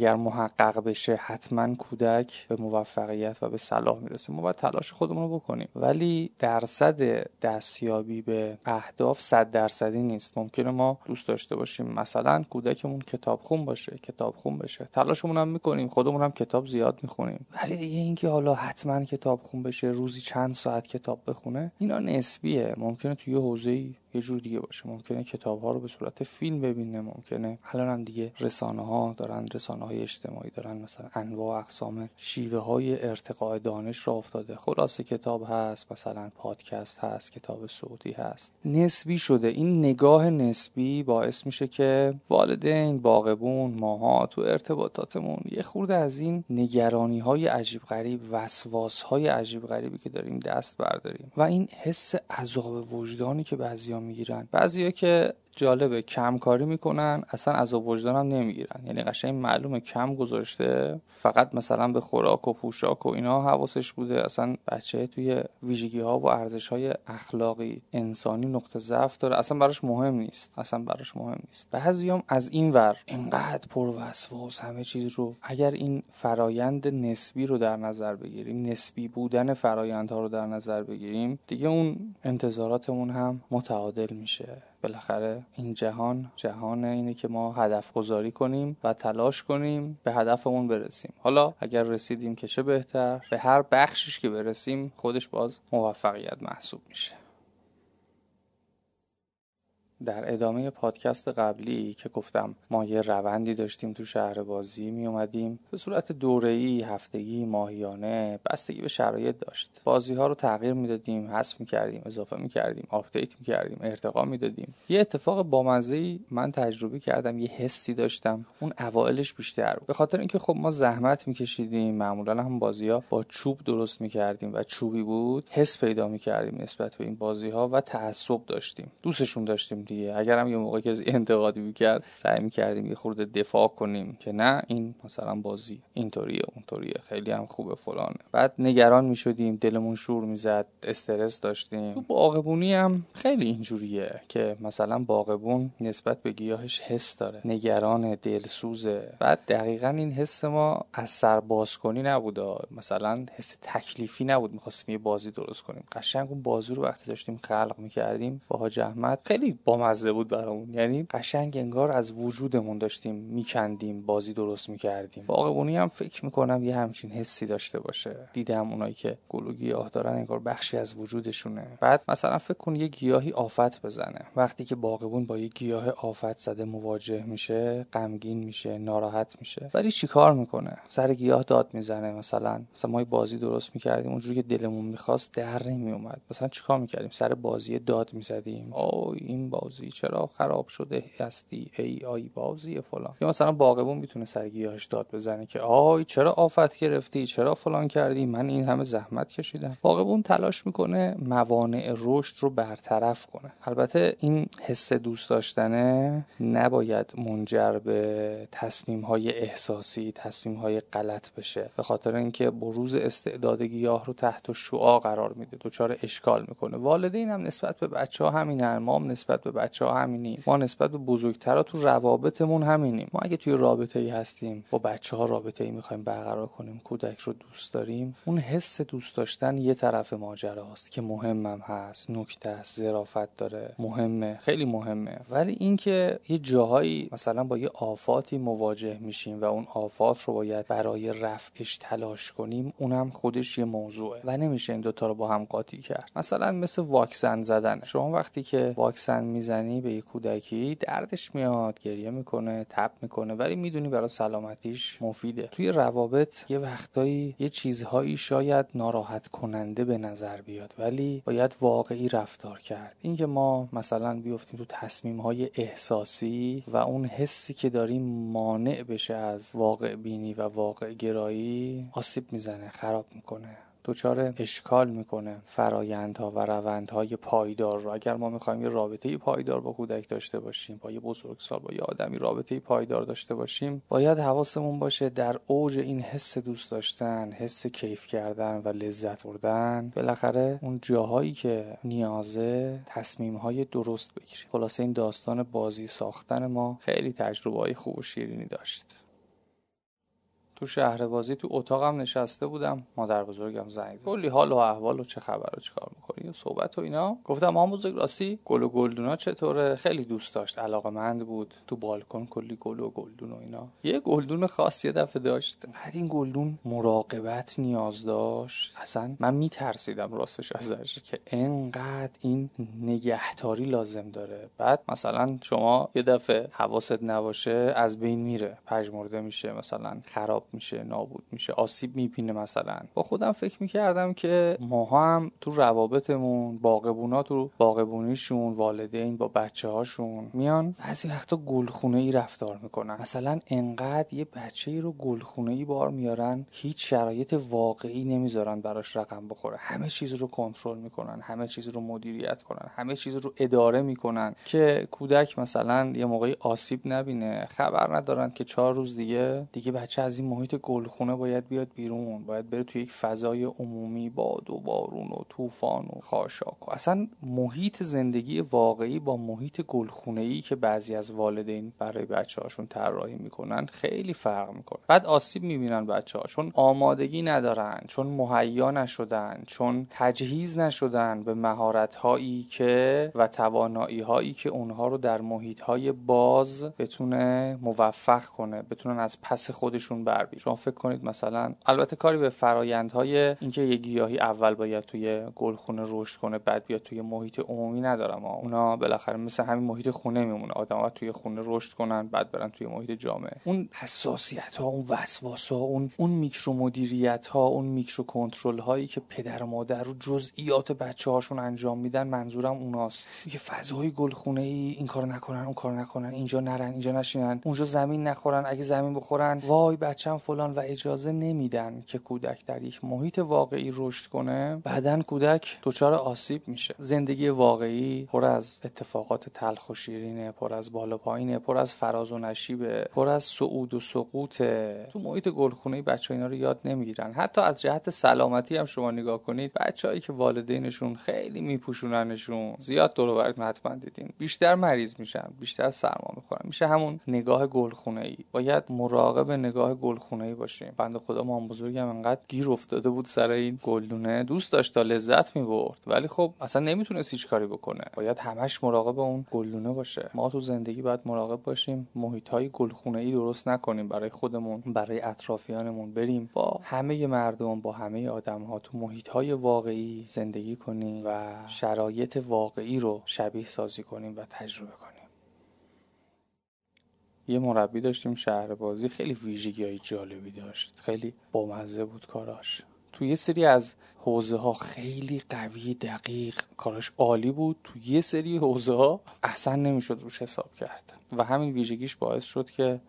اگر محقق بشه حتما کودک به موفقیت و به صلاح می‌رسه. ما باید تلاش خودمون رو بکنیم. ولی درصد دستیابی به اهداف صد درصدی نیست. ممکنه ما دوست داشته باشیم مثلا کودکمون کتاب خون باشه کتاب خون بشه. تلاشمون هم می‌کنیم خودمون هم کتاب زیاد می‌خونیم. ولی دیگه اینکه حالا حتما کتاب خون بشه روزی چند ساعت کتاب بخونه اینا نسبیه. ممکنه توی حوزه یه جور دیگه باشه. ممکنه کتاب ها رو به صورت فیلم ببینه ممکنه الان هم دیگه رسانه ها دارن رسانه های اجتماعی دارن مثلا انواع اقسام شیوه های ارتقاء دانش را افتاده. خلاصه کتاب هست مثلا پادکست هست کتاب صوتی هست. نسبی شده. این نگاه نسبی باعث میشه که والدین باغبون ماها تو ارتباطاتمون یه خورده از این نگرانی های عجیب غریب وسواس های عجیب غریبی که داریم دست برداریم. و این حس عذاب وجدانی که بعضیا می‌گیرن. بعضیا که جالبه کم کاری می‌کنن اصلا از وجدان هم نمی‌گیرن. یعنی قشنگ معلومه کم گذاشته فقط مثلا به خوراک و پوشاک و اینا حواسش بوده. اصلا بچه توی ویژگی ها و ارزش های اخلاقی انسانی نقطه ضعف داره. اصلا براش مهم نیست. اصلا براش مهم نیست. بعضیام از این ور اینقدر پر وسواس همه چیز رو. اگر این فرایند نسبی رو در نظر بگیریم نسبی بودن فرایندها رو در نظر بگیریم دیگه اون انتظاراتمون هم متعادل میشه. بالاخره این جهان جهان اینه که ما هدف گذاری کنیم و تلاش کنیم به هدفمون برسیم. حالا اگر رسیدیم که چه بهتر؟ به هر بخشش که برسیم خودش باز موفقیت محسوب میشه. در ادامه پادکست قبلی که گفتم ما یه روندی داشتیم تو شهر بازی می اومدیم به صورت دوره‌ای، هفتگی، ماهیانه بستگی به شرایط داشت. بازی ها رو تغییر می‌دادیم، حذف می‌کردیم، اضافه می‌کردیم، update می‌کردیم، ارتقا می‌دادیم. یه اتفاق بامزه من تجربه کردم، یه حسی داشتم. اون اوایلش بیشتر به خاطر اینکه خب ما زحمت میکشیدیم، معمولا هم بازی ها با چوب درست می‌کردیم و چوبی بود، حس پیدا می‌کردیم نسبت به این بازی ها و تعصب داشتیم. دوستشون داشتیم دیگه. اگرم یه موقع که انتقادی می‌کرد سعی می‌کردیم یه خورده دفاع کنیم که نه این مثلا بازی اینطوریه اونطوریه خیلی هم خوبه فلانه بعد نگران می‌شدیم دلمون شور می‌زد استرس داشتیم. تو باغبونی هم خیلی اینجوریه که مثلا باغبون نسبت به گیاهش حس داره. نگران دلسوزه. بعد دقیقا این حس ما از سر باز کنی نبود. مثلا حس تکلیفی نبود. می‌خواستیم یه بازی درست کنیم. قشنگ اون بازی رو وقتی داشتیم خلق می‌کردیم با حاج احمد خیلی بامزه بود برامون. یعنی قشنگ انگار از وجودمون داشتیم میکندیم بازی درست می‌کردیم. باغبونی هم فکر می‌کنم یه همچین حسی داشته باشه. دیدم اونایی که گل گیاه دارن انگار بخشی از وجودشونه. بعد مثلا فکر کن یه گیاهی آفت بزنه. وقتی که باغبون با یه گیاه آفت زده مواجه میشه غمگین میشه ناراحت میشه. ولی چیکار می‌کنه؟ سر گیاه داد می‌زنه مثلا. مثلا ما بازی درست می‌کردیم اونجوری که دلمون می‌خواست در نمیومد مثلا چیکار می‌کردیم؟ سر بازی داد می‌زدیم. او این بازی. چرا خراب شده هستی ای آی بازی فلان؟ یا مثلا باغبون می‌تونه سر گیاهش داد بزنه که آی چرا آفت گرفتی؟ چرا فلان کردی؟ من این همه زحمت کشیدم. باغبون تلاش می‌کنه موانع رشد رو برطرف کنه. البته این حس دوست داشتنه نباید منجر به تصمیم های احساسی تصمیم های غلط بشه. به خاطر اینکه بروز استعداد گیاه رو تحت شعا قرار میده. دچار اشکال می‌کنه. والدین هم نسبت به بچه ها همینن ما هم نسبت به بچه ها همینیم ما نسبت به بزرگترا تو روابطمون همینیم. ما اگه توی رابطه ای هستیم با بچه ها رابطه ای می‌خوایم برقرار کنیم کودک رو دوست داریم اون حس دوست داشتن یه طرف ماجراست که مهمم هست نکته است ظرافت داره مهمه خیلی مهمه. ولی اینکه یه جاهایی مثلا با یه آفاتی مواجه میشیم و اون آفات رو باید برای رفعش تلاش کنیم اونم خودش یه موضوعه و نمیشه این دوتا رو با هم قاطی کرد. مثلا مثل واکسن زدن. شما وقتی که واکسن می‌زنی به یه کودکی دردش میاد گریه می‌کنه تپ می‌کنه ولی می‌دونی برای سلامتیش مفیده. توی روابط یه وقتایی یه چیزهایی شاید ناراحت کننده به نظر بیاد ولی باید واقعی رفتار کرد. اینکه ما مثلا بیفتیم تو تصمیم های احساسی و اون حسی که داریم مانع بشه از واقع بینی و واقع گرایی آسیب می‌زنه خراب می‌کنه. دچار اشکال می‌کنه فرایندها و روندهای پایدار رو. اگر ما می‌خوایم یه رابطه پایدار با کودک داشته باشیم با یه بزرگسال با یه آدمی رابطه پایدار داشته باشیم باید حواسمون باشه در اوج این حس دوست داشتن حس کیف کردن و لذت بردن بالاخره اون جاهایی که نیازه تصمیم های درست بگیریم. خلاصه این داستان بازی ساختن ما خیلی تجربه های خوب و شیرینی داشت. تو شهر بازی تو اتاقم نشسته بودم. مادر بزرگم زنگ زد. کلی حال و احوال و چه خبر و چیکار می‌کنی و صحبت و اینا. گفتم ما بزرگ راستی گل و گلدونا چطوره؟ خیلی دوست داشت. علاقه مند بود. تو بالکن کلی گل و گلدون و اینا. یه گلدون خاص یه دفعه داشت. بعد این گلدون مراقبت نیاز داشت. اصلا من میترسیدم راستش ازش که انقدر این نگهداری لازم داره. بعد مثلا شما یه دفعه حواست نباشه از بین میره. پژمرده میشه مثلا خراب میشه نابود میشه آسیب می‌بینه مثلا. با خودم فکر می‌کردم که ماها هم تو روابطمون باغبونا تو باغبونیشون والدین با بچه هاشون میان بعضی وقتا گلخونه ای رفتار می‌کنن. مثلا انقدر یه بچه ای رو گلخونه ای بار میارن هیچ شرایط واقعی نمی‌ذارن براش رقم بخوره. همه چیز رو کنترل می‌کنن همه چیز رو مدیریت کنن همه چیز رو اداره می‌کنن که کودک مثلا یه موقعی آسیب نبینه خبر ندارن که چهار روز دیگه دیگه بچه از این محیط گلخونه باید بیاد بیرون باید بره توی یک فضای عمومی باد و بارون و طوفان و خاشاک و اصلا محیط زندگی واقعی با محیط گلخونه ای که بعضی از والدین برای بچه هاشون طراحی می‌کنن خیلی فرق می‌کنه. بعد آسیب می‌بینن بچه ها چون آمادگی ندارن چون مهیا نشدن چون تجهیز نشدن به مهارت هایی که و توانایی هایی که اونها رو در محیط های باز بتونه موفق کنه بتونن از پس خودشون بر شبیه شما فکر کنید مثلا البته کاری به فرایندهای اینکه یه گیاهی اول باید توی گلخونه رشد کنه بعد بیاد توی محیط عمومی ندارم اونا بالاخره مثل همین محیط خونه میمونه. آدم توی خونه رشد کنن بعد برن توی محیط جامعه. اون حساسیت ها اون وسواس ها اون اون میکرو مدیریت ها اون میکرو کنترل هایی که پدر و مادر رو جزئیات بچه هاشون انجام میدن منظورم اوناست. یه فضای گلخونه ای این کارو نکنن اون کارو نکنن اینجا نرن اینجا نشینن اونجا زمین نخورن اگه زمین بخورن وای بچم فلان و اجازه نمیدن که کودک در یک محیط واقعی رشد کنه بعدا کودک دچار آسیب میشه. زندگی واقعی پر از اتفاقات تلخ و شیرینه پر از بالا پایینه پر از فراز و نشیبه پر از صعود و سقوطه تو محیط گلخونه بچه اینا رو یاد نمی‌گیرن. حتی از جهت سلامتی هم شما نگاه کنید بچههایی که والدینشون خیلی میپوشوننشون زیاد دور حتما دیدین. بیشتر مریض میشن بیشتر سرما می‌خورن. میشه همون نگاه گلخونه ای باید مراقب نگاه گلخونه ای باشیم. بنده خدا مام بزرگم انقدر گیر افتاده بود سر این گلدونه. دوست داشت تا لذت می‌برد. ولی خب اصلا نمی‌تونست هیچ کاری بکنه. باید همش مراقب اون گلدونه باشه. ما تو زندگی باید مراقب باشیم. محیط های گلخونه ای درست نکنیم برای خودمون برای اطرافیانمون. بریم با همه مردم با همه آدم ها تو محیط های واقعی زندگی کنیم و شرایط واقعی رو شبیه سازی کنیم و تجربه کنیم. یه مربی داشتیم شهر بازی خیلی ویژگی های جالبی داشت. خیلی بامزه بود کاراش. تو یه سری از حوزه ها خیلی قوی دقیق کاراش عالی بود. تو یه سری حوزه ها اصلا نمی‌شد روش حساب کرد. و همین ویژگیش باعث شد که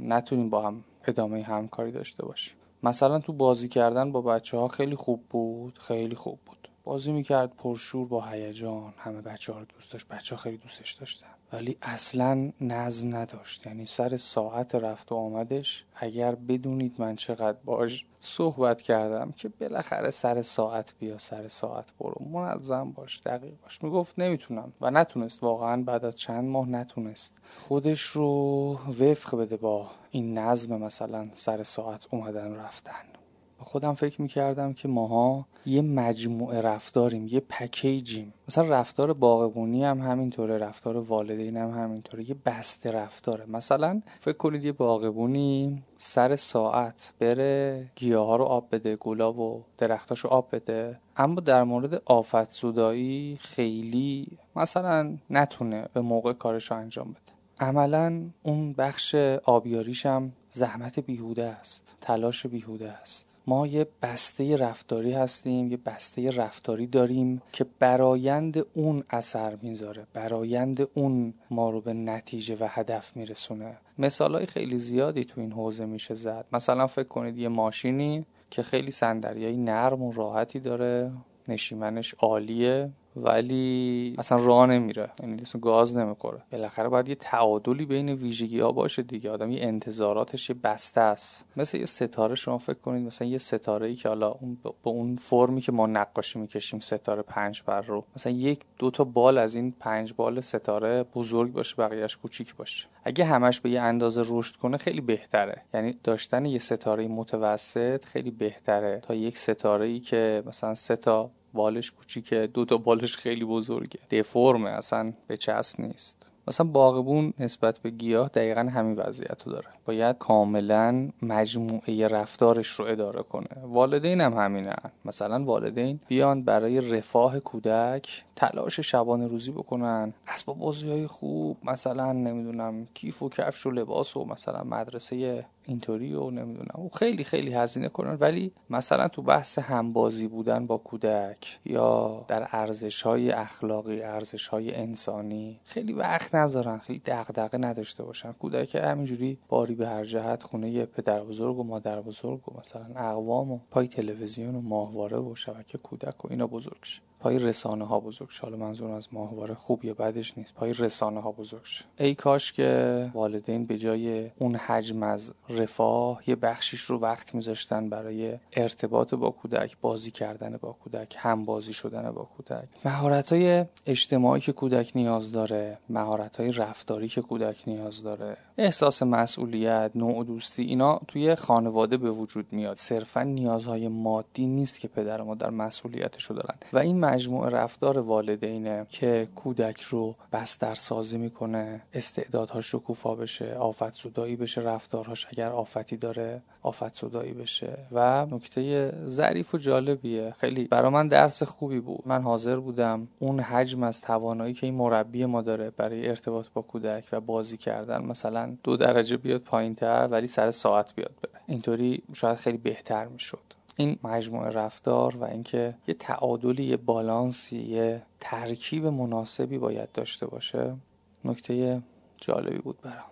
نتونیم با هم ادامه همکاری داشته باشیم. مثلا تو بازی کردن با بچه ها خیلی خوب بود. خیلی خوب بود. بازی می‌کرد پرشور با هیجان. همه بچه ها رو دوست داشت. بچه ها خیلی دوستش داشتن. ولی اصلا نظم نداشت. یعنی سر ساعت رفت و آمدش. اگر بدونید من چقدر باش صحبت کردم که بالاخره سر ساعت بیا سر ساعت برو. منظم باش دقیق باش. می‌گفت نمی‌تونم و نتونست. واقعا بعد از چند ماه نتونست. خودش رو وفق بده با این نظم مثلا سر ساعت اومدن رفتن. خودم فکر می‌کردم که ماها یه مجموعه رفتاریم یه پکیجیم. مثلا رفتار باغبونی هم همینطوره رفتار والدین هم همینطوره یه بسته رفتاره. مثلا فکر کنید یه باغبونی سر ساعت بره گیاه ها رو آب بده گلاب و درختاش رو آب بده. اما در مورد آفت سودایی خیلی مثلا نتونه به موقع کارش رو انجام بده. عملا اون بخش آبیاریش هم زحمت بیهوده است تلاش بیهوده است. ما یه بسته رفتاری هستیم یه بسته رفتاری داریم که برایند اون اثر می‌ذاره برایند اون ما رو به نتیجه و هدف میرسونه. مثال های خیلی زیادی تو این حوزه میشه زد. مثلا فکر کنید یه ماشینی که خیلی صندلیای نرم و راحتی داره نشیمنش عالیه. ولی اصلا راه نمیره. یعنی اصلا گاز نمی‌خوره. بالاخره باید یه تعادلی بین ویژگی ها باشه دیگه. آدم یه انتظاراتش یه بسته است. مثل یه ستاره شما فکر کنید مثلا یه ستاره ای که حالا اون با اون فرمی که ما نقاشی می‌کشیم ستاره پنج بر رو. مثلا یک دو تا بال از این پنج بال ستاره بزرگ باشه بقیهش کوچیک باشه. اگه همش به یه اندازه رشد کنه خیلی بهتره. یعنی داشتن یه ستاره متوسط خیلی بهتره. تا یک ستاره ای که مثلا سه تا بالش کوچیکه دو تا بالش خیلی بزرگه. دفرمه اصلا به چسب نیست. مثلا باغبون نسبت به گیاه دقیقا همین وضعیت رو داره. باید کاملا مجموعه رفتارش رو اداره کنه. والدین هم همینه. مثلا والدین بیان برای رفاه کودک تلاش شبانه روزی بکنن. اسباب بازی های خوب مثلا نمی‌دونم کیف و کفش و لباس و مثلا مدرسه اینطوری و نمی‌دونم. و خیلی خیلی هزینه کنن ولی مثلا تو بحث همبازی بودن با کودک یا در ارزش های اخلاقی ارزش های انسانی خیلی وقت نذارن خیلی دغدغه نداشته باشن. کودک همینجوری باری به هر جهت خونه پدر بزرگ و مادر بزرگ و مثلا اقوام و پای تلویزیون و ماهواره و شبکه کودک و اینا بزرگ شه. پای رسانه ها بزرگ شه. حالا منظور از ماهواره خوب یا بدش نیست. پای رسانه ها بزرگ شه. ای کاش که والدین به جای اون حجم از رفاه یه بخشیش رو وقت میذاشتن برای ارتباط با کودک بازی کردن با کودک هم بازی شدن با کودک. مهارت های اجتماعی که کودک نیاز داره مهارت های رفتاری که کودک نیاز داره احساس مسئولیت نوع دوستی اینا توی خانواده به وجود میاد. صرفا نیازهای مادی نیست که پدر و مادر مسئولیتشو دارن. و این مجموعه رفتار والدینه که کودک رو بستر سازی می‌کنه استعدادهاش شکوفا بشه آفت زدایی بشه رفتارهاش اگر آفتی داره آفت زدایی بشه. و نکته ظریف و جالبیه. خیلی برا من درس خوبی بود. من حاضر بودم اون حجم از توانایی که این مربی ما داره برای ارتباط با کودک و بازی کردن مثلا دو درجه بیاد پایین تر ولی سر ساعت بیاد بره. اینطوری شاید خیلی بهتر می‌شد. این مجموعه رفتار و اینکه یه تعادلی یه بالانسی یه ترکیب مناسبی باید داشته باشه نکته جالبی بود برام.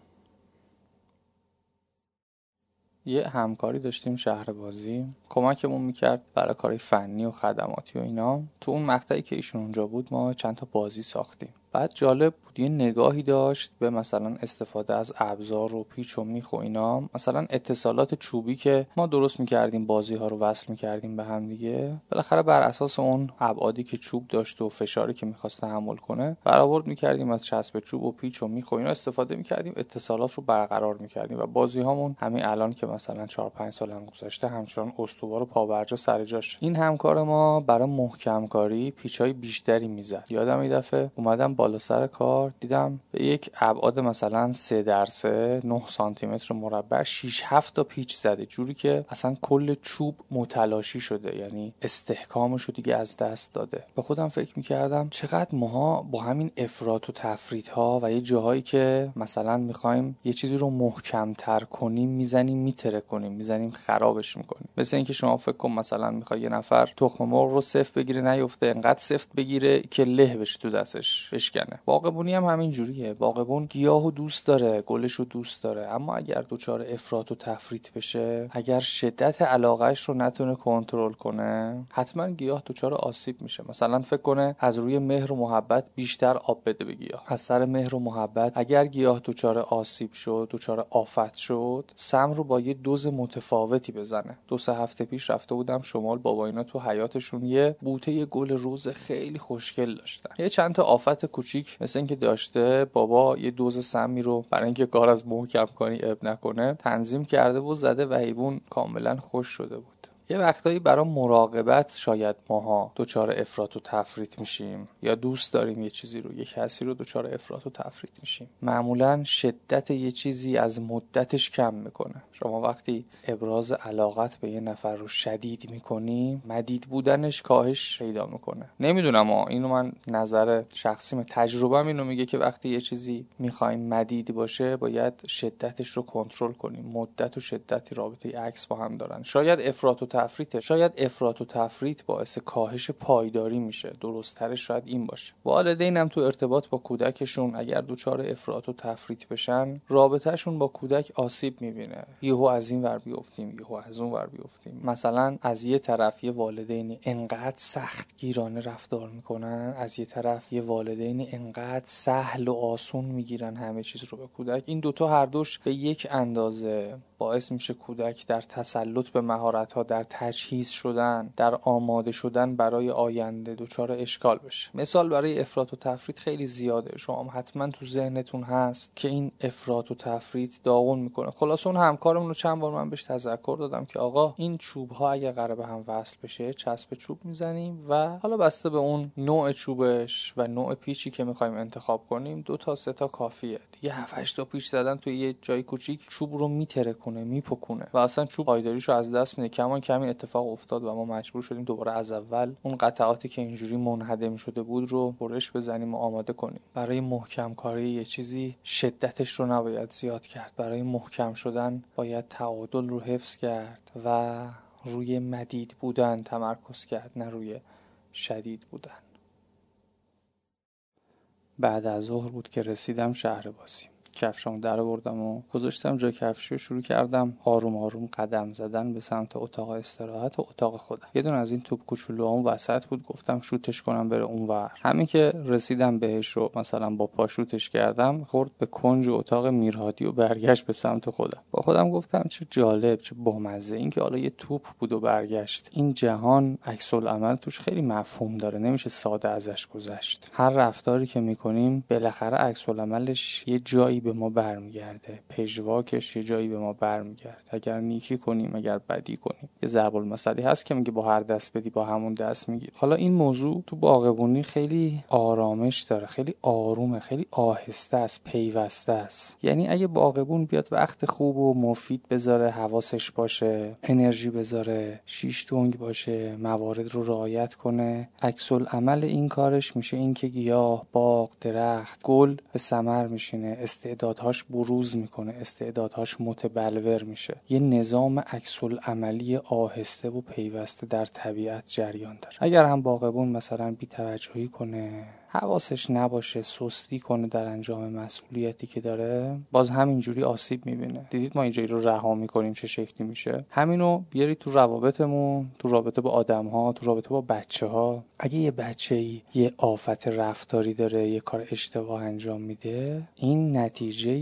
یه همکاری داشتیم شهر بازی. کمکمون می‌کرد برای کاری فنی و خدماتی و اینا. تو اون مقطعی که ایشون اونجا بود ما چند تا بازی ساختیم. بعد جالب بود یه نگاهی داشت به مثلا استفاده از ابزار و پیچ و میخ و اینا. مثلا اتصالات چوبی که ما درست می‌کردیم بازی ها رو وصل می‌کردیم به هم دیگه. بالاخره بر اساس اون ابعادی که چوب داشت و فشاری که می‌خواست تحمل کنه برآورد می‌کردیم از چسب چوب و پیچ و میخ و اینا استفاده می‌کردیم. اتصالات رو برقرار می‌کردیم و بازی هامون همین الان که مثلا 4 5 سال هم گذشته همچنان استوار و پابرجا سر جاش. این همکار ما برای محکم کاری پیچای بیشتری می‌زد. یادم این دفعه اومدم بالا سر کار دیدم به یک ابعاد مثلا 3 در 3 9 سانتی متر مربع 6 7 تا پیچ زده جوری که اصلا کل چوب متلاشی شده یعنی استحکامش رو دیگه از دست داده. به خودم فکر می‌کردم چقدر ماها با همین افراط و تفریط ها و یه جاهایی که مثلا می‌خوایم یه چیزی رو محکم تر کنیم می‌زنیم میتره کنیم می‌زنیم خرابش می‌کنیم. مثل اینکه شما فکر کن مثلا می‌خوای یه نفر تخم مرغ رو سفت بگیره نیفته انقدر سفت بگیره که له بشه تو دستش. بشکنه. باغبونی هم همین جوریه. باغبون گیاهو دوست داره گلش رو دوست داره. اما اگر دچار افراط و تفریط بشه اگر شدت علاقهش رو نتونه کنترل کنه حتما گیاه دچار آسیب میشه. مثلا فکر کنه از روی مهر و محبت بیشتر آب بده به گیاه. از سر مهر و محبت اگر گیاه دچار آسیب شد دچار آفت شد سم رو با یه دوز متفاوتی بزنه. دو سه هفته پیش رفته بودم شمال بابا اینا تو حیاتشون یه بوته یه گل روز خیلی خوشگل داشتن. یه چند تا آفت کوچیک مثل اینکه داشته بابا یه دوز سمی رو برای اینکه کار از محکم کنی اب نکنه تنظیم کرده و زده و حیوان کاملا خوش شده بود. یه وقتایی برای مراقبت شاید ماها دچار افراط و تفریط میشیم یا دوست داریم یه چیزی رو یه کسی رو دچار افراط و تفریط میشیم. معمولا شدت یه چیزی از مدتش کم می‌کنه. شما وقتی ابراز علاقت به یه نفر رو شدید می‌کنی مدید بودنش کاهش پیدا می‌کنه. نمی‌دونم اینو من نظر شخصیم. تجربه اینو میگه که وقتی یه چیزی می‌خوایم مدید باشه باید شدتش رو کنترل کنیم. مدت و شدتی رابطه عکس با هم دارن. شاید افراط و تفریطه. شاید افراط و تفریط باعث کاهش پایداری میشه. درستترش شاید این باشه. والدینم تو ارتباط با کودکشون اگر دچار افراط و تفریط بشن رابطهشون با کودک آسیب می‌بینه. یهو از این ور بیفتیم یهو از اون ور بیفتیم. مثلا از یه طرف یه والدین انقدر سخت گیرانه رفتار می‌کنن از یه طرف یه والدین انقدر سهل و آسون می‌گیرن همه چیز رو به کودک. این دوتا هر دوش به یک اندازه باعث میشه کودک در تسلط به مهارت ها در تجهیز شدن در آماده شدن برای آینده دچار اشکال بشه. مثال برای افراط و تفرید خیلی زیاده. شما حتما تو ذهنتون هست که این افراط و تفرید داغون می‌کنه. خلاص اون همکارمون رو چند بار من بهش تذکر دادم که آقا این چوب ها اگه قرار به هم وصل بشه چسب چوب می‌زنیم و حالا بسته به اون نوع چوبش و نوع پیچی که می‌خوایم انتخاب کنیم دو تا سه تا کافیه. دیگه 7 تا پیچ زدن توی یه جای کوچیک چوب رو میتره می‌کنه میپکونه. و اصلا چوب پایداریشو از دست میده. کمان کمی اتفاق افتاد و ما مجبور شدیم دوباره از اول اون قطعاتی که اینجوری منهدم شده بود رو برش بزنیم و آماده کنیم. برای محکم کاری یه چیزی شدتش رو نباید زیاد کرد. برای محکم شدن باید تعادل رو حفظ کرد و روی مدید بودن تمرکز کرد نه روی شدید بودن. بعد از ظهر بود که رسیدم شهر بازی کفشام در آوردم و گذاشتم جای کفشی و شروع کردم. آروم آروم قدم زدن به سمت اتاق استراحت و اتاق خودم. یه دون از این توپ کوچولو وسط بود. گفتم شوتش کنم بره اونور. همین که رسیدم بهش رو مثلا با پا شوتش کردم خورد به کنج اتاق میرهادی و برگشت به سمت خودم. با خودم گفتم چه جالب چه بامزه. این که حالا یه توپ بود و برگشت. این جهان عکس عمل توش خیلی مفهوم داره. نمیشه ساده ازش گذشت. هر رفتاری که می‌کنیم بالاخره عکس عملش یه جایی به ما برمیگرده. پژواکش یه جایی به ما برمیگرده. اگر نیکی کنیم اگر بدی کنیم. یه ضرب المثلی هست که میگه با هر دست بدی با همون دست می‌گیری حالا این موضوع تو باغبونی خیلی آرامش داره. خیلی آرومه. خیلی آهسته است. پیوسته است. یعنی اگه باغبون بیاد وقت خوب و مفید بذاره حواسش باشه انرژی بذاره شیش تونگ باشه موارد رو رعایت کنه عکس عمل این کارش میشه اینکه گیاه باغ درخت گل به ثمر میشینه استعدادهاش بروز می‌کنه استعدادهاش متبلور میشه. یه نظام عکس عملی آهسته و پیوسته در طبیعت جریان داره. اگر هم باغبون مثلا بیتوجهی کنه حواسش نباشه سستی کنه در انجام مسئولیتی که داره باز همینجوری آسیب می‌بینه. دیدید ما اینجایی رو رها می‌کنیم چه شکلی میشه؟ همینو بیاری تو روابطمون تو رابطه با آدم ها تو رابطه با بچه ها اگه یه بچه ای یه آفت رفتاری داره یه کار اشتباه انجام میده این نتیجه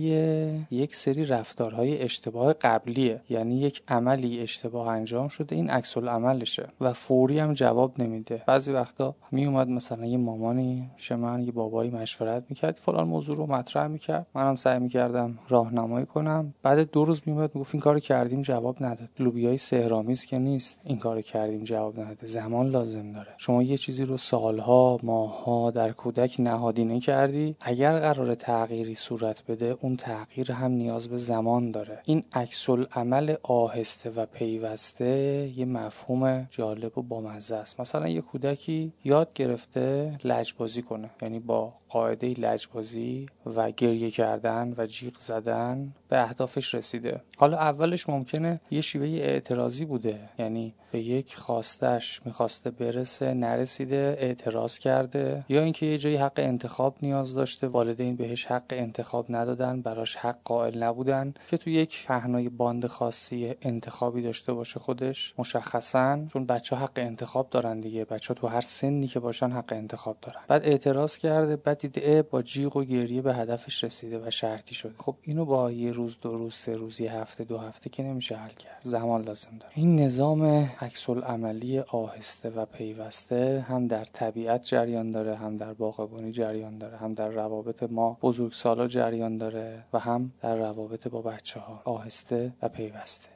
یک سری رفتارهای اشتباه قبلیه. یعنی یک عملی اشتباه انجام شده این عکس عملشه و فوری هم جواب نمیده. بعضی وقتا میومد مثلا یه مامانی پیش من یه بابایی مشورت می‌کرد فلان موضوع رو مطرح می‌کرد. منم سعی می‌کردم راهنمایی کنم. بعد دو روز میومد می‌گفت این کارو کردیم جواب نداد. لوبیای سهرامیز که نیست این کارو کردیم جواب نداده زمان لازم داره. شما یه چیزی رو سالها ماهها در کودک نهادینه کردی. اگر قرار تغییری صورت بده اون تغییر هم نیاز به زمان داره. این عکس عمل آهسته و پیوسته یه مفهوم جالب و بامزه است. مثلا یه کودکی یاد گرفته لجبازی کنه یعنی با قاعده لجبازی و گریه کردن و جیغ زدن به اهدافش رسیده. حالا اولش ممکنه یه شیوه اعتراضی بوده. یعنی به یک خواستش می‌خواسته برسه نرسیده اعتراض کرده. یا اینکه یه جایی حق انتخاب نیاز داشته والدین بهش حق انتخاب ندادن براش حق قائل نبودن. که تو یک پهنای باند خاصی انتخابی داشته باشه خودش مشخصا چون بچه حق انتخاب دارن دیگه. بچه تو هر سنی که باشن حق انتخاب دارن. بعد اعتراض کرده بعد دیده با جیغ و گریه به هدفش رسیده و شرطی شده. خب اینو با یه روز دو روز سه روز یه هفته دو هفته که نمیشه حل کرد. زمان لازم داره. این نظام عکس عملی آهسته و پیوسته هم در طبیعت جریان داره هم در باغبانی جریان داره هم در روابط ما بزرگسالا جریان داره و هم در روابط با بچه ها آهسته و پیوسته.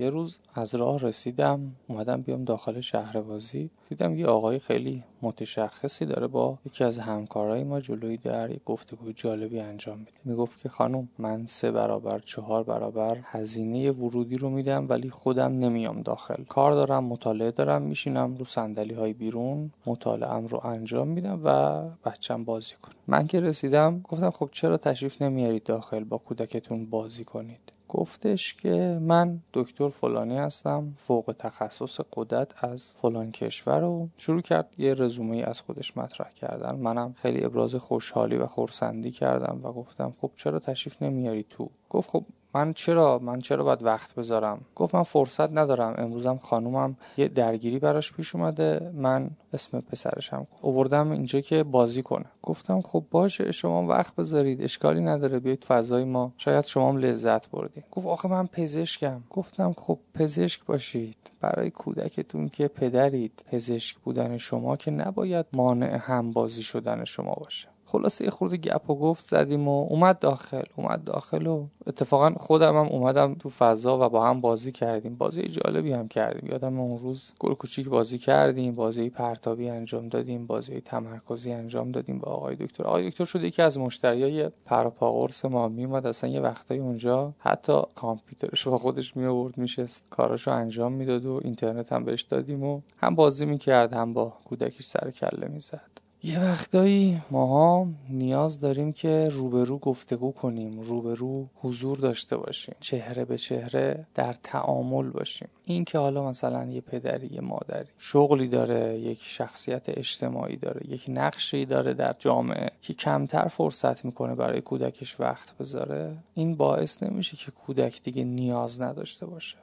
یه روز از راه رسیدم اومدم بیام داخل شهر بازی. دیدم یه آقای خیلی متشخصی داره با یکی از همکارای ما جلوی در یه گفتگوی جالبی انجام میده. می‌گفت که خانم من سه برابر چهار برابر هزینه ورودی رو میدم ولی خودم نمیام داخل. کار دارم مطالعه دارم میشینم رو صندلی های بیرون مطالعه رو انجام میدم و بچم بازی کنم. من که رسیدم گفتم خب چرا تشریف نمیارید داخل؟ با کودکتون بازی کنید. گفتش که من دکتر فلانی هستم فوق تخصص قدرت از فلان کشور رو شروع کرد. یه رزومه از خودش مطرح کردن. منم خیلی ابراز خوشحالی و خورسندی کردم و گفتم خب چرا تشریف نمیاری تو؟ گفت خب من چرا من چرا باید وقت بذارم؟ گفت من فرصت ندارم. امروزم خانومم یه درگیری براش پیش اومده. من اسم پسرشم اووردم اینجا که بازی کنه. گفتم خب باشه شما وقت بذارید. اشکالی نداره. بیاید فضای ما. شاید شما هم لذت بردید گفت آخه من پزشکم. گفتم خب پزشک باشید. برای کودکتون که پدرید. پزشک بودن شما که نباید مانع هم بازی شدن شما باشه. خلاصه یه خورده گپ و گفت زدیم و اومد داخل اومد داخل و اتفاقا خودم هم اومدم تو فضا و با هم بازی کردیم. بازی جالبی هم کردیم. یادم اون روز گل کوچیک بازی کردیم بازی پرتابی انجام دادیم بازی تمرکزی انجام دادیم با آقای دکتر. آقای دکتر شده یکی از مشتریای پروپا قرص ما. میومد اصلا یه وقتایی اونجا حتی کامپیوترش با خودش می آورد میشست. کاراشو انجام می‌داد و اینترنت هم بهش دادیم و هم بازی می‌کرد هم با کودکش سر کله می‌زد. یه وقتایی ماها نیاز داریم که روبرو گفتگو کنیم روبرو حضور داشته باشیم چهره به چهره در تعامل باشیم. این که حالا مثلا یه پدری یه مادری شغلی داره یک شخصیت اجتماعی داره یک نقشی داره در جامعه که کمتر فرصت می‌کنه برای کودکش وقت بذاره این باعث نمیشه که کودک دیگه نیاز نداشته باشه.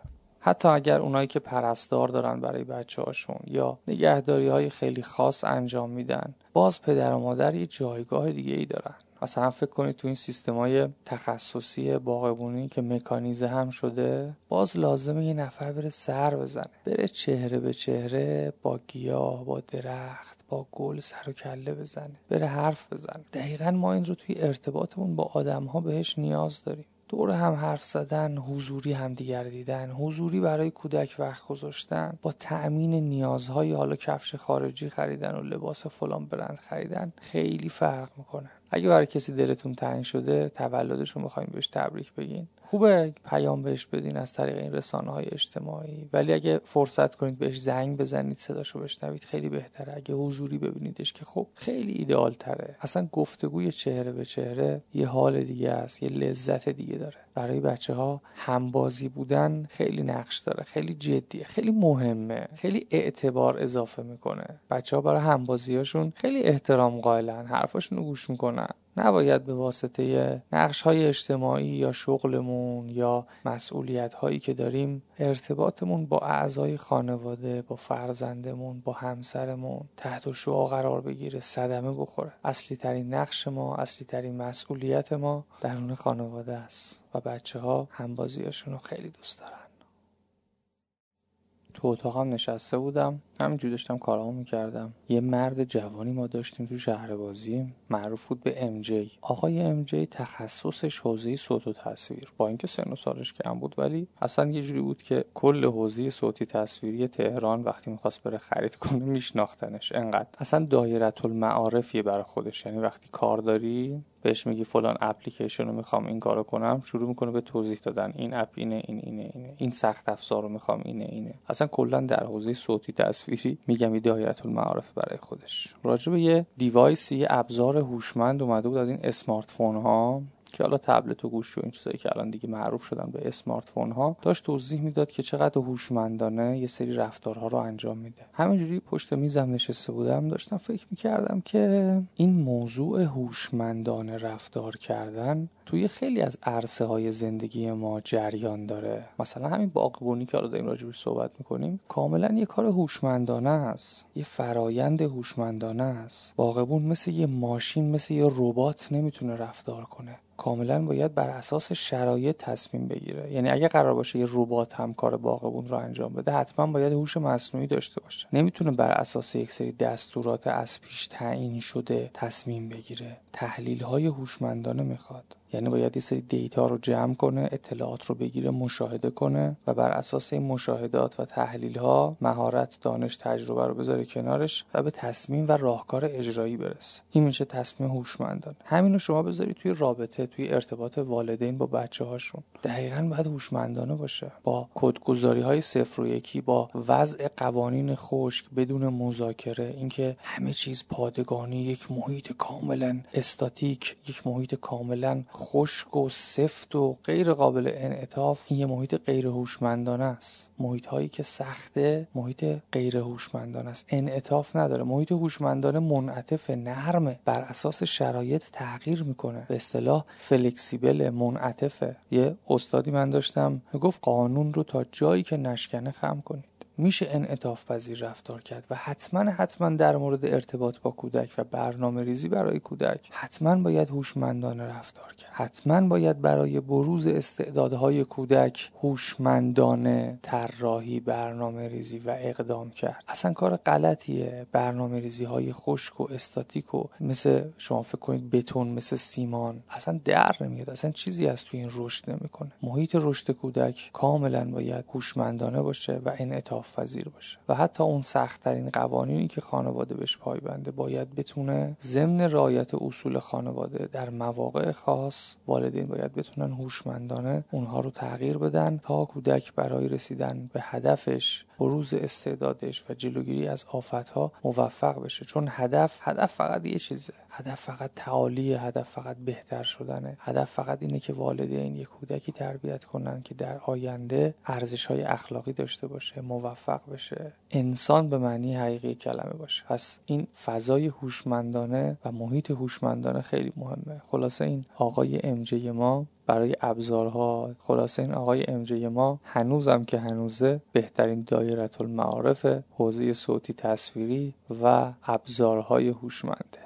حتی اگر اونایی که پرستار دارن برای بچه هاشون یا نگهداری های خیلی خاص انجام میدن باز پدر و مادر یه جایگاه دیگه ای دارن. مثلا فکر کنید تو این سیستمای تخصصی باغبونی که مکانیزه هم شده باز لازمه یه نفر بره سر بزنه. بره چهره به چهره با گیاه با درخت با گل سر و کله بزنه. بره حرف بزنه. دقیقا ما این رو توی ارتباطمون با آدم ها بهش نیاز داریم. دور هم حرف زدن حضوری همدیگر دیدن حضوری برای کودک وقت گذاشتن با تأمین نیازهای حالا کفش خارجی خریدن و لباس فلان برند خریدن خیلی فرق می‌کنه. اگه برای کسی دلتون تنگ شده تولدش رو می‌خوایم بهش تبریک بگین. خوبه پیام بهش بدین از طریق این رسانه های اجتماعی. ولی اگه فرصت کنید بهش زنگ بزنید صداشو بشنوید خیلی بهتره. اگه حضوری ببینیدش که خب خیلی ایدئال تره اصلا گفتگوی چهره به چهره یه حال دیگه است یه لذت دیگه داره. برای بچه ها همبازی بودن خیلی نقش داره خیلی جدیه خیلی مهمه خیلی اعتبار اضافه می‌کنه. بچه ها برای همبازیاشون خیلی احترام قائلن حرفاشون رو گوش می‌کنن. نباید به واسطه نقش های اجتماعی یا شغلمون یا مسئولیت هایی که داریم ارتباطمون با اعضای خانواده با فرزندمون با همسرمون تحت شعا قرار بگیره صدمه بخوره. اصلی ترین نقش ما اصلی ترین مسئولیت ما درون خانواده است و بچه ها همبازیاشون رو خیلی دوست دارن. تو اتاقم نشسته بودم همینجور داشتم کارامو می‌کردم. یه مرد جوانی ما داشتیم تو شهر بازی معروف بود به ام جی. آقای ام جی تخصصش حوزه صوت و تصویر. با اینکه سن و سالش کم بود ولی اصلا یه جوری بود که کل حوزه صوتی تصویری تهران وقتی می‌خواست بره خرید کنه میشناختنش. انقدر. اصلا دایره المعارفیه برای خودش. یعنی وقتی کار داری بهش میگی فلان اپلیکیشن رو می‌خوام این کارو کنم شروع می‌کنه به توضیح دادن. این اپ اینه این اینه اینه. این سخت افزار رو می‌خوام اینه اینه. اصلا کلا در حوزه صوتی تصویری میگم این دایره المعارف برای خودش. راجع به یه device یه ابزار هوشمند اومده بود از این smart فون ها که حالا تبلت و گوشی و این چیزایی که الان دیگه معروف شدن به اسمارت فون ها داشت توضیح می‌داد که چقدر هوشمندانه یه سری رفتارها رو انجام میده. همینجوری پشت میزم نشسته بودم داشتم فکر می‌کردم که این موضوع هوشمندانه رفتار کردن توی خیلی از عرصه های زندگی ما جریان داره. مثلا همین باغبونی که حالا داریم راجبش صحبت می‌کنیم کاملا یه کار هوشمندانه است یه فرایند هوشمندانه است. باغبون مثل یه ماشین مثل یه ربات نمی‌تونه رفتار کنه. کاملا باید بر اساس شرایط تصمیم بگیره. یعنی اگه قرار باشه یه ربات هم کار باغبون رو انجام بده حتما باید هوش مصنوعی داشته باشه. نمی‌تونه بر اساس یک سری دستورات از پیش تعیین شده تصمیم بگیره. تحلیل های هوشمندانه می‌خواد. یعنی باید یه سری دیتا رو جمع کنه اطلاعات رو بگیره مشاهده کنه و بر اساس این مشاهدات و تحلیل ها مهارت دانش تجربه رو بذاره کنارش و به تصمیم و راهکار اجرایی برسه. این میشه تصمیم هوشمندان. همین رو شما بذاری توی رابطه توی ارتباط والدین با بچه هاشون دقیقا باید هوشمندانه باشه. با کدگذاری های صفر و یکی با وضع قوانین خشک بدون مذاکره اینکه همه چیز پادگانی یک محیط کاملا استاتیک یک محیط کاملا خشک و سفت و غیر قابل انعطاف این یه محیط غیر هوشمندانه است. محیط هایی که سخته محیط غیر هوشمندانه است. انعطاف نداره. محیط هوشمندانه منعطف نرمه. بر اساس شرایط تغییر می‌کنه. به اصطلاح فلکسیبل منعطفه. یه استادی من داشتم گفت قانون رو تا جایی که نشکنه خم کنید میشه انعطاف پذیر رفتار کرد و حتما حتما در مورد ارتباط با کودک و برنامه ریزی برای کودک حتما باید هوشمندانه رفتار کرد. حتما باید برای بروز استعدادهای کودک هوشمندانه طراحی برنامه ریزی و اقدام کرد. اصلا کار غلطیه. برنامه ریزی های خشک و استاتیک و مثل شما فکر کنید بتون مثل سیمان اصلا در نمیاد. اصلا چیزی از تو این رشد نمی‌کنه. محیط رشد کودک کاملا باید هوشمندانه باشه و انعطاف پذیر باشه. و حتی اون سختترین قوانینی که خانواده بهش پایبنده باید بتونه ضمن رعایت اصول خانواده در مواقع خاص والدین باید بتونن هوشمندانه اونها رو تغییر بدن تا کودک برای رسیدن به هدفش بروز استعدادش و جلوگیری از آفتها موفق بشه. چون هدف هدف فقط یه چیزه. هدف فقط تعالیه هدف فقط بهتر شدنه. هدف فقط اینه که والدین یک کودکی تربیت کنن که در آینده ارزش های اخلاقی داشته باشه موفق بشه. انسان به معنی حقیقی کلمه باشه. پس این فضای هوشمندانه و محیط هوشمندانه خیلی مهمه. خلاصه این آقای امجه ما برای ابزارها. خلاصه این آقای امجه ما هنوزم که هنوزه بهترین دایره المعارف حوزه صوتی تصویری و ابزارهای هوشمنده.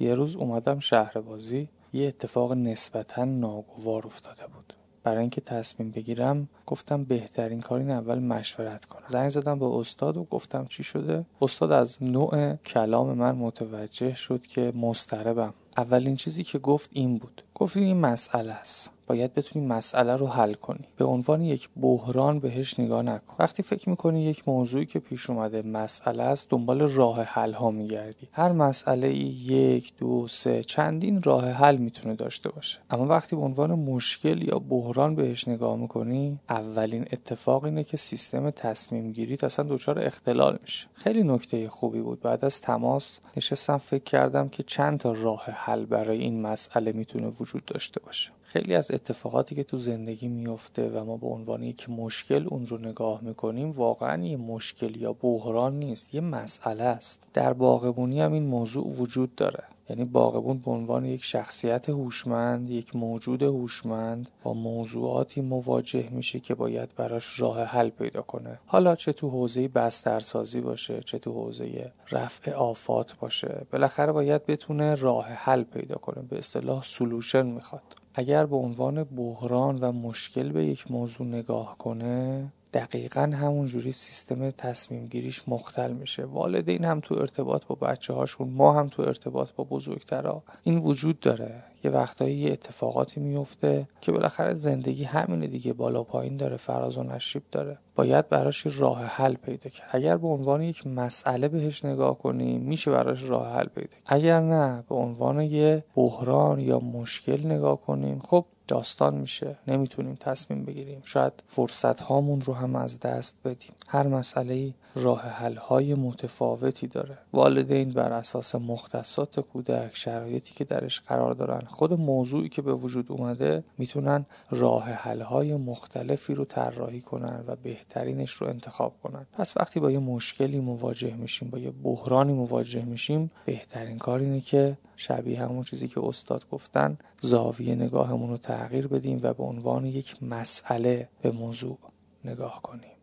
یه روز اومدم شهر بازی یه اتفاق نسبتا ناگوار افتاده بود. برای اینکه تصمیم بگیرم گفتم بهترین کار این اول مشورت کنم. زنگ زدم به استاد و گفتم چی شده؟ استاد از نوع کلام من متوجه شد که مستربم اولین چیزی که گفت این بود. گفت این مسئله است. باید بتونی مسئله رو حل کنی. به عنوان یک بحران بهش نگاه نکن. وقتی فکر می‌کنی یک موضوعی که پیش اومده مسئله است دنبال راه حل ها میگردی. هر مسئله یک دو سه چندین راه حل می‌تونه داشته باشه. اما وقتی به عنوان مشکل یا بحران بهش نگاه می‌کنی اولین اتفاق اینه که سیستم تصمیم گیری اصلا دچار اختلال میشه. خیلی نکته خوبی بود. بعد از تماس نشستم فکر کردم که چند تا راه حل برای این مسئله می‌تونه وجود داشته باشه. خیلی از اتفاقاتی که تو زندگی میفته و ما به عنوان یک مشکل اون رو نگاه می‌کنیم واقعا یه مشکل یا بحران نیست یه مسئله است. در باغبونی هم این موضوع وجود داره. یعنی باغبون به عنوان یک شخصیت هوشمند یک موجود هوشمند با موضوعاتی مواجه میشه که باید براش راه حل پیدا کنه. حالا چه تو حوزه بسترسازی باشه چه تو حوزه رفع آفات باشه بالاخره باید بتونه راه حل پیدا کنه به اصطلاح سلوشن می‌خواد. اگر به عنوان بحران و مشکل به یک موضوع نگاه کنه دقیقا همونجوری سیستم تصمیم گیریش مختل میشه. والدین هم تو ارتباط با بچه هاشون ما هم تو ارتباط با بزرگترا. این وجود داره. یه وقتایی یه اتفاقاتی میفته که بالاخره زندگی همینه دیگه بالا پایین داره فراز و نشیب داره. باید براش راه حل پیدا کرد. اگر به عنوان یک مسئله بهش نگاه کنیم میشه براش راه حل پیدا کرد. اگر نه به عنوان یه بحران یا مشکل نگاه کنیم خب داستان میشه. نمی‌تونیم تصمیم بگیریم. شاید فرصت هامون رو هم از دست بدیم. هر مسئله راه حل های متفاوتی داره. والدین بر اساس مختصات کودک شرایطی که درش قرار دارن خود موضوعی که به وجود اومده می‌تونن راه حل های مختلفی رو طراحی کنن و بهترینش رو انتخاب کنن. پس وقتی با یه مشکلی مواجه میشیم با یه بحرانی مواجه میشیم بهترین کار اینه که شبیه همون چیزی که استاد گفتن زاویه نگاهمون رو تغییر بدیم و به عنوان یک مسئله به موضوع نگاه کنیم.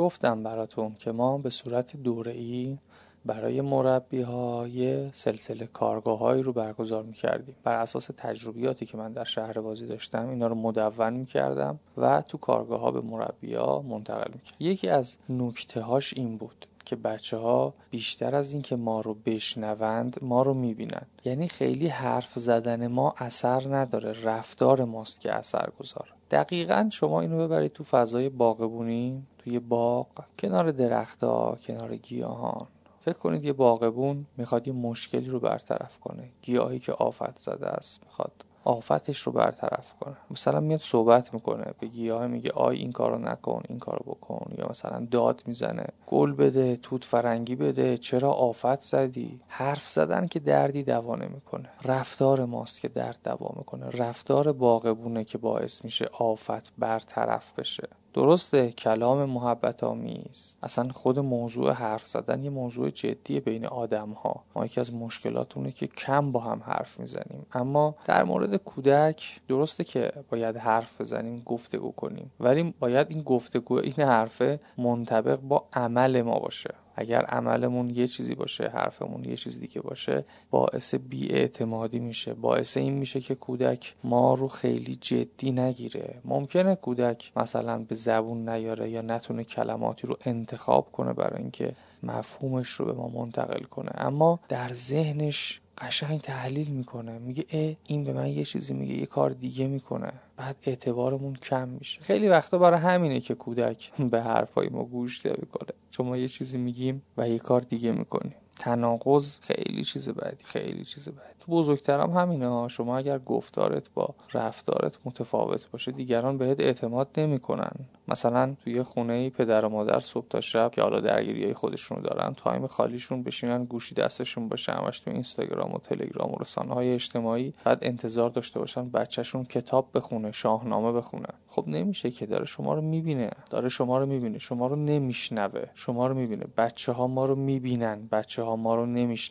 گفتم براتون که ما به صورت دوره ای برای مربی ها سلسله کارگاه هایی رو برگزار می کردیم بر اساس تجربیاتی که من در شهر بازی داشتم اینا رو مدون می کردم و تو کارگاه ها به مربی ها منتقل می کردم یکی از نکته هاش این بود که بچه ها بیشتر از اینکه ما رو بشنوند ما رو می‌بینن. یعنی خیلی حرف زدن ما اثر نداره رفتار ماست که اثر گذاره. دقیقا شما اینو ببرید تو فضای باغبونی. توی باغ کنار درختها کنار گیاهان. فکر کنید یه باغبون می‌خواد یه مشکلی رو برطرف کنه. گیاهی که آفت زده است می‌خواد آفتش رو برطرف کنه. مثلا میاد صحبت می‌کنه به گیاه میگه آی این کارو نکن این کارو بکن. یا مثلا داد می‌زنه گل بده توت فرنگی بده چرا آفت زدی؟ حرف زدن که دردی دوا نمی‌کنه. رفتار ماست که درد دوا می‌کنه. رفتار باغبونه که باعث میشه آفت برطرف بشه. درسته کلام محبت آمیز. اصلا خود موضوع حرف زدن یه موضوع جدی بین آدم ها ما یکی از مشکلاتونه که کم با هم حرف می‌زنیم. اما در مورد کودک درسته که باید حرف بزنیم گفتگو کنیم. ولی باید این گفتگو این حرفه منطبق با عمل ما باشه. اگر عملمون یه چیزی باشه حرفمون یه چیزی دیگه باشه باعث بیاعتمادی میشه. باعث این میشه که کودک ما رو خیلی جدی نگیره. ممکنه کودک مثلا به زبون نیاره یا نتونه کلماتی رو انتخاب کنه برای اینکه مفهومش رو به ما منتقل کنه. اما در ذهنش قشنگ تحلیل می‌کنه. میگه اه این به من یه چیزی میگه یه کار دیگه می‌کنه. بعد اعتبارمون کم میشه. خیلی وقتا برای همینه که کودک به حرفای ما گوش نمی‌کنه. چون ما یه چیزی میگیم و یه کار دیگه می‌کنیم. تناقض خیلی چیز بعدی خیلی چیز بعدی تو بزرگترم همینه ها. شما اگر گفتارت با رفتارت متفاوت باشه دیگران بهت اعتماد نمی‌کنن. مثلا توی خونه پدر و مادر صبح تا شب که حالا درگیری های خودشونو دارن تایم خالیشون بشینن گوشی دستشون باشه همش تو اینستاگرام و تلگرام و رسانه های اجتماعی بعد انتظار داشته باشن بچهشون کتاب بخونه شاهنامه بخونه. خب نمیشه که داره شما رو می‌بینه. داره شما رو می‌بینه. شما رو نمیشنوه. شما رو می‌بینه. بچه ها ما رو می‌بینن. بچه ها ما رو نمیشنون.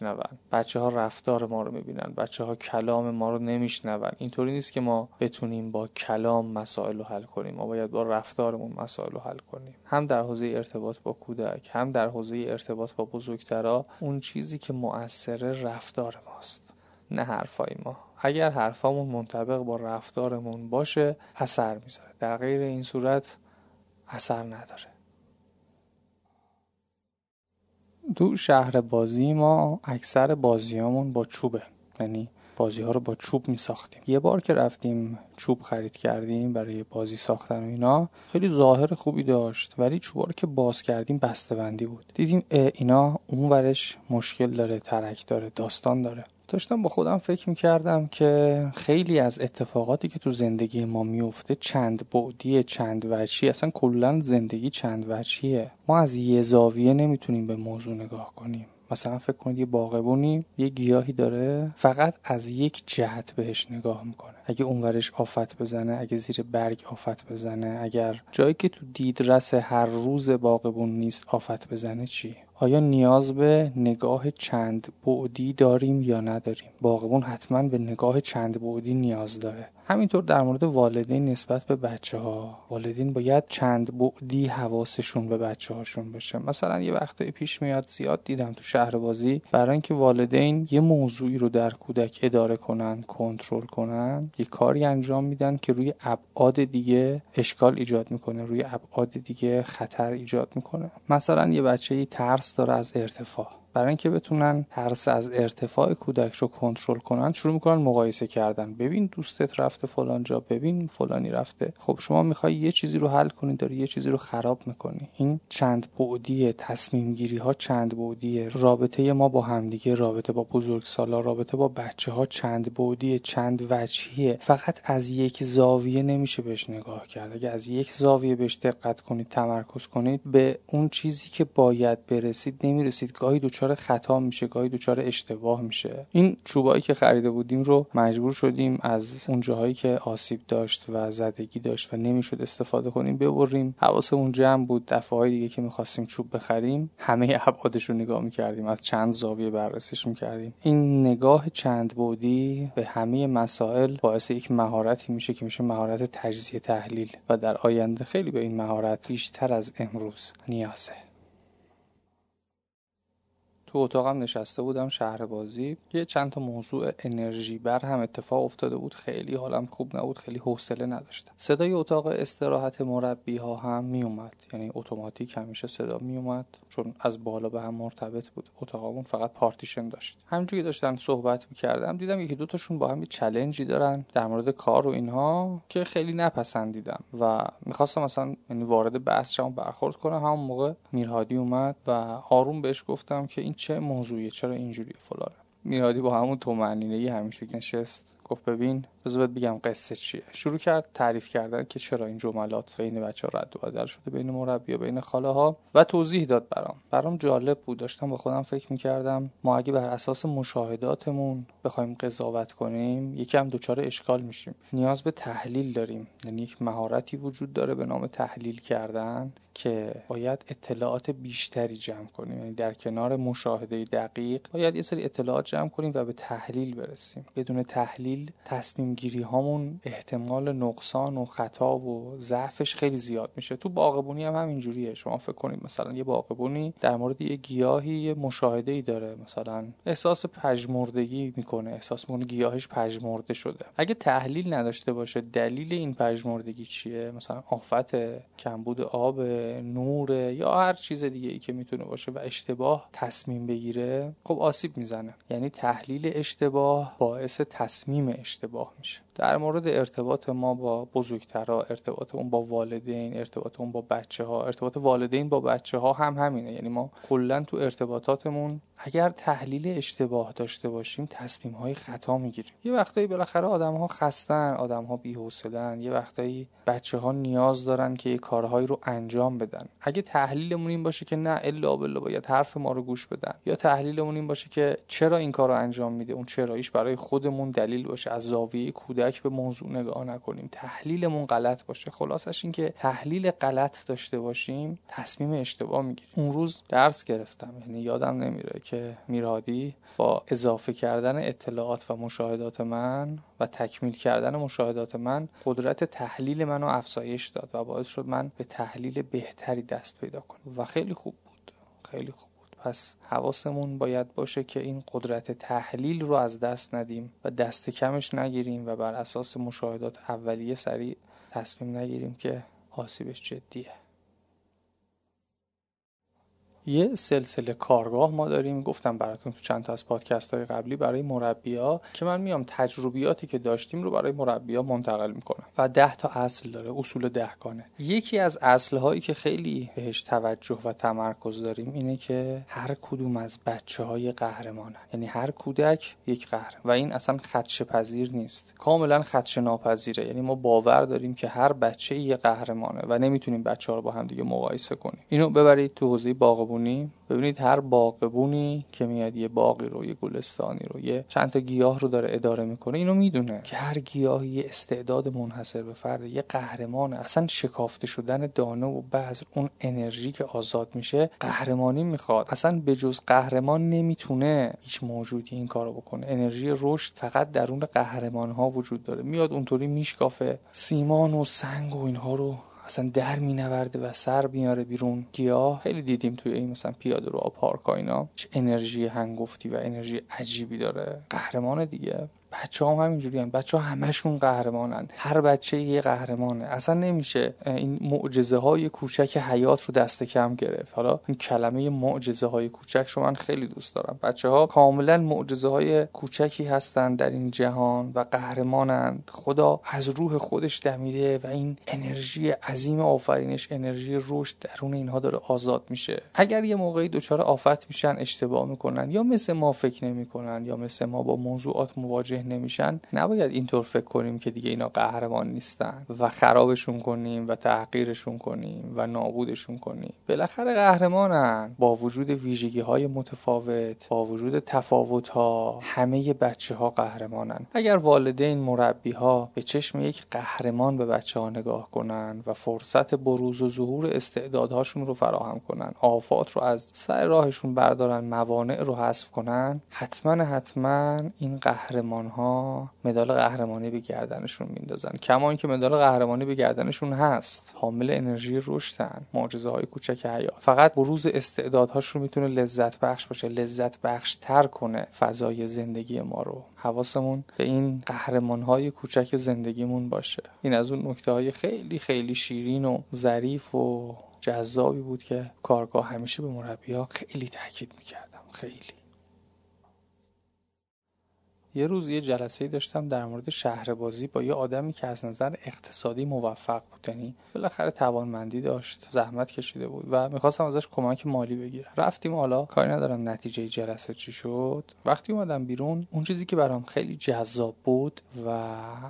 بچه ها رفتار ما رو می‌بینن. نمی‌گیرن بچه ها کلام ما رو نمیشنون. اینطوری نیست که ما بتونیم با کلام مسائل رو حل کنیم. ما باید با رفتارمون مسائل رو حل کنیم. هم در حوزه ارتباط با کودک هم در حوزه ارتباط با بزرگترا اون چیزی که مؤثر رفتار ماست نه حرفای ما. اگر حرفامون منطبق با رفتارمون باشه اثر می‌ذاره. در غیر این صورت اثر نداره. تو شهر بازی ما اکثر بازیامون با چوبه. یعنی بازی ها رو با چوب می ساختیم یه بار که رفتیم چوب خرید کردیم برای بازی ساختن و اینا خیلی ظاهر خوبی داشت ولی چوبا رو که باز کردیم بسته بندی بود دیدیم اینا اون ورش مشکل داره ترک داره داستان داره. داشتم با خودم فکر می‌کردم که خیلی از اتفاقاتی که تو زندگی ما میفته چند بعدی چند وجهی اصلا کلا زندگی چند وجهیه ما از یه زاویه نمی‌تونیم به موضوع نگاه کنیم. مثلا فکر کنید یه باغبونی یه گیاهی داره فقط از یک جهت بهش نگاه می‌کنه. اگه اونورش آفت بزنه اگه زیر برگ آفت بزنه اگر جایی که تو دیدرس هر روز باغبون نیست آفت بزنه چی؟ آیا نیاز به نگاه چند بعدی داریم یا نداریم؟ باغبون حتما به نگاه چند بعدی نیاز داره. همینطور در مورد والدین نسبت به بچه ها والدین باید چند بعدی حواسشون به بچه هاشون بشه مثلا یه وقتایی پیش میاد زیاد دیدم تو شهر بازی برای اینکه والدین یه موضوعی رو در کودک اداره کنن کنترل کنن یه کاری انجام میدن که روی ابعاد دیگه اشکال ایجاد می‌کنه روی ابعاد دیگه خطر ایجاد می‌کنه. مثلا یه بچه ترس داره از ارتفاع. برای اینکه بتونن ترس از ارتفاع کودک رو کنترل کنن شروع می‌کنن مقایسه کردن. ببین دوستت رفته فلان جا ببین فلانی رفته. خب شما می‌خوای یه چیزی رو حل کنی داری یه چیزی رو خراب می‌کنی. این چند بعدی تصمیم گیری ها چند بعدیه رابطه ما با همدیگه رابطه با بزرگسالا رابطه با بچه ها چند بعدیه چند وجهیه فقط از یک زاویه نمیشه بهش نگاه کرد. اگه از یک زاویه بهش دقت کنید تمرکز کنید به اون چیزی که باید برسید نمی‌رسید. گاهی دچار خطا میشه گاهی دچار اشتباه میشه. این چوبایی که خریده بودیم رو مجبور شدیم از اون جاهایی که آسیب داشت و زدگی داشت و نمی‌شد استفاده کنیم ببریم. حواس اون جمع بود دفعه دیگه که می‌خواستیم چوب بخریم همه ابعادش رو نگاه می‌کردیم از چند زاویه بررسیش می‌کردیم. این نگاه چند بودی به همه مسائل باعث یک مهارتی میشه که میشه مهارت تجزیه تحلیل و در آینده خیلی به این مهارت بیشتر از امروز نیازه. تو اتاقم نشسته بودم شهر بازی. یه چند تا موضوع انرژی بر هم اتفاق افتاده بود. خیلی حالم خوب نبود خیلی حوصله نداشتم. صدای اتاق استراحت مربی ها هم می اومد یعنی اتوماتیک همیشه صدا می اومد چون از بالا به هم مرتبط بود. اتاقمون فقط پارتیشن داشت. همینجوری داشتن صحبت می‌کردم. دیدم یکی دوتاشون با هم یه چلنجی دارن در مورد کار و اینها که خیلی نپسندیدم. و می‌خواستم مثلا یعنی وارد بحث برخورد کنم. همون موقع میرهادی اومد و آروم بهش گفتم که این چه موضوعیه؟ چرا اینجوریه فلانه میرادی با همون تو ای همیشه نشست گفت ببین بذار بگم قصه چیه. شروع کرد تعریف کردن که چرا این جملات بین بچه ها رد و بدل شده بین مربی و بین خاله ها و توضیح داد برام. برام جالب بود. داشتم با خودم فکر می‌کردم ما اگه بر اساس مشاهداتمون بخوایم قضاوت کنیم یکم دچار اشکال میشیم. نیاز به تحلیل داریم. یعنی یک مهارتی وجود داره به نام تحلیل کردن. که باید اطلاعات بیشتری جمع کنیم. یعنی در کنار مشاهده دقیق باید یه سری اطلاعات جمع کنیم و به تحلیل برسیم. بدون تحلیل تصمیم گیری هامون احتمال نقصان و خطا و ضعفش خیلی زیاد میشه. تو باغبونی هم همینجوریه. شما فکر کنید مثلا یه باغبونی در مورد یه گیاهی یه مشاهده ای داره. مثلا احساس پژمردگی می‌کنه. احساس می‌کنه گیاهش پژمرده شده. اگه تحلیل نداشته باشه دلیل این پژمردگی چیه؟ مثلا آفت کمبود آب نور یا هر چیز دیگه ای که می‌تونه باشه و اشتباه تصمیم بگیره خب آسیب می‌زنه. یعنی تحلیل اشتباه باعث تصمیم اشتباه میشه. در مورد ارتباط ما با بزرگترها ارتباط اون با والدین ارتباط اون با بچه ها ارتباط والدین با بچه ها هم همینه. یعنی ما کلا تو ارتباطاتمون اگر تحلیل اشتباه داشته باشیم تصمیم های خطا می‌گیریم. یه وقتایی بالاخره آدم ها خستن آدم ها یه وقتایی بچه ها نیاز دارن که یه کارهایی رو انجام بدن. اگه تحلیلمون این باشه که نه الا بالله باید حرف ما رو گوش بدن. یا تحلیلمون این باشه که چرا این کار رو انجام میده؟ اون چراییش برای خودمون دلیل باشه. از زاویه کودک به موضوع نگاه نکنیم. تحلیلمون غلط باشه. خلاصش این که تحلیل غلط داشته باشیم تصمیم اشتباه می‌گیریم. اون روز درس گرفتم. یعنی یادم نمیره که میرادی با اضافه کردن اطلاعات و مشاهدات من و تکمیل کردن مشاهدات من قدرت تحلیل منو افزایش داد و باعث شد من به تحلیل بهتری دست پیدا کنم. و خیلی خوب بود. خیلی خوب بود. پس حواسمون باید باشه که این قدرت تحلیل رو از دست ندیم و دست کمش نگیریم و بر اساس مشاهدات اولیه سریع تصمیم نگیریم که آسیبش جدیه. یه سلسله کارگاه ما داریم. گفتم براتون تو چند تا از پادکست های قبلی برای مربیا که من میام تجربیاتی که داشتیم رو برای مربیا منتقل می‌کنم و ده تا اصل داره اصول دهگانه. یکی از اصل هایی که خیلی بهش توجه و تمرکز داریم اینه که هر کدوم از بچه های قهرمانن. یعنی هر کودک یک قهر و این اصلا خدشه پذیر نیست. کاملا خدشه ناپذیره یعنی ما باور داریم که هر بچه یه قهرمانه و نمی‌تونیم بچه ها رو با هم دیگه مقایسه کنیم. اینو ببرید تو حوزه باغبونی ببینید هر باغبونی که میاد یه باقی رو یه گلستانی رو یه چند تا گیاه رو داره اداره می‌کنه اینو می‌دونه که هر گیاهی یه استعداد منحصر به فرد یه قهرمانه اصلا شکافته شدن دانه و بعض اون انرژی که آزاد میشه قهرمانی می‌خواد. اصلا به جز قهرمان نمی‌تونه هیچ موجودی این کارو بکنه. انرژی رشد فقط درون قهرمان ها وجود داره. میاد اونطوری میشکافه. سیمان و سنگ و اینها رو اصلا در مینورده و سر میاره بیرون. گیاه خیلی دیدیم توی این مثلا پیاده رو پارک اینا. چه انرژی هنگفتی و انرژی عجیبی داره. قهرمان دیگه. بچه هم همینجوری هم. بچه ها همشون قهرمانن. هر بچه یه قهرمانه. اصلا نمیشه این معجزه های کوچک حیات رو دست کم گرفت. حالا این کلمه معجزه های کوچک رو من خیلی دوست دارم. بچه ها کاملا معجزه های کوچکی هستن در این جهان و قهرمانند خدا از روح خودش دمیده و این انرژی عظیم آفرینش انرژی رشد درون اینها داره آزاد میشه. اگر یه موقعی دچار آفت میشن اشتباه می‌کنن یا مثل ما فکر نمی‌کنن یا مثل ما با موضوعات مواجه نمیشن. نباید اینطور فکر کنیم که دیگه اینا قهرمان نیستن و خرابشون کنیم و تحقیرشون کنیم و نابودشون کنیم. بالاخره قهرمانن. با وجود ویژگی های متفاوت با وجود تفاوت ها همه بچه ها قهرمانن. اگر والدین مربی ها به چشم یک قهرمان به بچه ها نگاه کنن و فرصت بروز و ظهور استعدادهاشون رو فراهم کنن آفات رو از سر راهشون بردارن موانع رو حذف کنن حتما حتما این قهرمان ها مدال قهرمانی به گردنشون میندازن. کما اینکه مدال قهرمانی به گردنشون هست. حامل انرژی رشدن. معجزه های کوچک حیات فقط بروز استعدادهاشون می‌تونه لذت بخش باشه. لذت بخش تر کنه فضای زندگی ما رو. حواسمون به این قهرمان های کوچک زندگیمون باشه. این از اون نکته های خیلی خیلی شیرین و ظریف و جذابی بود که کارگاه همیشه به مربی ها خیلی تاکید می‌کردم. خیلی. یه روز یه جلسه داشتم در مورد شهر بازی با یه آدمی که از نظر اقتصادی موفق بود. یعنی بالاخره توانمندی داشت زحمت کشیده بود و می‌خواستم ازش کمک مالی بگیرم. رفتیم حالا کاری ندارم نتیجه جلسه چی شد. وقتی اومدم بیرون اون چیزی که برام خیلی جذاب بود و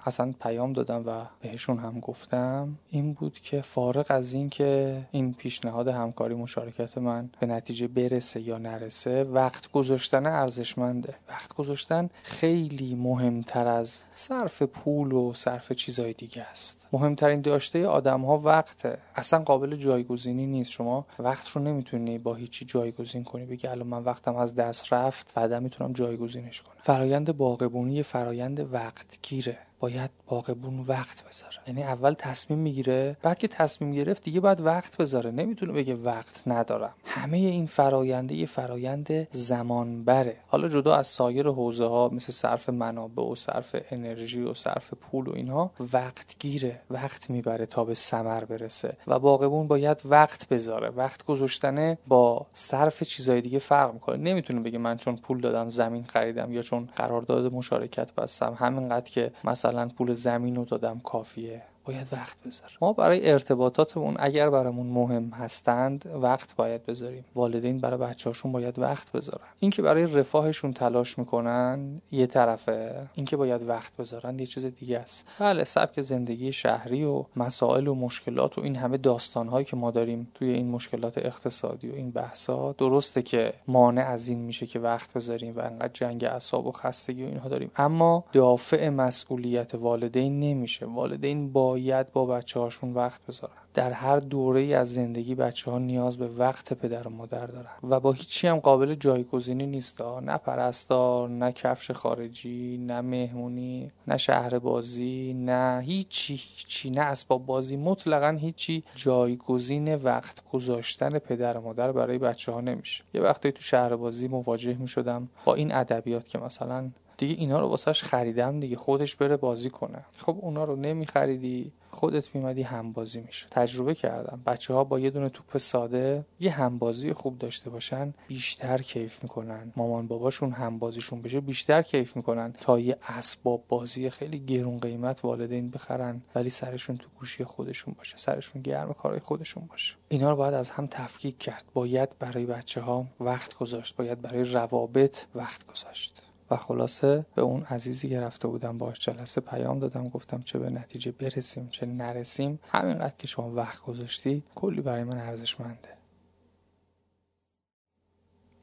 اصلا پیام دادم و بهشون هم گفتم این بود که فارغ از این که این پیشنهاد همکاری مشارکت من به نتیجه برسه یا نرسه وقت گذاشتن ارزشمنده. وقت گذاشتن خیلی خیلی مهمتر از صرف پول و صرف چیزهای دیگه است. مهمترین داشته آدم ها وقته اصلا قابل جایگزینی نیست. شما وقت رو نمی‌تونی با هیچی جایگزین کنی. بگی الان من وقتم از دست رفت بعدا می‌تونم جایگزینش کنم. فرایند باغبونی فرایند وقت گیره باید باغبون وقت بذاره. یعنی اول تصمیم می‌گیره بعد که تصمیم گرفت دیگه باید وقت بذاره. نمی‌تونه بگه وقت ندارم. همه این فراینده یه فرایند زمان بره حالا جدا از سایر حوزه ها مثل صرف منابع و صرف انرژی و صرف پول و اینها وقت گیره. وقت می‌بره تا به ثمر برسه. و باغبون باید وقت بذاره. وقت گذاشتنه با صرف چیزای دیگه فرق می‌کنه. نمی‌تونه بگه من چون پول دادم زمین خریدم یا چون قرارداد مشارکت بستم. همینقدر که مثلا پول زمین رو دادم کافیه. باید وقت بذار ما برای ارتباطاتمون اگر برامون مهم هستند وقت باید بذاریم. والدین برای بچه‌هاشون باید وقت بذارن. اینکه برای رفاهشون تلاش می‌کنن یه طرفه. اینکه باید وقت بذارن یه چیز دیگه است. بله سبک زندگی شهری و مسائل و مشکلات و این همه داستانهایی که ما داریم توی این مشکلات اقتصادی و این بحثا درسته که مانع از این میشه که وقت بذاریم و انقدر جنگ اعصاب و خستگی و اینها داریم. اما دافع مسئولیت والدین نمیشه. والدین با باید با بچه هاشون وقت بذارن. در هر دوره ای از زندگی بچه ها نیاز به وقت پدر و مادر دارن و با هیچی هم قابل جایگزینی نیست. نه پرستار نه کفش خارجی نه مهمونی نه شهر بازی نه هیچی هیچی نه اسباب بازی. مطلقا هیچی جایگزین وقت گذاشتن پدر و مادر برای بچه ها نمیشه. یه وقتی تو شهر بازی مواجه می شدم با این ادبیات که مثلا دیگه اینا رو واسهش خریدم دیگه خودش بره بازی کنه. خب اونا رو نمیخریدی خودت میمدی همبازی میشه تجربه کردم. بچه ها با یه دونه توپ ساده یه همبازی خوب داشته باشن بیشتر کیف می‌کنن. مامان باباشون همبازیشون بشه بیشتر کیف می‌کنن. تا یه اسباب بازی خیلی گرون قیمت والدین بخرن ولی سرشون تو گوشی خودشون باشه. سرشون گرم کارهای خودشون باشه. اینا رو باید از هم تفکیک کرد. باید برای بچه ها وقت گذاشت. باید برای روابط وقت گذاشت. و خلاصه به اون عزیزی که رفته بودم باش جلسه پیام دادم گفتم چه به نتیجه برسیم چه نرسیم. همینقدر که شما وقت گذاشتی کلی برای من ارزشمنده.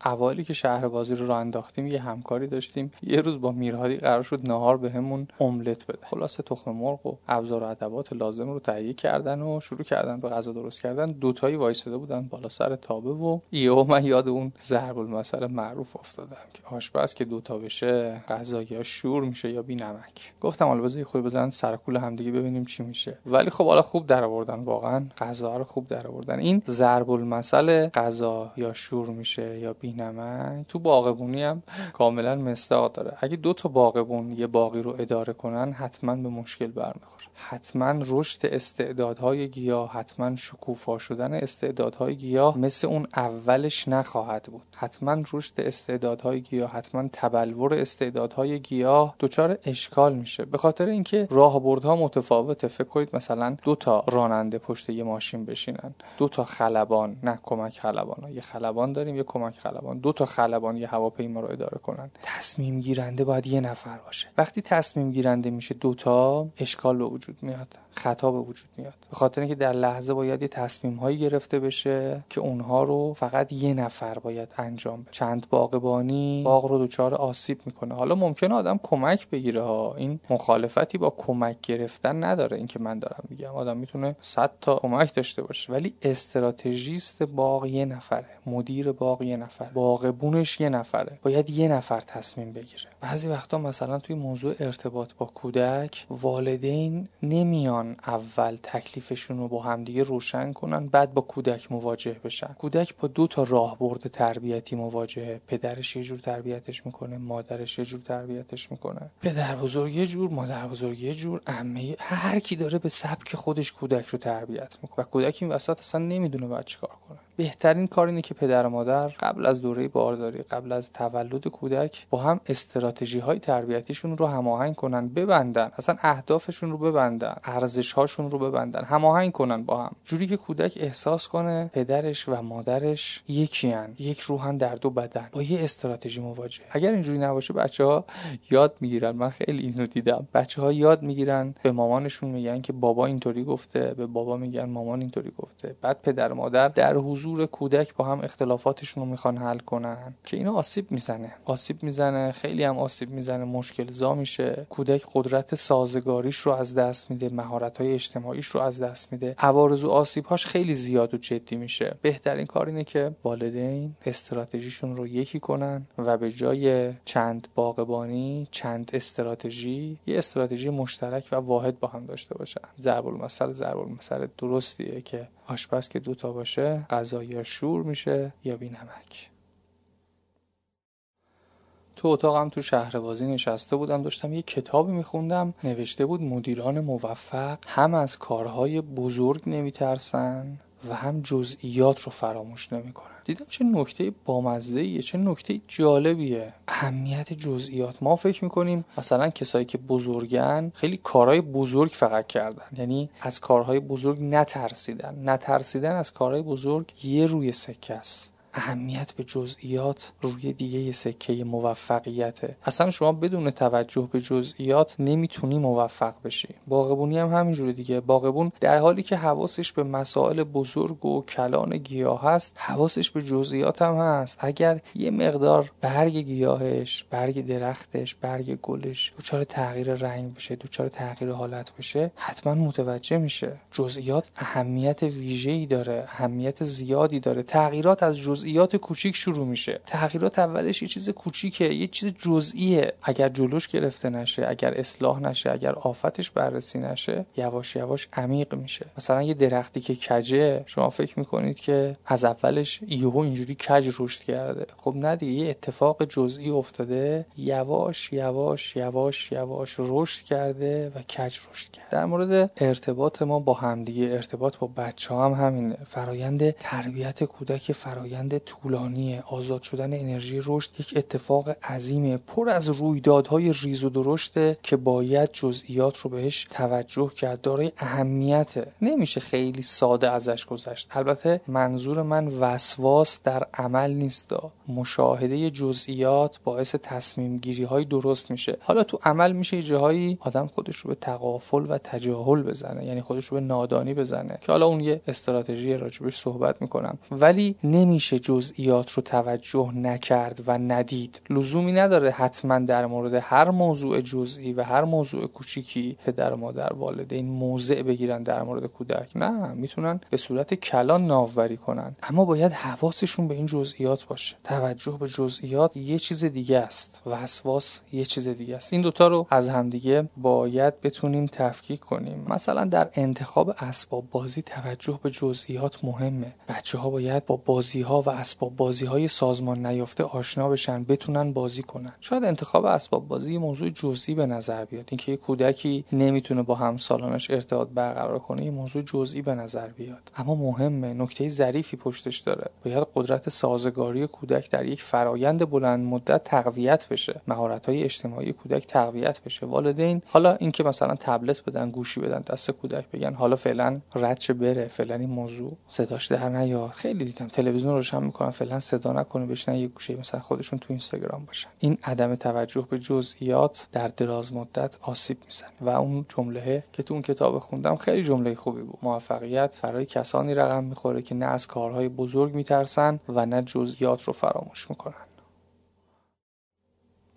اوایلی که شهر بازی رو راه انداختیم یه همکاری داشتیم. یه روز با میرهادی قرار شد نهار بهمون به املت بده. خلاصه تخم مرغ و ابزار و ادوات لازم رو تهیه کردن و شروع کردن به غذا درست کردن. دوتایی وایساده بودن بالا سر تابه و یهو من یاد اون ضرب المثل معروف افتادم که آشپز که دوتا بشه غذا یا شور میشه یا بی نمک گفتم حالا بذار خود بزنن سر کول همدیگه ببینیم چی میشه. ولی خب حالا خوب در آوردن واقعا غذا رو خوب در آوردن این ضرب المثل غذا یا شور میشه یا بی نمک تو باغبونی هم کاملا مصداق داره. اگه دو تا باغبون یه باقی رو اداره کنن حتما به مشکل برمیخوره. حتما رشد استعدادهای گیاه حتما شکوفا شدن استعدادهای گیاه مثل اون اولش نخواهد بود. حتما رشد استعدادهای گیاه حتما تبلور استعدادهای گیاه دچار اشکال میشه. به خاطر اینکه راهبردها متفاوته. فکر کنید مثلا دو تا راننده پشت یه ماشین بشینن. دو تا خلبان نه کمک خلبان یه خلبان داریم یه کمک خلبان. دو تا خلبان یه هواپیما رو اداره کنن. تصمیم گیرنده باید یه نفر باشه. وقتی تصمیم گیرنده میشه دوتا اشکال به وجود میاد خطا به وجود میاد. به خاطر اینکه در لحظه باید یه تصمیم هایی گرفته بشه که اونها رو فقط یه نفر باید انجام بده. چند باغبانی باغ رو دچار آسیب می‌کنه. حالا ممکنه آدم کمک بگیره ها. این مخالفتی با کمک گرفتن نداره. اینکه من دارم میگم. آدم می‌تونه 100 تا کمک داشته باشه. ولی استراتژیست باغ یه نفره. مدیر باغ یه نفر باغبونش یه نفره. باید یه نفر تصمیم بگیره. بعضی وقتا مثلا توی موضوع ارتباط با کودک والدین نمیان اول تکلیفشون رو با همدیگه روشن کنن بعد با کودک مواجه بشن. کودک با دو تا راهبرد تربیتی مواجهه. پدرش یه جور تربیتش می‌کنه مادرش یه جور تربیتش می‌کنه. پدر بزرگ یه جور مادر بزرگ یه جور عمه هر کی داره به سبک خودش کودک رو تربیت می‌کنه. و کودک این وسط اصلا نمی‌دونه باید چیکار کنه. بهترین کار اینه که پدر و مادر قبل از دوره بارداری قبل از تولد کودک با هم استراتژی های تربیتیشون رو هماهنگ کنن ببندن. اصلا اهدافشون رو ببندن ارزش هاشون رو ببندن هماهنگ کنن با هم. جوری که کودک احساس کنه پدرش و مادرش یکیان یک روحن در دو بدن. با یه استراتژی مواجه. اگر اینجوری نباشه بچه ها یاد می‌گیرن. من خیلی اینو دیدم. بچه ها یاد می‌گیرن. به مامانشون میگن که بابا اینطوری گفته به بابا میگن مامان اینطوری گفته. بعد پدر و مادر در حضور کودک با هم اختلافاتشون رو می‌خوان حل کنن. که اینا آسیب می‌زنه. آسیب می‌زنه خیلی هم آسیب می‌زنه مشکل زا میشه. کودک قدرت سازگاریش رو از دست میده مهارت های اجتماعیش رو از دست میده. عوارض و آسیبهاش خیلی زیاد و جدی میشه. بهترین کار اینه که والدین استراتژیشون رو یکی کنن و به جای چند باغبانی چند استراتژی یه استراتژی مشترک و واحد با هم داشته باشن. ضرب المثل ضرب المثل درستیه که آشپز که دوتا باشه غذا یا شور میشه یا بی نمک تو اتاقم تو شهربازی نشسته بودم داشتم یه کتابی میخوندم نوشته بود مدیران موفق هم از کارهای بزرگ نمیترسن و هم جزئیات رو فراموش نمی‌کنن. دیدم چه نکته بامزه ایه چه نکته جالبیه. اهمیت جزئیات. ما فکر می‌کنیم مثلا کسایی که بزرگن خیلی کارهای بزرگ فقط کردن. یعنی از کارهای بزرگ نترسیدن. نترسیدن از کارهای بزرگ یه روی سکه است. اهمیت به جزئیات روی دیگه سکه موفقیته اصلا شما بدون توجه به جزئیات نمی‌تونی موفق بشی. باغبونی هم همینجوره دیگه. باغبون در حالی که حواسش به مسائل بزرگ و کلان گیاه هست حواسش به جزئیات هم هست. اگر یه مقدار برگ گیاهش برگ درختش برگ گلش دچار تغییر رنگ بشه دچار تغییر حالت بشه حتما متوجه میشه. جزئیات اهمیت ویژه‌ای داره اهمیت زیادی داره. تغییرات از جزئیات کوچیک شروع میشه. تغییرات اولش یه چیز کوچیکه یه چیز جزئیه. اگر جلوش گرفته نشه اگر اصلاح نشه اگر آفتش بررسی نشه یواش یواش عمیق میشه. مثلا یه درختی که کجه شما فکر می‌کنید که از اولش یهو اینجوری کج رشد کرده. خب نه دیگه یه اتفاق جزئی افتاده. یواش یواش یواش یواش رشد کرده و کج رشد کرده. در مورد ارتباط ما با همدیگه ارتباط با بچه هم همینه. فرایند تربیت کودک فرایند طولانی آزاد شدن انرژی رشد یک اتفاق عظیمه پر از رویدادهای ریز و درشته که باید جزئیات رو بهش توجه کرد. دارای اهمیته نمیشه خیلی ساده ازش گذشت. البته منظور من وسواس در عمل نیست. مشاهده جزئیات باعث تصمیم گیری های درست میشه. حالا تو عمل میشه جاهایی آدم خودش رو به تقافل و تجاهل بزنه یعنی خودش رو به نادانی بزنه. که حالا اون یه استراتژی راجبش صحبت می‌کنم. ولی نمیشه جزئیات رو توجه نکرد و ندید. لزومی نداره حتما در مورد هر موضوع جزئی و هر موضوع کوچیکی پدر و مادر والدین موضع بگیرن در مورد کودک. نه می‌تونن به صورت کلان ناوبری کنن. اما باید حواسشون به این جزئیات باشه. توجه به جزئیات یه چیز دیگه است وسواس یه چیز دیگه است. این دوتا رو از همدیگه باید بتونیم تفکیک کنیم. مثلا در انتخاب اسباب بازی توجه به جزئیات مهمه. بچه ها باید با بازی ها و اسباب بازی های سازمان نیافته آشنا بشن بتونن بازی کنن. شاید انتخاب اسباب بازی یه موضوع جزئی به نظر بیاد. اینکه یه کودکی نمی‌تونه با همسالانش ارتباط برقرار کنه یه موضوع جزئی به نظر بیاد. اما مهمه نکته ظریفی پشتش داره. باید قدرت سازگاری کودک در یک فرایند بلند مدت تقویت بشه. مهارت های اجتماعی کودک تقویت بشه. والدین حالا اینکه مثلا تبلت بدن گوشی بدن دست کودک بگن حالا فعلا ردش بره. فعلا این موضوع صداش در نیاد. خیلی دیدم. تلویزیون روشن می‌کنن فعلا صدا نکنه بشنن یه گوشه مثلا خودشون تو اینستاگرام باشن. این عدم توجه به جزئیات در دراز مدت آسیب می‌زنه. و اون جمله که تو اون کتاب خوندم خیلی جمله خوبی بود. موفقیت برای کسانی رقم می‌خوره که نه از کارهای بزرگ میترسن و نه جزئیات رو فراموش می‌کنن.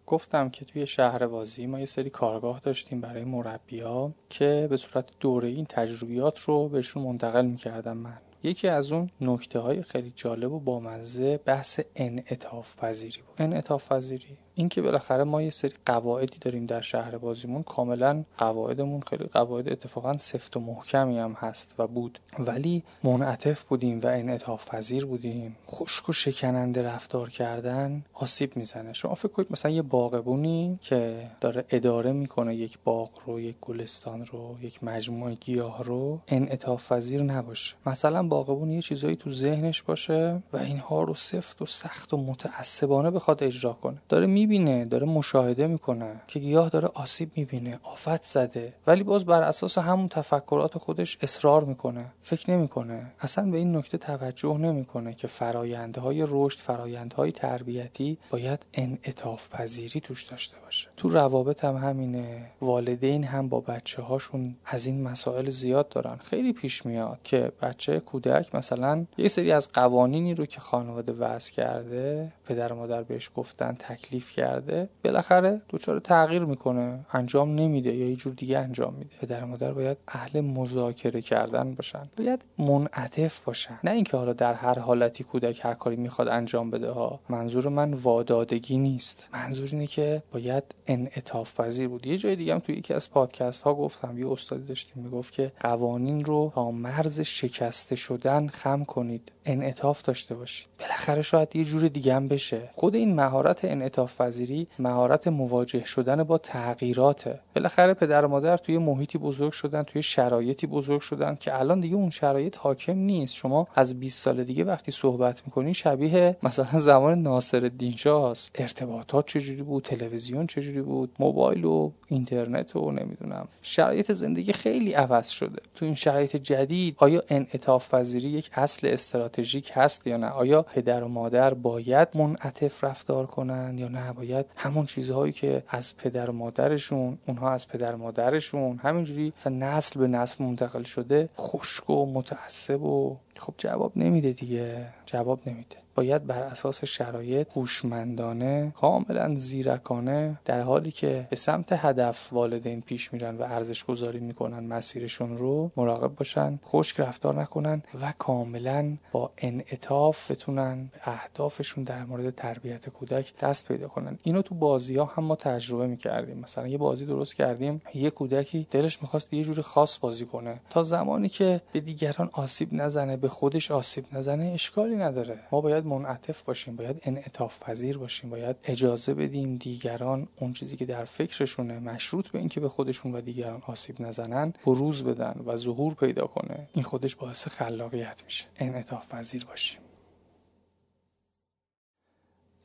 گفتم که توی شهر بازی ما یه سری کارگاه داشتیم برای مربیا که به صورت دوره این تجربیات رو بهشون منتقل می‌کردم من. یکی از اون نکته های خیلی جالب و بامزه بحث انعطاف پذیری بود. انعطاف پذیری. اینکه بالاخره ما یه سری قواعدی داریم در شهر بازیمون کاملا قواعدمون خیلی قواعد اتفاقا سفت و محکمی هم هست و بود. ولی منعطف بودیم و انعطاف پذیر بودیم. خشک و شکننده رفتار کردن آسیب می‌زنه. شما فکر کنید مثلا یه باغبونی که داره اداره می‌کنه یک باغ رو یک گلستان رو یک مجموعه گیاه رو انعطاف پذیر نباشه. مثلا باغبون یه چیزایی تو ذهنش باشه و اینها رو سفت و سخت و متعصبانه بخواد اجرا کنه. داره می‌بینه داره مشاهده می‌کنه که گیاه داره آسیب می‌بینه آفت زده. ولی باز بر اساس همون تفکرات خودش اصرار می‌کنه فکر نمی‌کنه. اصلا به این نکته توجه نمی‌کنه که فرایندهای رشد فرایندهای تربیتی باید انعطاف پذیری توش داشته باشه. تو روابط هم همینه والدین هم با بچه هاشون از این مسائل زیاد دارن. خیلی پیش میاد که بچه کودک مثلا یه سری از قوانینی رو که خانواده وضع کرده پدر و مادر بهش گفتن تکلیف کرده بالاخره دچار تغییر می‌کنه. انجام نمیده یا یه جور دیگه انجام میده. پدر مادر باید اهل مذاکره کردن باشن. باید منعطف باشن. نه اینکه حالا در هر حالتی کودک هر کاری می‌خواد انجام بده ها. منظور من وادادگی نیست. منظور اینه که باید انعطاف پذیر بود. یه جای دیگه هم توی یکی از پادکست ها گفتم. یه استادی داشتیم می‌گفت که قوانین رو تا مرز شکسته شدن خم کنید. انعطاف داشته باشید. بالاخره شاید یه جور دیگه هم بشه. خود این مهارت انعطاف پذیری مهارت مواجه شدن با تغییراته. بالاخره پدر و مادر توی محیطی بزرگ شدن توی شرایطی بزرگ شدن که الان دیگه اون شرایط حاکم نیست. شما از 20 سال دیگه وقتی صحبت می‌کنین شبیه مثلا زمان ناصر شاست ارتباطات چجوری بود؟ تلویزیون چجوری بود؟ موبایل و اینترنت و نمی‌دونم. شرایط زندگی خیلی عوض شده. تو این شرایط جدید آیا انعطاف پذیری یک اصل استراتژیک هست یا نه؟ آیا پدر و مادر باید منعطف رفتار کنن یا نه؟ باید همون چیزهایی که از پدر و مادرشون اونها از پدر و مادرشون همینجوری نسل به نسل منتقل شده خشک و متعصب و خب جواب نمیده دیگه. جواب نمیده. باید بر اساس شرایط هوشمندانه کاملا زیرکانه در حالی که به سمت هدف والدین پیش میرن و ارزش گذاری می‌کنن مسیرشون رو مراقب باشن خشک رفتار نکنن و کاملا با انعطاف بتونن به اهدافشون در مورد تربیت کودک دست پیدا کنن. اینو تو بازی ها هم ما تجربه می‌کردیم. مثلا یه بازی درست کردیم یه کودکی دلش می‌خواست یه جور خاص بازی کنه. تا زمانی که به دیگران آسیب نزنه به خودش آسیب نزنه اشکالی نداره. ما باید منعطف باشیم باید انعطاف پذیر باشیم باید اجازه بدیم دیگران اون چیزی که در فکرشونه مشروط به اینکه به خودشون و دیگران آسیب نزنن بروز بدن و ظهور پیدا کنه. این خودش باعث خلاقیت میشه. انعطاف پذیر باشیم.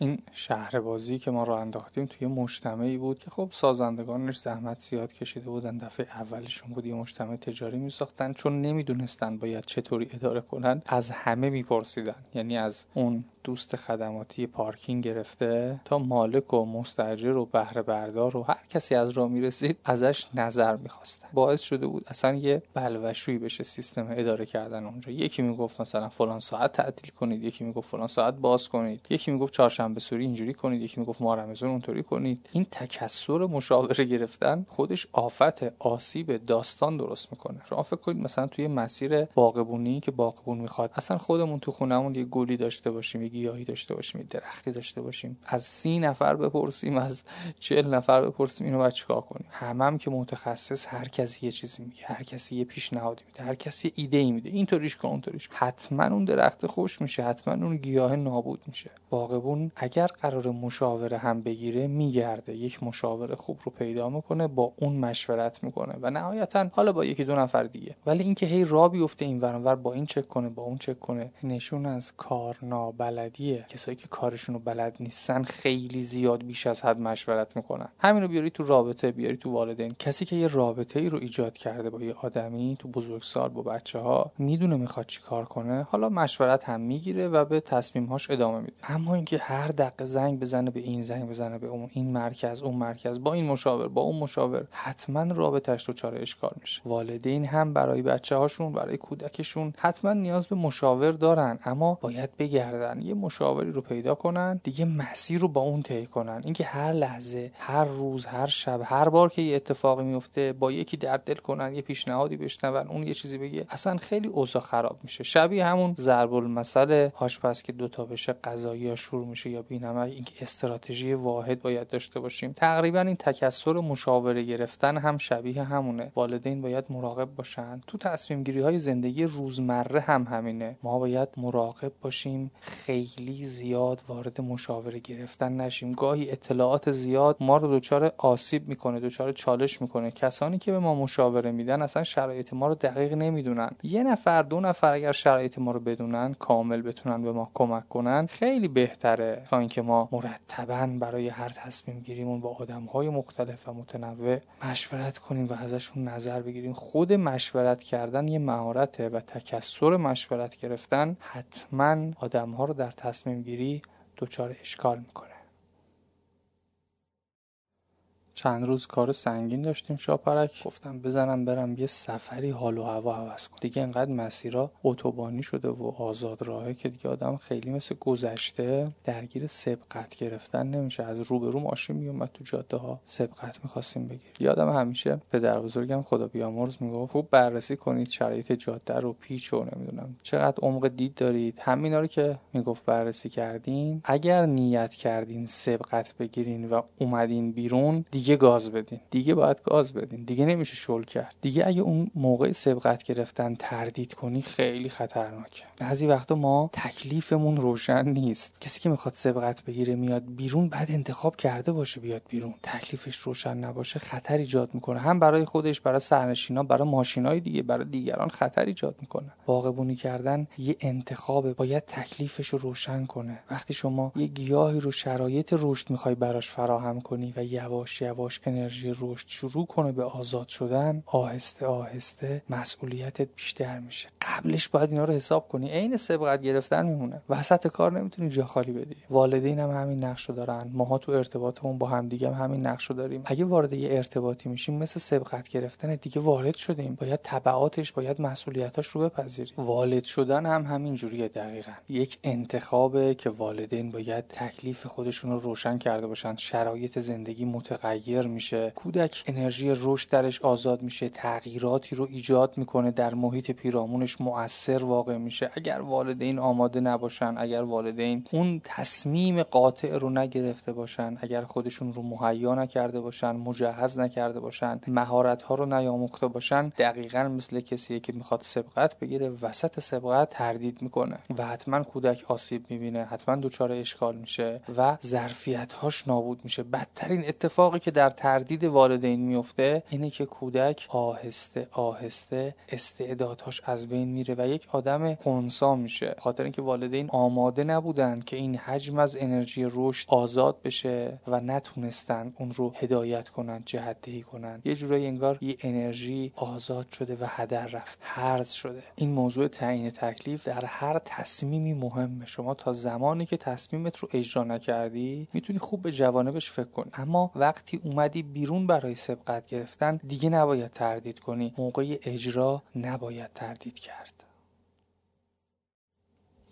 این شهر بازی که ما رو انداختیم توی مجتمعی بود که خب سازندگانش زحمت زیاد کشیده بودن دفعه اولشون بود یه مجتمع تجاری می ساختن چون نمی‌دونستن باید چطوری اداره کنن از همه میپرسیدن یعنی از اون دوست خدماتی پارکینگ گرفته تا مالک و مستجر و بهره بردار و هر کسی از راه می‌رسید ازش نظر می‌خواستن. باعث شده بود اصلا یه بلوشویی بشه سیستم اداره کردن اونجا. یکی می‌گفت مثلا فلان ساعت تعطیل کنید یکی می‌گفت فلان ساعت باز کنید یکی می‌گفت چهارشنبه سوری اینجوری کنید یکی می‌گفت ما رمضان اونطوری کنید. این تکسر مشاوره گرفتن خودش آفت آسیب داستان درست می‌کنه. شما فکر کنید مثلا توی مسیر باغبونی که باغبون می‌خواد اصلا خودمون تو خونمون یه گلی داشته باشیم گیاهی داشته باشیم درختی داشته باشیم. از سی نفر بپرسیم از چهل نفر بپرسیم اینو باید چیکار کنیم؟ همم هم که متخصص هر کسی یه چیزی میگه هر کسی یه پیشنهادی میده هر کسی ایده ای میده. اینطوریش کن اونطوریش حتما اون درخت خوش میشه حتما اون گیاه نابود میشه. باغبون اگر قرار مشاوره هم بگیره میگرده. یک مشاور خوب رو پیدا می‌کنه با اون مشورت می‌کنه. و نهایتا حالا با یکی دو نفر دیگه. ولی اینکه هی را بیفته این ور با این چک کنه با اون چک کنه نشون از کار نابلدیه کسایی که کارشون رو بلد نیستن خیلی زیاد بیش از حد مشورت می‌کنن. همین رو بیاری تو رابطه بیاری تو والدین. کسی که یه رابطه ای رو ایجاد کرده با یه آدمی تو بزرگسال با بچه ها می‌دونه می‌خواد چی کار کنه. حالا مشورت هم می‌گیره و به تصمیمهاش ادامه میده. اما اینکه هر دقیقه زنگ بزنه به این زنگ بزنه به اون این مرکز اون مرکز با این مشاور با اون مشاور حتما رابطش چاره اشکال میشه. والدین هم برای بچه هاشون برای کودکشون حتما نیاز به مشاور دارن اما باید بگردن. یه مشاوری رو پیدا کنن دیگه مسیر رو با اون طی کنن. اینکه هر لحظه هر روز هر شب هر بار که یه اتفاقی میفته با یکی درد دل کنن یه پیشنهادی بشنون اون یه چیزی بگه اصلا خیلی اوضاع خراب میشه. شبیه همون ضرب المثل آشپز که دوتا بشه غذایی شروع میشه یا بینمک اینکه استراتژی واحد باید داشته باشیم. تقریبا این تکسر مشاوره گرفتن هم شبیه همونه. والدین باید مراقب باشن. تو تصمیم گیری های زندگی روزمره هم همینه. ما باید مراقب باشیم خیلی زیاد وارد مشاوره گرفتن نشیم. گاهی اطلاعات زیاد ما رو دچار آسیب می‌کنه دچار چالش می‌کنه. کسانی که به ما مشاوره میدن اصلا شرایط ما رو دقیق نمی‌دونن. یه نفر دو نفر اگر شرایط ما رو بدونن کامل بتونن به ما کمک کنن خیلی بهتره تا اینکه ما مرتبا برای هر تصمیم گیریمون با آدم های مختلف و متنوع مشورت کنیم و ازشون نظر بگیریم. خود مشورت کردن یه مهارته و تکسر مشورت گرفتن حتما آدم ها رو تصمیم گیری دچار اشکال می‌کنه. چند روز کار سنگین داشتیم شاپرک. گفتم بزنم برم یه سفری حال و هوا عوض کنم. دیگه انقدر مسیرها اتوبانی شده و آزاد راهه که دیگه آدم خیلی مثل گذشته درگیر سبقت گرفتن نمیشه. از روبرو ماشین میومد تو جاده ها سبقت می‌خواستیم بگیر یادم همیشه پدر بزرگم خدا بیامرز می‌گفت خوب بررسی کنید شرایط جاده رو پیچ و نمی‌دونم. چقدر عمق دید دارید؟ همینا رو که می‌گفت بررسی کردین. اگر نیت کردین سبقت بگیرین و اومدین بیرون دیگه دیگه گاز بدین. دیگه باید گاز بدین. دیگه نمیشه شل کرد. دیگه اگه اون موقع سبقت گرفتن تردید کنی خیلی خطرناکه. بعضی وقتا ما تکلیفمون روشن نیست. کسی که می‌خواد سبقت بگیره میاد بیرون بعد انتخاب کرده باشه بیاد بیرون. تکلیفش روشن نباشه خطر ایجاد می‌کنه. هم برای خودش برای سرنشینا برای ماشینای دیگه برای دیگران خطر ایجاد می‌کنه. باغبونی کردن یه انتخابه. باید تکلیفش رو روشن کنه. وقتی شما یه گیاهی رو شرایط رشد می‌خوای براش فراهم کنی و یواش یواش انرژی رشد شروع کنه به آزاد شدن آهسته آهسته مسئولیتت بیشتر میشه. قبلش باید اینا رو حساب کنی. عین سبقت گرفتن میمونه. وسط کار نمی‌تونی جا خالی بدی. والدین هم همین نقشو دارن. ماها تو ارتباطمون با هم دیگه هم همین نقشو داریم. اگه وارد یه ارتباطی میشیم مثل سبقت گرفتن دیگه وارد شدیم. باید تبعاتش باید مسئولیتاش رو بپذیری. والد شدن هم همین جوریه دقیقا. یک انتخابه که والدین باید تکلیف خودشون رو روشن کرده باشن. شرایط زندگی متغیر میشه. کودک انرژی رشد درش آزاد میشه تغییراتی رو ایجاد می‌کنه در محیط پیرامونش مؤثر واقع میشه. اگر والدین آماده نباشن اگر والدین اون تصمیم قاطع رو نگرفته باشن اگر خودشون رو مهیا نکرده باشن مجهز نکرده باشن مهارت ها رو نیاموخته باشن دقیقا مثل کسیه که می‌خواد سبقت بگیره وسط سبقت تردید می‌کنه و حتما کودک آسیب می‌بینه حتما دچار اشکال میشه و ظرفیت هاش نابود میشه. بدترین اتفاقی که در تردید والدین میفته اینه که کودک آهسته آهسته استعدادهاش از بین میره و یک آدم خونسا میشه. خاطر اینکه والدین آماده نبودن که این حجم از انرژی رشد آزاد بشه و نتونستن اون رو هدایت کنن جهت دهی کنن. یه جورایی انگار یه انرژی آزاد شده و هدر رفت هرز شده. این موضوع تعیین تکلیف در هر تصمیمی مهمه. شما تا زمانی که تصمیمت رو اجرا نکردی می‌تونی خوب به جوانبش فکر کنی اما وقتی اومدی بیرون برای سبقت گرفتن دیگه نباید تردید کنی. موقع اجرا نباید تردید کرد.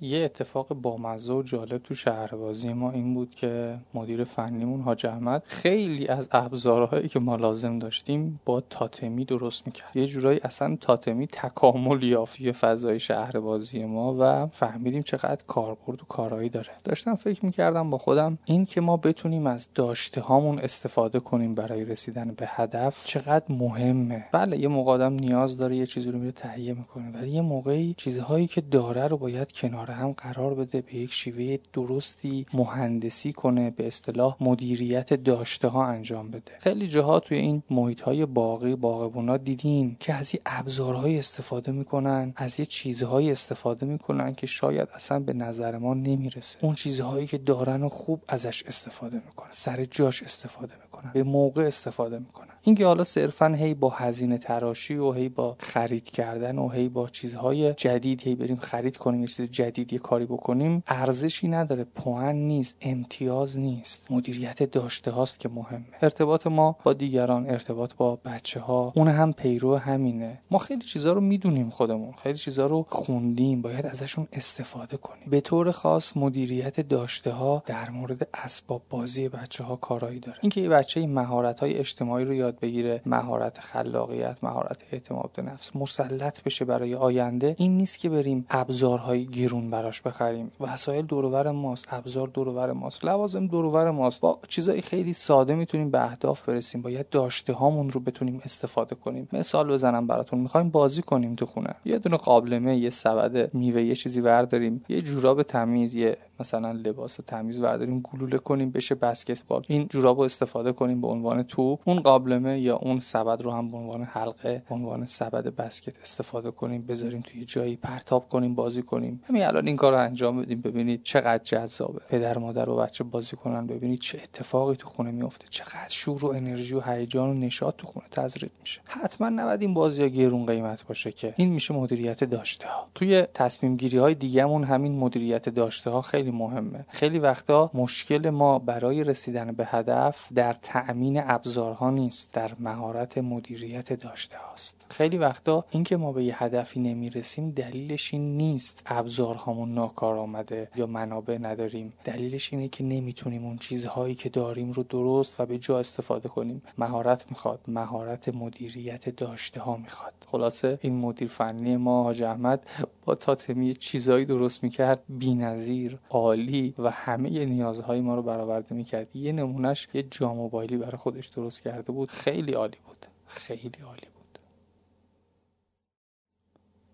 یه اتفاق بامزه و جالب تو شهربازی ما این بود که مدیر فنیمون حاج احمد خیلی از ابزارهایی که ما لازم داشتیم با تاتمی درست می‌کرد. یه جورایی اصلا تاتمی تکامل یافی فضای شهربازی ما و فهمیدیم چقدر کاربرد و کارایی داره. داشتم فکر می‌کردم با خودم این که ما بتونیم از داشته هامون استفاده کنیم برای رسیدن به هدف چقدر مهمه. بله یه موقع نیاز داره یه چیزی رو میره تهیه می‌کنه ولی یه موقعی چیزهایی که داره رو باید کنار هم قرار بده به یک شیوه درستی مهندسی کنه به اصطلاح مدیریت داشته ها انجام بده. خیلی جاها توی این محیط های باقی باغبونا دیدین که از یه ابزارهایی استفاده می‌کنن از یه چیزهایی استفاده می‌کنن که شاید اصلا به نظر ما نمی‌رسه. اون چیزهایی که دارن و خوب ازش استفاده می‌کنن سر جاش استفاده می‌کنن. به موقع استفاده می‌کنن. اینکه حالا صرفا هی با هزینه تراشی و هی با خرید کردن و هی با چیزهای جدید هی بریم خرید کنیم یه چیز جدید یه کاری بکنیم ارزشی نداره. پوان نیست امتیاز نیست. مدیریت داشته هاست که مهمه. ارتباط ما با دیگران ارتباط با بچه ها اون هم پیرو همینه. ما خیلی چیزا رو می‌دونیم خودمون. خیلی چیزا رو خوندیم. باید ازشون استفاده کنیم. به طور خاص مدیریت داشته ها در مورد اسباب بازی بچه ها کارایی داره. اینکه بچه مهارت های اجتماعی رو یاد بگیره مهارت خلاقیت مهارت اعتماد به نفس مسلط بشه برای آینده. این نیست که بریم ابزارهای گرون براش بخریم. وسایل دورور ماست ابزار دورور ماست لوازم دورور ماست. با چیزای خیلی ساده می‌تونیم به اهداف برسیم. باید داشته هامون رو بتونیم استفاده کنیم. مثال بزنم براتون. می‌خوایم بازی کنیم تو خونه. یه دونه قابلمه یه سبد میوه یه چیزی برداریم. یه جوراب تمیز یه مثلا لباس تمیز برداریم گلوله کنیم بشه بسکتبال. این جوراب رو استفاده کنیم به عنوان توپ. اون قابلمه یا اون سبد رو هم به عنوان حلقه به عنوان سبد بسکت استفاده کنیم بذاریم توی جایی پرتاب کنیم بازی کنیم. همین الان این کار رو انجام بدیم. ببینید چقدر جذابه. پدر مادر و بچه بازی کنن ببینید چه اتفاقی تو خونه میفته چقدر شور و انرژی و هیجان و نشاط تو خونه تزریق میشه. حتما نباید این بازی ها گرون قیمت باشه که این میشه مدیریت داشته ها توی تصمیم گیری های دیگهمون همین مدیریت داشته ها خیلی مهمه. خیلی وقتا مشکل ما برای رسیدن به هدف در تأمین ابزارها نیست در مهارت مدیریت داشته هاست. خیلی وقتا اینکه ما به یه هدفی نمی‌رسیم دلیلش این نیست ابزارهامون ناکار آمده یا منابع نداریم. دلیلش اینه که نمی‌تونیم اون چیزهایی که داریم رو درست و به جا استفاده کنیم. مهارت می‌خواد مهارت مدیریت داشته ها می‌خواد. خلاصه این مدیر فنی ما حاج احمد با تاتمی چیزایی درست می‌کرد بی‌نظیر. عالی و همه نیازهای ما رو برآورده می‌کرد. یه نمونهش یه جا موبایلی برای خودش درست کرده بود. خیلی عالی بود. خیلی عالی بود.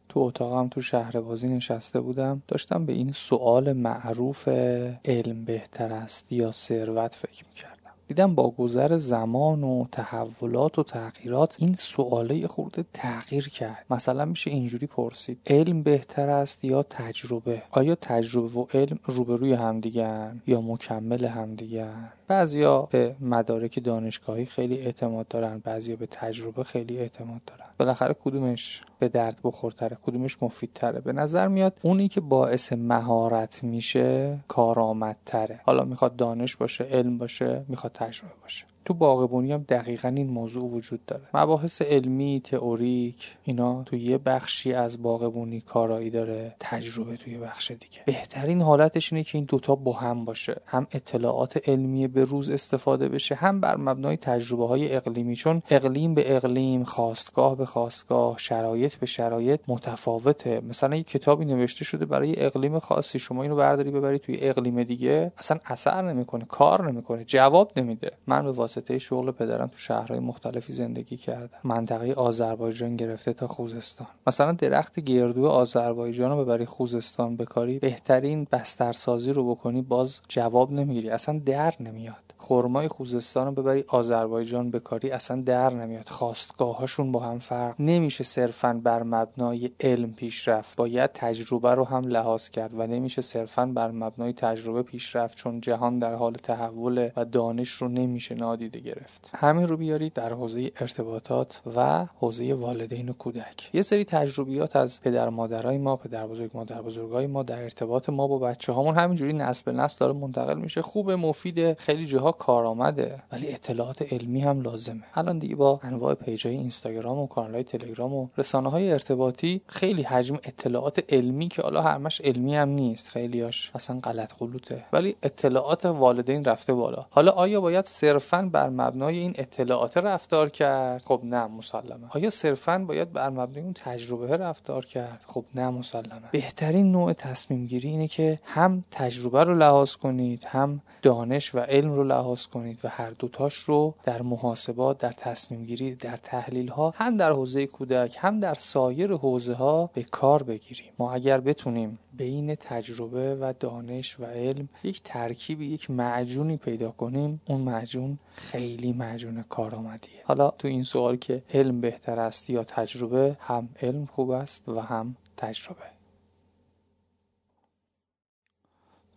تو اتاقم تو شهر بازی نشسته بودم. داشتم به این سوال معروف علم بهتر است یا ثروت فکر می‌کردم. دیدم با گذر زمان و تحولات و تغییرات این سواله خورده تغییر کرد. مثلا میشه اینجوری پرسید علم بهتر است یا تجربه؟ آیا تجربه و علم روبروی همدیگن یا مکمل همدیگن بعضیا به مدارک دانشگاهی خیلی اعتماد دارن بعضیا به تجربه خیلی اعتماد دارن. بالاخره کدومش به درد بخورتره کدومش مفیدتره؟ به نظر میاد اونی که باعث مهارت میشه کارآمدتره. حالا می‌خواد دانش باشه علم باشه می‌خواد تجربه باشه. تو باغبونی هم دقیقا این موضوع وجود داره. مباحث علمی تئوریک اینا تو یه بخشی از باغبونی کارایی داره تجربه توی بخش دیگه. بهترین حالتش اینه که این دوتا با هم باشه. هم اطلاعات علمی به روز استفاده بشه هم بر مبنای تجربه های اقلیمی. چون اقلیم به اقلیم خواستگاه به خواستگاه شرایط به شرایط متفاوته. مثلا یه کتابی نوشته شده برای اقلیم خاصی. شما اینو برداری ببری توی اقلیم دیگه اصلا اثر نمی‌کنه کار نمی‌کنه جواب نمیده. من به واسطه شغل پدرم تو شهرهای مختلفی زندگی کردم منطقه آذربایجان گرفته تا خوزستان. مثلا درخت گردو آذربایجان رو ببری خوزستان بکاری بهترین بسترسازی رو بکنی باز جواب نمی‌گیری. اصلا در نمیاد. خرمای خوزستان رو ببری آذربایجان بکاری اصلا در نمیاد. خواستگاهاشون با هم فرق نمیشه صرفا بر مبنای علم پیشرفت. باید تجربه رو هم لحاظ کرد و نمیشه صرفا بر مبنای تجربه پیشرفت چون جهان در حال تحول و دانش رو نمیشه نادیده گرفت. همین رو بیارید در حوزه ارتباطات و حوزه والدین و کودک. یه سری تجربیات از پدر مادرای ما پدر بزرگ مادر بزرگای ما در ارتباط ما با بچه هامون همینجوری نسل به نسل داره منتقل میشه. خوبه مفید خیلی جاها کارآمده ولی اطلاعات علمی هم لازمه. الان دیگه با انواع پیج های اینستاگرام و کانال های تلگرام و رسانه های ارتباطی خیلی حجم اطلاعات علمی که حالا همش علمی هم نیست خیلیاش اصلا غلط غلوطه. ولی اطلاعات والدین رفته بالا. حالا آیا باید صرفا بر مبنای این اطلاعات رفتار کرد؟ خب نه مسلمه. آیا صرفا باید بر مبنای اون تجربه رفتار کرد؟ خب نه مسلمه. بهترین نوع تصمیم گیری اینه که هم تجربه رو لحاظ کنید هم دانش و علم رو لحاظ کنید و هر دوتاش رو در محاسبات در تصمیم گیری در تحلیل ها هم در حوزه کودک هم در سایر حوزه ها به کار بگیریم. ما اگر بتونیم بین تجربه و دانش و علم یک ترکیب یک معجونی پیدا کنیم اون معجون خیلی معجون کارآمدیه. حالا تو این سوال که علم بهتر است یا تجربه هم علم خوب است و هم تجربه.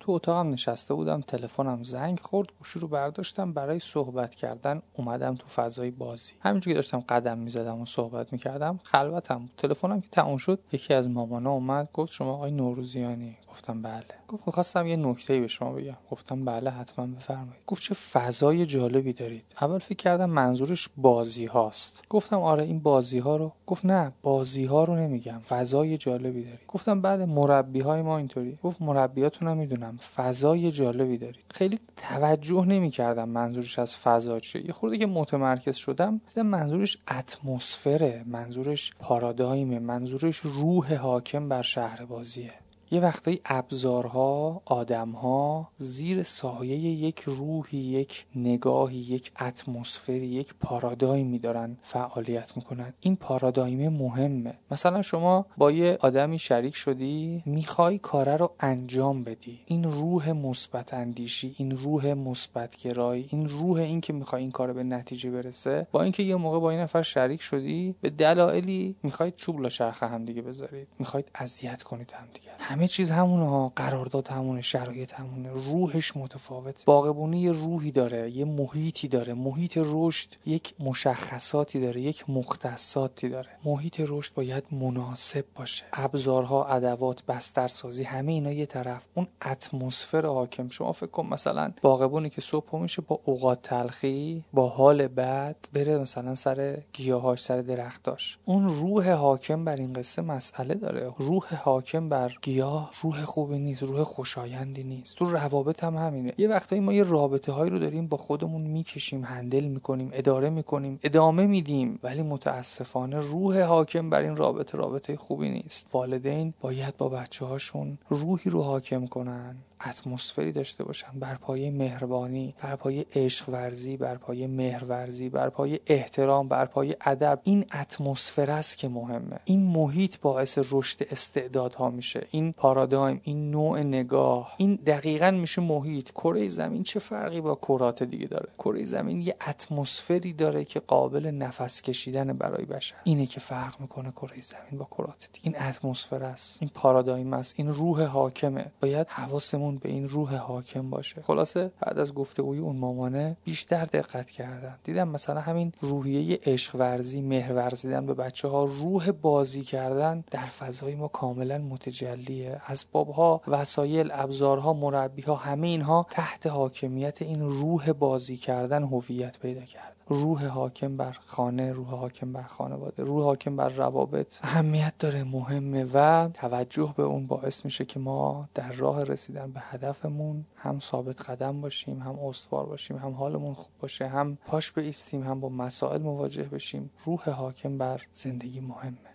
تو اتاقم نشسته بودم تلفنم زنگ خورد گوشی رو برداشتم برای صحبت کردن اومدم تو فضای بازی. همینجوری که داشتم قدم می‌زدم و صحبت می‌کردم خلوتم تلفنم که تموم شد یکی از مامانا اومد گفت شما آقای نوروزیانی. گفتم بله. گفت می‌خواستم یه نکته به شما بگم. گفتم بله حتما بفرمایید. گفت چه فضای جالبی دارید. اول فکر کردم منظورش بازی هاست. گفتم آره این بازی ها رو. گفت نه بازی ها رو نمیگم. فضای جالبی دارید. گفتم بله مربی های ما اینطوری. گفت مربیاتون هم می‌دونم. فضای جالبی دارید. خیلی توجه نمی‌کردم منظورش از فضا چیه. یه خورده که متمرکز شدم دیدم منظورش اتمسفره. منظورش پارادایم منظورش روح حاکم بر شهر بازیه. یه وقتایی ابزارها آدمها زیر سایه یک روحی یک نگاهی یک اتمسفری یک پارادایمی دارن فعالیت می‌کنن. این پارادایم مهمه. مثلا شما با یه آدمی شریک شدی می‌خوای کاره رو انجام بدی. این روح مثبت اندیشی این روح مثبت گرایی این روح این که می‌خوای این کار به نتیجه برسه. با اینکه یه موقع با این نفر شریک شدی به دلایلی می‌خواید چوب لا چرخ هم دیگه بذارید. می‌خواید اذیت کنید همدیگه. همه چیز همونه ها قرارداد همونه شرایط همونه روحش متفاوت. باغبونی یه روحی داره یه محیطی داره. محیط رشد یک مشخصاتی داره یک مختصاتی داره. محیط رشد باید مناسب باشه. ابزارها ادوات بسترسازی همه اینا یه طرف. اون اتمسفر حاکم. شما فکر کن مثلا باغبونی که صبح میشه با اوقات تلخی با حال بد بره مثلا سر گیاهاش سر درختاش. اون روح حاکم بر این قصه مسئله داره. روح حاکم بر گیاه روح خوبی نیست روح خوشایندی نیست. تو روابط هم همینه. یه وقتایی ما یه رابطه هایی رو داریم با خودمون می‌کشیم هندل می‌کنیم اداره می‌کنیم ادامه میدیم. ولی متاسفانه روح حاکم بر این رابطه رابطه خوبی نیست. والدین باید با بچه هاشون روحی رو حاکم کنن. اتمسفری داشته باشن بر پایه مهربانی بر پایه عشق ورزی بر پایه مهرورزی بر پایه احترام بر پایه ادب. این اتمسفر است که مهمه. این محیط باعث رشد استعدادها میشه. این پارادایم این نوع نگاه این دقیقا میشه محیط. کره زمین چه فرقی با کرات دیگه داره؟ کره زمین یه اتمسفری داره که قابل نفس کشیدن برای بشر. اینه که فرق می‌کنه کره زمین با کرات. دیگه این اتمسفر است. این پارادایم است. این روح حاکمه. باید حواسمون به این روح حاکم باشه. خلاصه بعد از گفتگوی اون مامانه بیشتر دقت کردم. دیدم مثلا همین روحیه عشق ورزی مهر ورزیدن به بچه ها روح بازی کردن در فضای ما کاملا متجلیه. اسباب ها وسایل ابزارها مربی ها همه اینها تحت حاکمیت این روح بازی کردن هویت پیدا کرد روح حاکم بر خانه روح حاکم بر خانواده روح حاکم بر روابط. اهمیت داره مهمه و توجه به اون باعث میشه که ما در راه رسیدن به هدفمون هم ثابت قدم باشیم هم استوار باشیم هم حالمون خوب باشه هم پاش بیستیم هم با مسائل مواجه بشیم. روح حاکم بر زندگی مهمه.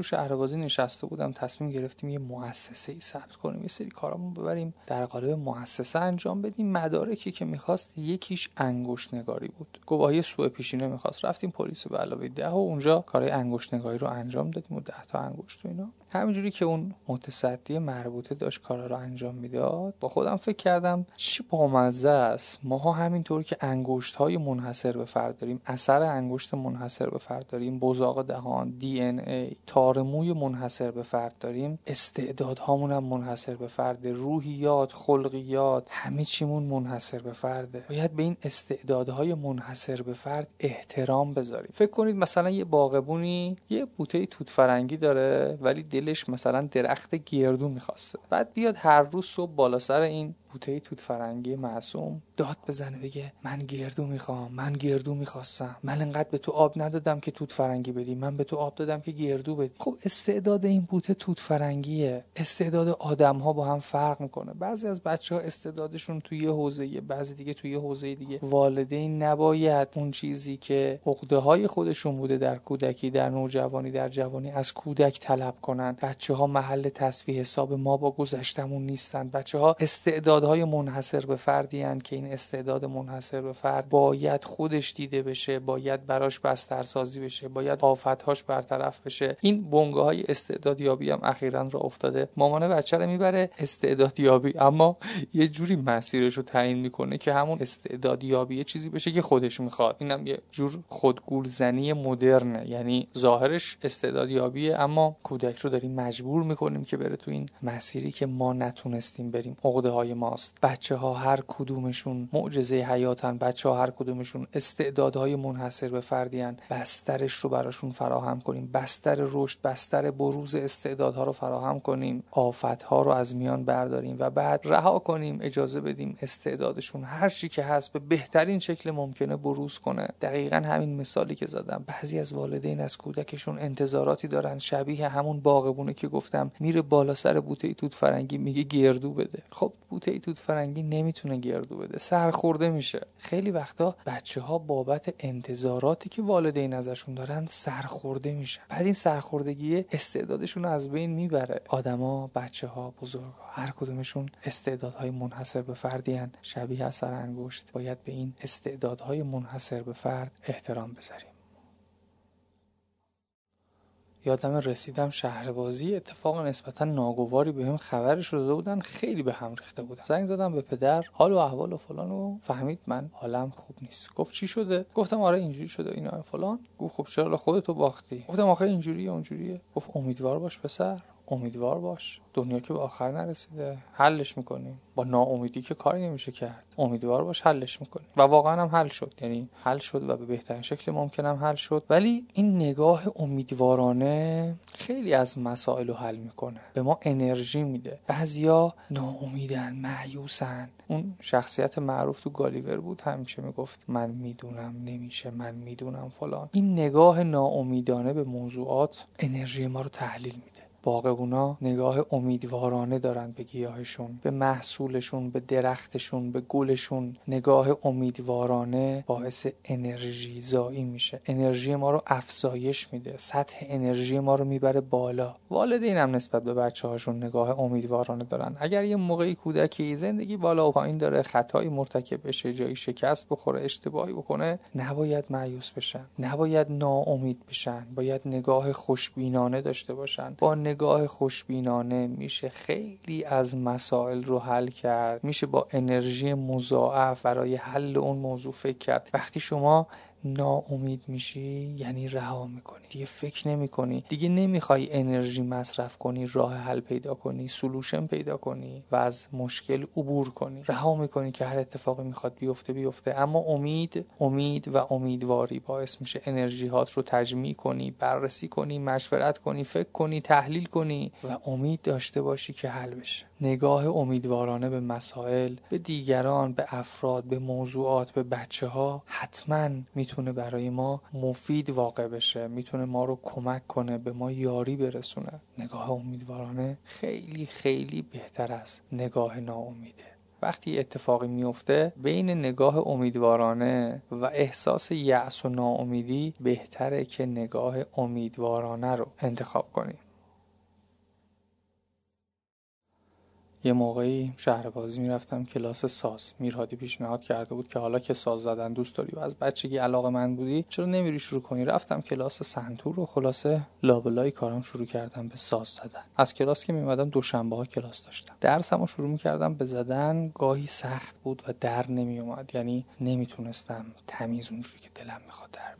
تو شهربازی نشسته بودم تصمیم گرفتیم یه مؤسسه ای ثبت کنیم یه سری کارامون ببریم در قالب مؤسسه انجام بدیم. مدارکی که می‌خواست یکیش انگشت نگاری بود. گواهی سوء پیشینه می‌خواست. رفتیم پلیس به علاوه ده و اونجا کارهای انگشت نگاری رو انجام دادیم و ده تا انگشت و اینا. همینجوری که اون متصدی مربوطه داشت کارا رو انجام می‌داد با خودم فکر کردم چی بامزه است. ماها همینطور که انگشت های منحصر به فرد داریم اثر انگشت منحصر به فرد داریم بزاق دهان دی ان ای تار موی منحصر به فرد داریم استعدادهامون هم منحصر به فرد روحیات خلقیات همه چیمون منحصر به فرده. باید به این استعدادهای منحصر به فرد احترام بذاریم. فکر کنید مثلا یه باغبونی یه بوته توت فرنگی داره ولی دلش مثلا درخت گردو می‌خواسته. بعد بیاد هر روز صبح بالا سر این بوته توت فرنگی معصوم داد بزنه بگه من گردو می‌خوام من گردو می‌خواستم. من انقدر به تو آب ندادم که توت فرنگی بدی من به تو آب دادم که گردو بدی. خب استعداد این بوته توت فرنگیه. استعداد آدم ها با هم فرق می‌کنه. بعضی از بچه ها استعدادشون توی یه حوزه بعضی دیگه توی یه حوزه دیگه. والدین نباید اون چیزی که عقده های خودشون بوده در کودکی در نوجوانی در جوانی از کودک طلب کنن. بچه ها محل تصفیه حساب ما با گذشتمون نیستن. بچه ها استعداد استعدادهای منحصر به فردی هن که این استعداد منحصر به فرد باید خودش دیده بشه باید براش بسترسازی بشه باید آفتهاش برطرف بشه. این بنگاه های استعدادیابی هم اخیرا را افتاده. مامانه بچه رو می‌بره استعدادیابی. اما یه جوری مسیرش رو تعیین می‌کنه که همون استعدادیابی یه چیزی بشه که خودش می‌خواد. اینم یه جور خودگولزنی مدرنه. یعنی ظاهرش استعدادیابیه اما کودک رو داریم مجبور می‌کنیم که بره تو این مسیری که ما نتونستیم بریم. عقده های ما ماست. بچه ها هر کدومشون معجزه حیاتن. بچه ها هر کدومشون استعدادهای منحصر به فردیان بسترش رو براشون فراهم کنیم. بستر رشد بستر بروز استعدادها رو فراهم کنیم. آفتها رو از میان برداریم و بعد رها کنیم اجازه بدیم استعدادشون هر چی که هست به بهترین شکل ممکنه بروز کنه. دقیقا همین مثالی که زدم. بعضی از والدین از کودکشون انتظاراتی دارن. شبیه همون باغبونه که گفتم. میره بالا سر بوته توت فرنگی میگه گردو بده. خب بوته توت فرنگی نمی‌تونه گردو بده. سرخورده میشه. خیلی وقتا بچه ها بابت انتظاراتی که والدین ازشون دارن سرخورده میشن. بعد این سرخوردگی استعدادشون از بین می‌بره. آدما بچه ها بزرگ ها. هر کدومشون استعدادهای منحصر به فردی هن. شبیه اثر انگشت. باید به این استعدادهای منحصر به فرد احترام بذاریم. یادم رسیدم شهربازی اتفاق نسبتا ناگواری بهم به خبرش رو داده بودن خیلی به هم ریخته بودن. زنگ زدم به پدر حال و احوال و فلان و فهمید من حالم خوب نیست. گفت چی شده؟ گفتم آره اینجوری شده اینا فلان. گفت خب چرا خودتو باختی؟ گفتم آخه اینجوریه اونجوریه. گفت امیدوار باش پسر. امیدوار باش. دنیا که به آخر نرسیده. حلش می‌کنیم. با ناامیدی که کاری نمیشه کرد. امیدوار باش حلش می‌کنیم. و واقعا هم حل شد. یعنی حل شد و به بهترین شکل ممکن هم حل شد. ولی این نگاه امیدوارانه خیلی از مسائل رو حل می‌کنه. به ما انرژی میده. بعضیا ناامیدن معیوسن اون شخصیت معروف تو گالیور بود. همیشه می‌گفت من می‌دونم نمیشه من می‌دونم فلان. این نگاه ناامیدانه به موضوعات انرژی ما رو تحلیل میده. باغبونا نگاه امیدوارانه دارن به گیاهشون به محصولشون به درختشون به گلشون. نگاه امیدوارانه باعث انرژی زایی میشه. انرژی ما رو افزایش میده. سطح انرژی ما رو می‌بره بالا. والدین هم نسبت به بچه هاشون نگاه امیدوارانه دارن. اگر یه موقعی کودکی زندگی بالا و پایین داره خطایی مرتکب بشه جایی شکست بخوره اشتباهی بکنه نباید معیوس بشن. نباید ناامید بشن. باید نگاه خوشبینانه داشته باشن. با نگاه خوشبینانه میشه. خیلی از مسائل رو حل کرد. میشه با انرژی مضاعف برای حل اون موضوع فکر کرد. وقتی شما ناامید میشی یعنی رها می‌کنی. دیگه فکر نمی‌کنی. دیگه نمی‌خوای انرژی مصرف کنی راه حل پیدا کنی سلوشن پیدا کنی و از مشکل عبور کنی. رها می‌کنی که هر اتفاقی می‌خواد بیفته بیفته. اما امید امید و امیدواری باعث میشه انرژی هات رو تجمیع کنی بررسی کنی مشورت کنی فکر کنی تحلیل کنی و امید داشته باشی که حل بشه. نگاه امیدوارانه به مسائل به دیگران به افراد به موضوعات به بچه ها حتما می‌تونه برای ما مفید واقع بشه می‌تونه ما رو کمک کنه به ما یاری برسونه. نگاه امیدوارانه خیلی خیلی بهتر از نگاه ناامیده. وقتی اتفاقی میفته بین نگاه امیدوارانه و احساس یأس و ناامیدی بهتره که نگاه امیدوارانه رو انتخاب کنیم. یه موقعی شهر بازی می‌رفتم کلاس ساز. میرهادی پیشنهاد کرده بود که حالا که ساز زدن دوست داری و از بچگی علاقه من بودی چرا نمیری شروع کنی؟ رفتم کلاس سنتور و خلاصه لابلای کارم شروع کردم به ساز زدن. از کلاس که میمدم دوشنبه ها کلاس داشتم. درسمو شروع می‌کردم به زدن گاهی سخت بود و در نمیومد یعنی نمی‌تونستم تمیز اونجوری که دلم می‌خواد در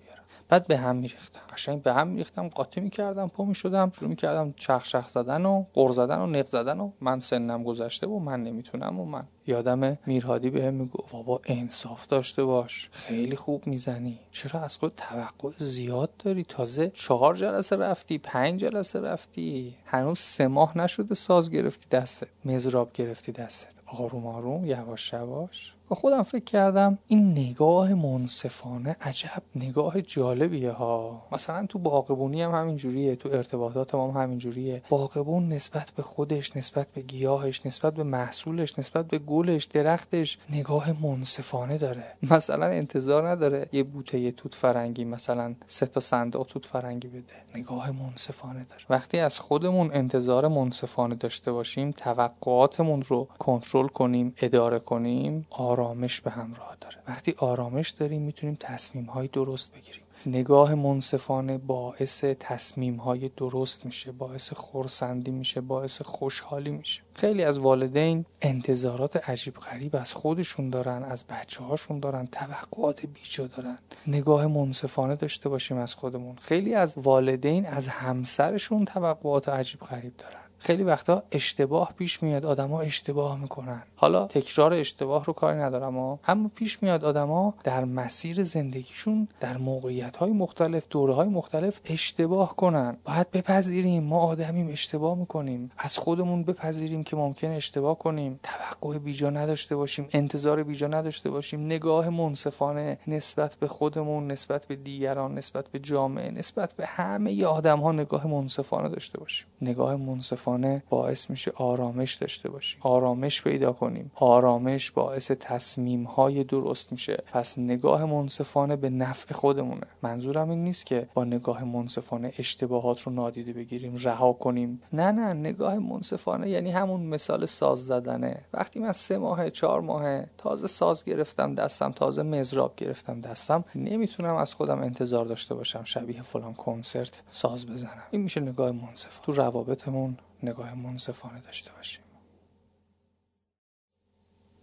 بعد به هم میریختم. قشنگ به هم میریختم قاطی می‌کردم پا می‌شدم شروع می‌کردم چخ چخ زدن و قر زدن و نق زدن و من سنم گذشته و من نمی‌تونم و من. یادم میرهادی بهم می‌گفت بابا انصاف داشته باش خیلی خوب می‌زنی. چرا از خود توقع زیاد داری؟ تازه چهار جلسه رفتی پنج جلسه رفتی. هنوز سه ماه نشده ساز گرفتی دستت مزراب گرفتی دستت. آروم آروم یواش یواش. با خودم فکر کردم این نگاه منصفانه عجب نگاه جالبیه ها. مثلا تو باغبونی هم همینجوریه تو ارتباطات هم همینجوریه. باغبون نسبت به خودش نسبت به گیاهش نسبت به محصولش نسبت به گلش درختش نگاه منصفانه داره. مثلا انتظار نداره یه بوته توت فرنگی مثلا سه تا صندوق توت فرنگی بده. نگاه منصفانه داره. وقتی از خودمون انتظار منصفانه داشته باشیم توقعاتمون رو کنترل کنیم اداره کنیم آرامش به همراه داره. وقتی آرامش داریم می‌تونیم تصمیم های درست بگیریم. نگاه منصفانه باعث تصمیم های درست میشه باعث خورسندی میشه باعث خوشحالی میشه. خیلی از والدین انتظارات عجیب غریب از خودشون دارن از بچه هاشون دارن توقعات بیجا دارن. نگاه منصفانه داشته باشیم از خودمون. خیلی از والدین از همسرشون توقعات عجیب غریب دارن. خیلی وقتا اشتباه پیش میاد آدما اشتباه می‌کنن. حالا تکرار اشتباه رو کاری ندارم ها. اما پیش میاد آدما در مسیر زندگیشون در موقعیت های مختلف دوره های مختلف اشتباه کنن. باید بپذیریم ما آدمیم اشتباه می‌کنیم. از خودمون بپذیریم که ممکن اشتباه کنیم. توقع بیجا نداشته باشیم انتظار بیجا نداشته باشیم. نگاه منصفانه نسبت به خودمون نسبت به دیگران نسبت به جامعه نسبت به همه آدم ها نگاه منصفانه داشته باشیم. نگاه منصفانه باعث میشه آرامش داشته باشیم. آرامش پیدا کنیم. آرامش باعث تصمیم های درست میشه. پس نگاه منصفانه به نفع خودمونه. منظورم این نیست که با نگاه منصفانه اشتباهات رو نادیده بگیریم رها کنیم. نه نه نگاه منصفانه یعنی همون مثال ساز زدنه. وقتی من سه ماه چهار ماه تازه ساز گرفتم دستم تازه مزراب گرفتم دستم نمی‌تونم از خودم انتظار داشته باشم شبیه فلان کنسرت ساز بزنم. این میشه نگاه منصف تو روابطمون نگاه منصفانه داشته باشیم.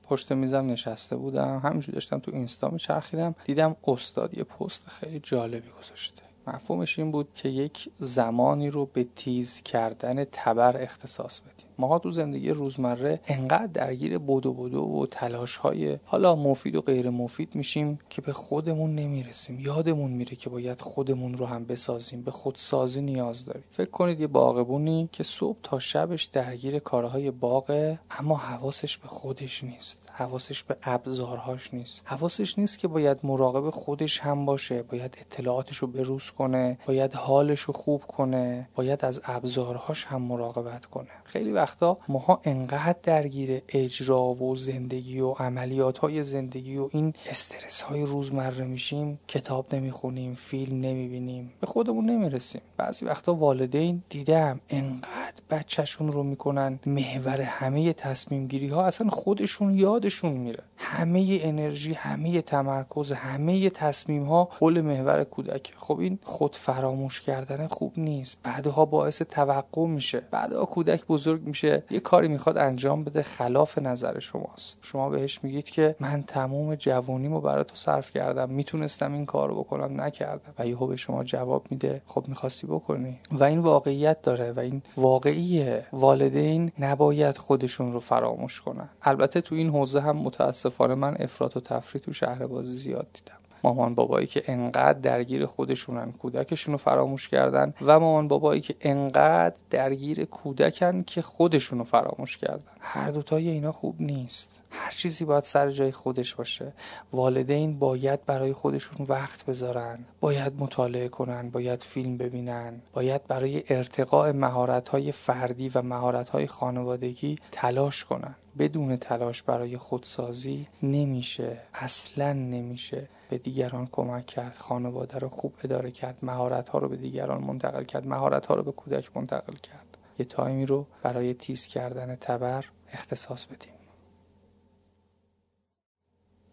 پشت میزم نشسته بودم همینجور داشتم تو اینستا میچرخیدم. دیدم استاد یه پست خیلی جالبی گذاشته. مفهومش این بود که یک زمانی رو به تیز کردن تبر اختصاص بدیم ماها تو زندگی روزمره انقدر درگیر بدو بدو و تلاش های حالا مفید و غیر مفید میشیم که به خودمون نمی‌رسیم. یادمون میره که باید خودمون رو هم بسازیم به خودسازی نیاز داریم. فکر کنید یه باغبونی که صبح تا شبش درگیر کارهای باغه اما حواسش به خودش نیست. حواسش به ابزارهاش نیست. حواسش نیست که باید مراقب خودش هم باشه باید اطلاعاتش رو بروز کنه باید حالش رو خوب کنه باید از ابزارهاش هم مراقبت کنه. خیلی وقتا ماها انقدر درگیر اجرا و زندگی و عملیات های زندگی و این استرس های روزمره میشیم کتاب نمی‌خونیم فیلم نمی‌بینیم به خودمون نمی‌رسیم. بعضی وقتا والدین دیدم انقدر بچهشون رو می‌کنن محور همه تصمیم گیری ها اصلا خودشون یادشون میره. همه انرژی همه تمرکز همه تصمیم ها حول محور کودک خب این خود فراموش کردن خوب نیست. بعدها باعث توقع میشه. بعدها کودک بزرگ میشه. یه کاری می‌خواد انجام بده. خلاف نظر شماست. شما بهش میگید که من تمام جوانیمو برای تو صرف کردم. می‌تونستم این کارو بکنم نکردم. و یهو به شما جواب میده. خب می‌خواستی بکنی. و این واقعیت داره. و این واقعیه. والدین نباید خودشون رو فراموش کنن. البته تو این حوزه هم متاسفانه من افراط و تفریط تو شهر بازی زیاد دیدم. مامان بابایی که انقدر درگیر خودشونن کودکشون رو فراموش کردن و مامان بابایی که انقدر درگیر کودکن که خودشون رو فراموش کردن. هر دوتای اینا خوب نیست. هر چیزی باید سر جای خودش باشه. والدین باید برای خودشون وقت بذارن. باید مطالعه کنن باید فیلم ببینن. باید برای ارتقاء مهارت فردی و مهارت خانوادگی تلاش کنن. بدون تلاش برای خودسازی نمیشه. اصلا نمیشه. به دیگران کمک کرد خانواده رو خوب اداره کرد مهارت ها رو به دیگران منتقل کرد مهارت ها رو به کودک منتقل کرد. یه تایمی رو برای تیز کردن تبر اختصاص بدیم.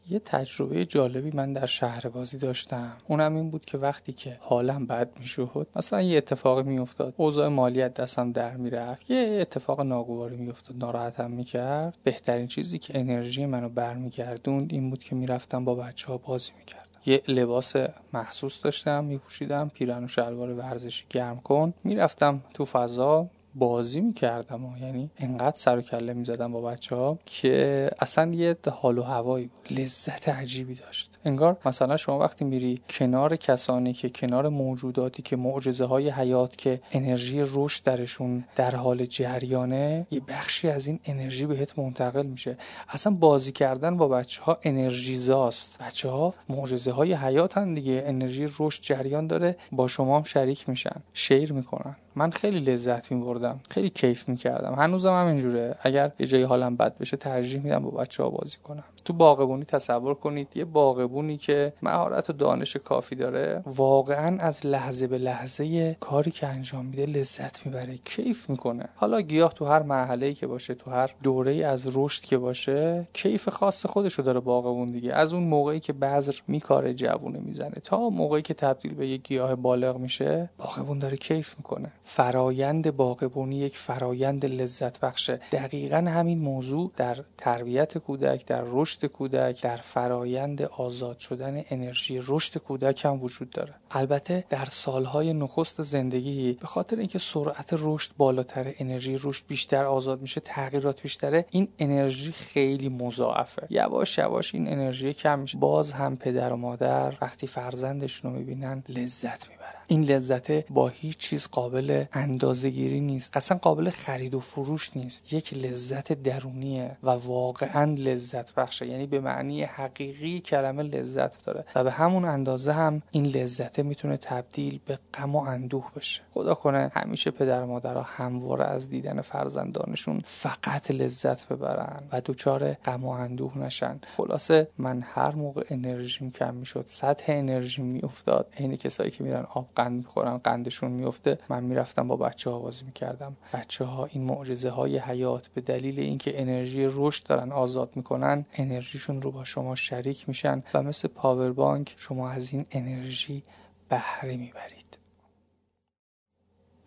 یه تجربه جالبی من در شهر بازی داشتم. اونم این بود که وقتی که حالم بد می‌شد مثلا یه اتفاقی میافتاد. اوضاع مالیت دستم در می‌رفت. یه اتفاق ناگواری میافتاد ناراحتم می‌کرد. بهترین چیزی که انرژی منو برمیگردوند این بود که می‌رفتم با بچه ها بازی می‌کردم. یه لباس مخصوص داشتم میپوشیدم پیرن و شلوار ورزشی گرم کن. می‌رفتم تو فضا بازی می‌کردم و یعنی انقدر سر و کله می‌زدم با بچه ها که اصلا یه حال و هوایی بود لذت عجیبی داشت. انگار مثلا شما وقتی میری کنار کسانی که کنار موجوداتی که معجزه های حیات که انرژی رشد درشون در حال جریانه یه بخشی از این انرژی بهت منتقل میشه. اصلا بازی کردن با بچه ها انرژیزاست بچه ها معجزه های حیات دیگه انرژی رشد جریان داره با شما هم شریک میشن. شیر می‌کنن من خیلی لذت میبردم خیلی کیف می‌کردم. هنوزم هم اینجوره. اگر یه جایی حالم بد بشه ترجیح میدم با بچه ها بازی کنم. تو باغبونی تصور کنید یه باغبونی که مهارت و دانش کافی داره واقعا از لحظه به لحظه کاری که انجام میده لذت می‌بره کیف می‌کنه. حالا گیاه تو هر مرحله که باشه تو هر دوره از رشد که باشه کیف خاص خودشو داره باغبون دیگه. از اون موقعی که بذر میکاره جوونه می‌زنه. تا موقعی که تبدیل به یه گیاه بالغ میشه باغبون داره کیف می‌کنه. فرایند باغبونی یک فرایند لذت بخشه دقیقا همین موضوع در تربیت کودک در رشد کودک در فرایند آزاد شدن انرژی رشد کودک هم وجود داره. البته در سالهای نخست زندگی به خاطر اینکه سرعت رشد بالاتر انرژی رشد بیشتر آزاد میشه تغییرات بیشتره این انرژی خیلی مضاعفه. یواش یواش این انرژی کم میشه. باز هم پدر و مادر وقتی فرزندشون رو می‌بینن لذت می‌برن. این لذت با هیچ چیز قابل اندازه گیری نیست. اصلا قابل خرید و فروش نیست. یک لذت درونیه و واقعا لذت بخشه. یعنی به معنی حقیقی کلمه لذت داره و به همون اندازه هم این لذت می‌تونه تبدیل به غم و اندوه بشه. خدا کنه همیشه پدر و مادرها همواره از دیدن فرزندانشون فقط لذت ببرن و دچار غم و اندوه نشن. خلاصه من هر موقع انرژیم کم می‌شد سطح انرژی میافتاد. عین کسایی که میرن آب قند می‌خورن قندشون میفته من می‌رفتم با بچه ها بازی می‌کردم. بچه ها این معجزه های حیات به دلیل اینکه انرژی رشد دارن آزاد می‌کنن انرژیشون رو با شما شریک میشن و مثل پاور بانک شما از این انرژی بهره می‌برید.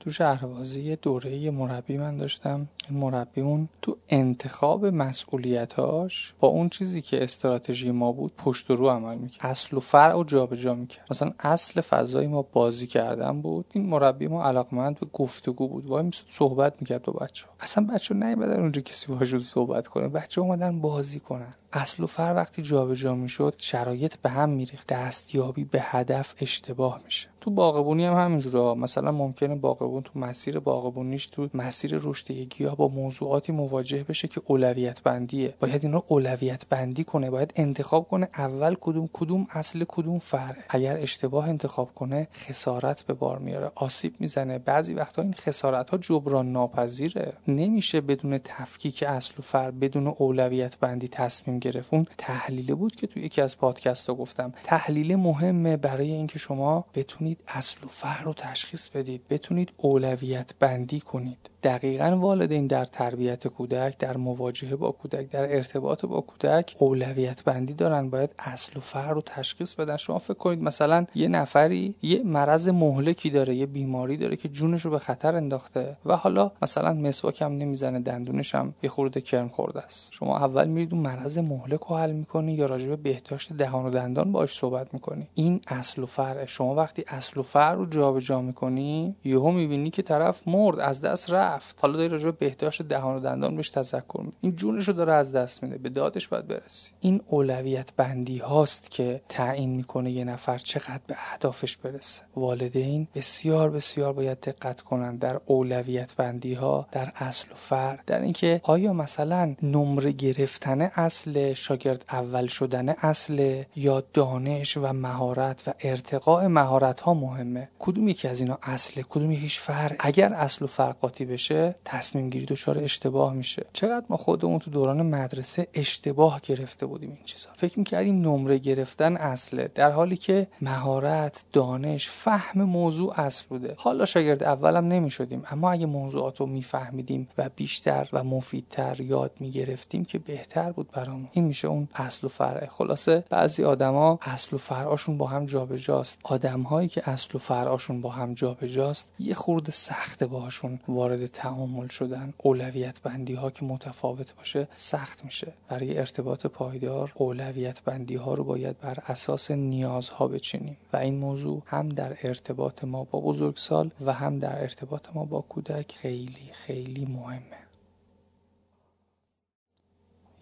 تو شهربازی دوره مربی من داشتم. مربیمون تو انتخاب مسئولیتاش با اون چیزی که استراتژی ما بود پشت رو عمل می‌کرد. اصل و فرع و جابجا می‌کرد. مثلا اصل فضای ما بازی کردن بود. این مربی ما علاقمند به گفتگو بود. وای میسود صحبت می‌کرد با بچه ها. اصلا بچه نیومدن اونجا کسی باشون صحبت کنه. بچه اومدن بازی کنن. اصل و فر وقتی جابجا می‌شد شرایط به هم میریخت. دستیابی به هدف اشتباه میشه. تو باغبونی هم همینجوره. مثلا ممکنه باغبون تو مسیر باغبونیش تو مسیر رشد گیاه با موضوعاتی مواجه بشه که اولویت بندیه باید این رو اولویت بندی کنه باید انتخاب کنه اول کدوم کدوم اصل کدوم فرع. اگر اشتباه انتخاب کنه خسارت به بار میاره. آسیب می‌زنه. بعضی وقتا این خسارت ها جبران ناپذیره. نمیشه بدون تفکیک اصل و فرع بدون اولویت بندی تصمیم گرفت. اون تحلیله بود که تو یکی از پادکست ها گفتم. تحلیل مهمه برای اینکه شما بتونید اصل و فرع رو تشخیص بدید بتونید اولویت بندی کنید. دقیقا والدین در تربیت کودک در مواجهه با کودک در ارتباط با کودک اولویت بندی دارن. باید اصل و فرع رو تشخیص بدن. شما فکر کنید مثلا یه نفری یه مرض مهلکی داره یه بیماری داره که جونش رو به خطر انداخته و حالا مثلا مسواک هم نمی‌زنه دندونش هم یه خورده کرم خورده است. شما اول میرید اون مرض مهلک رو حل می‌کنی یا راجع به بهداشت دهان و دندان باش صحبت می‌کنی. این اصل و فرع شما وقتی اصل و فرع رو جابجا می‌کنی یهو می‌بینی که طرف مرد از دست رفت. حالا داری راجع به بهداشت دهان و دندان بهش تذکر میدی. این جونش رو داره از دست میده به دادش باید برسی. این اولویت بندی هاست که تعیین می‌کنه یه نفر چقدر به اهدافش برسه. والدین بسیار بسیار باید دقت کنن در اولویت بندی ها در اصل و فرع در اینکه آیا مثلا نمره گرفتن اصل شاگرد اول شدن اصل یا دانش و مهارت و ارتقاء مهارت مهمه. کدوم یکی از اینا اصله؟ کدوم یکیش فرع اگر اصل و فرقاتی بشه تصمیم گیری دچار اشتباه میشه. چقدر ما خودمون تو دوران مدرسه اشتباه گرفته بودیم این چیزا؟ فکر می‌کردیم نمره گرفتن اصله. در حالی که مهارت دانش فهم موضوع اصل بوده. حالا شاگرد اولم نمی‌شدیم. اما اگه موضوعات رو میفهمیدیم و بیشتر و مفیدتر یاد می‌گرفتیم که بهتر بود برامون. این میشه اون اصل و فرع خلاصه بعضی آدما اصل و فرعاشون با هم جابجاست. آدمهایی که اصل و فرعاشون با هم جابجاست یه خورده سخته باهاشون وارد تعامل شدن. اولویت بندی ها که متفاوت باشه سخت میشه. برای ارتباط پایدار اولویت بندی ها رو باید بر اساس نیازها بچینیم. و این موضوع هم در ارتباط ما با بزرگسال و هم در ارتباط ما با کودک خیلی خیلی مهمه.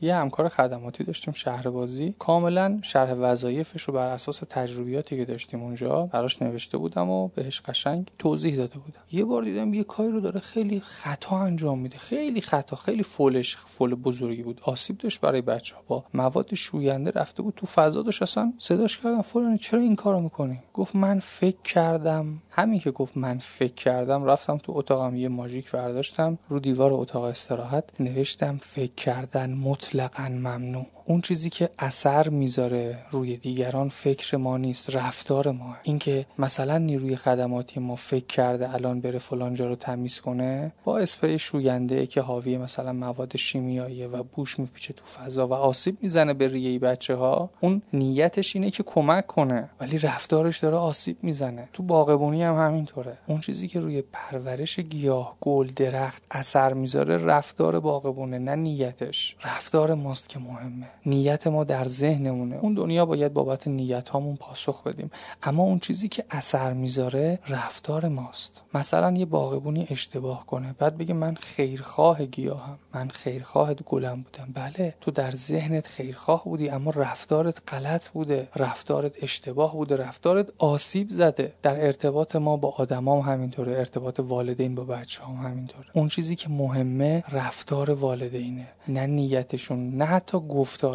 یه همکار خدماتی داشتیم شهربازی. کاملا شرح وظایفش رو بر اساس تجربیاتی که داشتیم اونجا براش نوشته بودم و بهش قشنگ توضیح داده بودم. یه بار دیدم یه کاری رو داره خیلی خطا انجام میده. خیلی خطا خیلی فولش فول بزرگی بود. آسیب داشت برای بچه با مواد شوینده رفته بود تو فضا داشت اصلا صداش کردم. فلانی چرا این کارو می‌کنی؟ گفت من فکر کردم همین که گفت من فکر کردم رفتم تو اتاقم یه ماژیک برداشتم رو دیوار اتاق استراحت نوشتم فکر کردن مطلقا ممنوع. اون چیزی که اثر می‌ذاره روی دیگران فکر ما نیست رفتار ما. اینکه مثلا نیروی خدماتی ما فکر کرده الان بره فلان جا رو تمیز کنه با اسپری شوینده که حاوی مثلا مواد شیمیایی و بوش میپیچه تو فضا و آسیب می‌زنه به ریه بچه ها اون نیتش اینه که کمک کنه. ولی رفتارش داره آسیب می‌زنه. تو باغبونی هم همینطوره. اون چیزی که روی پرورش گیاه گل درخت اثر می‌ذاره رفتار باغبونه نه نیتش. رفتار ماست که مهمه. نیت ما در ذهنمونه. اون دنیا باید بابت نیت هامون پاسخ بدیم. اما اون چیزی که اثر می‌ذاره رفتار ماست. مثلا یه باغبونی اشتباه کنه. بعد بگه من خیرخواه گیاهم. من خیرخواه گلم بودم. بله تو در ذهنت خیرخواه بودی اما رفتارت غلط بوده. رفتارت اشتباه بوده. رفتارت آسیب زده. در ارتباط ما با آدمام هم همینطوره. ارتباط والدین با بچه هم همینطوره. اون چیزی که مهمه رفتار والدینه نه نیتشون نه حتی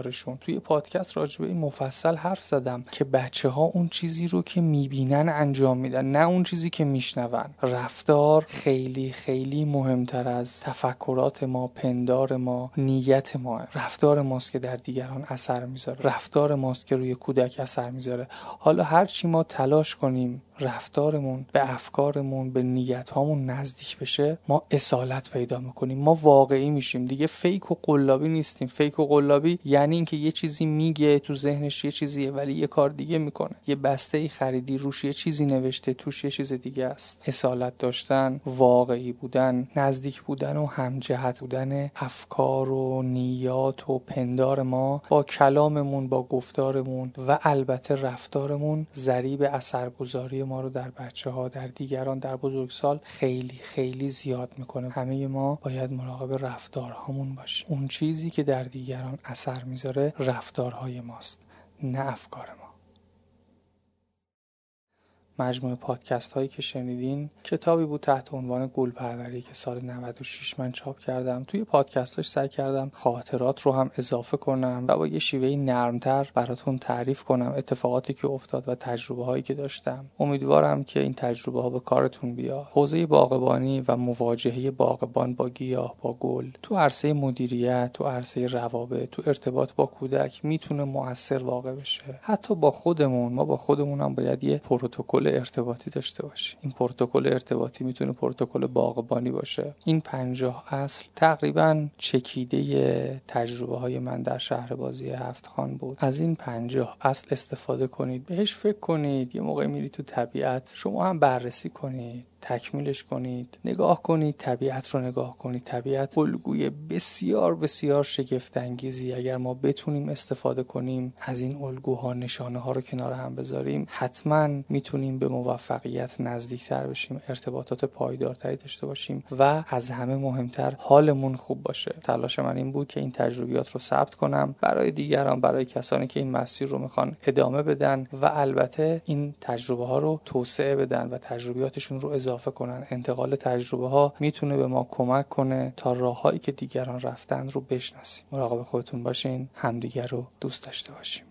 گفتارشون توی پادکست راجع به این مفصل حرف زدم که بچه ها اون چیزی رو که می‌بینن انجام میدن نه اون چیزی که میشنون. رفتار خیلی خیلی مهمتر از تفکرات ما پندار ما نیت ما. رفتار ماست که در دیگران اثر می‌ذاره. رفتار ماست که روی کودک اثر می‌ذاره. حالا هر چی ما تلاش کنیم رفتارمون به افکارمون به نیت هامون نزدیک بشه ما اصالت پیدا می‌کنیم. ما واقعی میشیم. دیگه فیک و قلابی نیستیم. فیک و قلابی یعنی اینکه یه چیزی میگه تو ذهنش یه چیزیه ولی یه کار دیگه می‌کنه. یه بسته ای خریدی روش یه چیزی نوشته توش یه چیز دیگه است. اصالت داشتن واقعی بودن نزدیک بودن و همجهت بودن افکار و نیات و پندار ما با کلاممون با گفتارمون و البته رفتارمون ذریب اثرگذاری ما رو در بچه ها در دیگران در بزرگسال خیلی خیلی زیاد می‌کنه. همه ما باید مراقب رفتارهامون باشیم. اون چیزی که در دیگران اثر می‌ذاره رفتارهای ماست نه افکار ما مجموعه پادکست هایی که شنیدین. کتابی بود تحت عنوان گل پروری که سال 96 من چاپ کردم. توی پادکستاش سعی کردم خاطرات رو هم اضافه کنم و با یه شیوه نرمتر براتون تعریف کنم اتفاقاتی که افتاد و تجربه هایی که داشتم. امیدوارم که این تجربه ها به کارتون بیاد. حوزه باغبانی و مواجهه باغبان با گیاه با گل تو عرصه مدیریت تو عرصه روابط تو ارتباط با کودک می‌تونه موثر واقع بشه. حتی با خودمون ما با خودمون هم باید یه پروتکل ارتباطی داشته باشی این پروتکل ارتباطی می‌تونه پروتکل باغبانی باشه. این پنجاه اصل تقریبا چکیده تجربه های من در شهر بازی هفت خان بود. از این پنجاه اصل استفاده کنید. بهش فکر کنید. یه موقع میری تو طبیعت. شما هم بررسی کنید. تکمیلش کنید. نگاه کنید طبیعت رو نگاه کنید. طبیعت الگوی بسیار بسیار شگفت انگیزی اگر ما بتونیم استفاده کنیم از این الگوها نشانه ها رو کنار هم بذاریم حتما می‌تونیم به موفقیت نزدیکتر بشیم ارتباطات پایدارتری داشته باشیم و از همه مهمتر حالمون خوب باشه. تلاش من این بود که این تجربیات رو ثبت کنم. برای دیگران برای کسانی که این مسیر رو می‌خوان ادامه بدن و البته این تجربه ها رو توسعه بدن و تجربیاتشون رو اضافه کنن. انتقال تجربه ها می‌تونه به ما کمک کنه تا راههایی که دیگران رفتن رو بشناسیم. مراقب خودتون باشین همدیگر رو دوست داشته باشیم.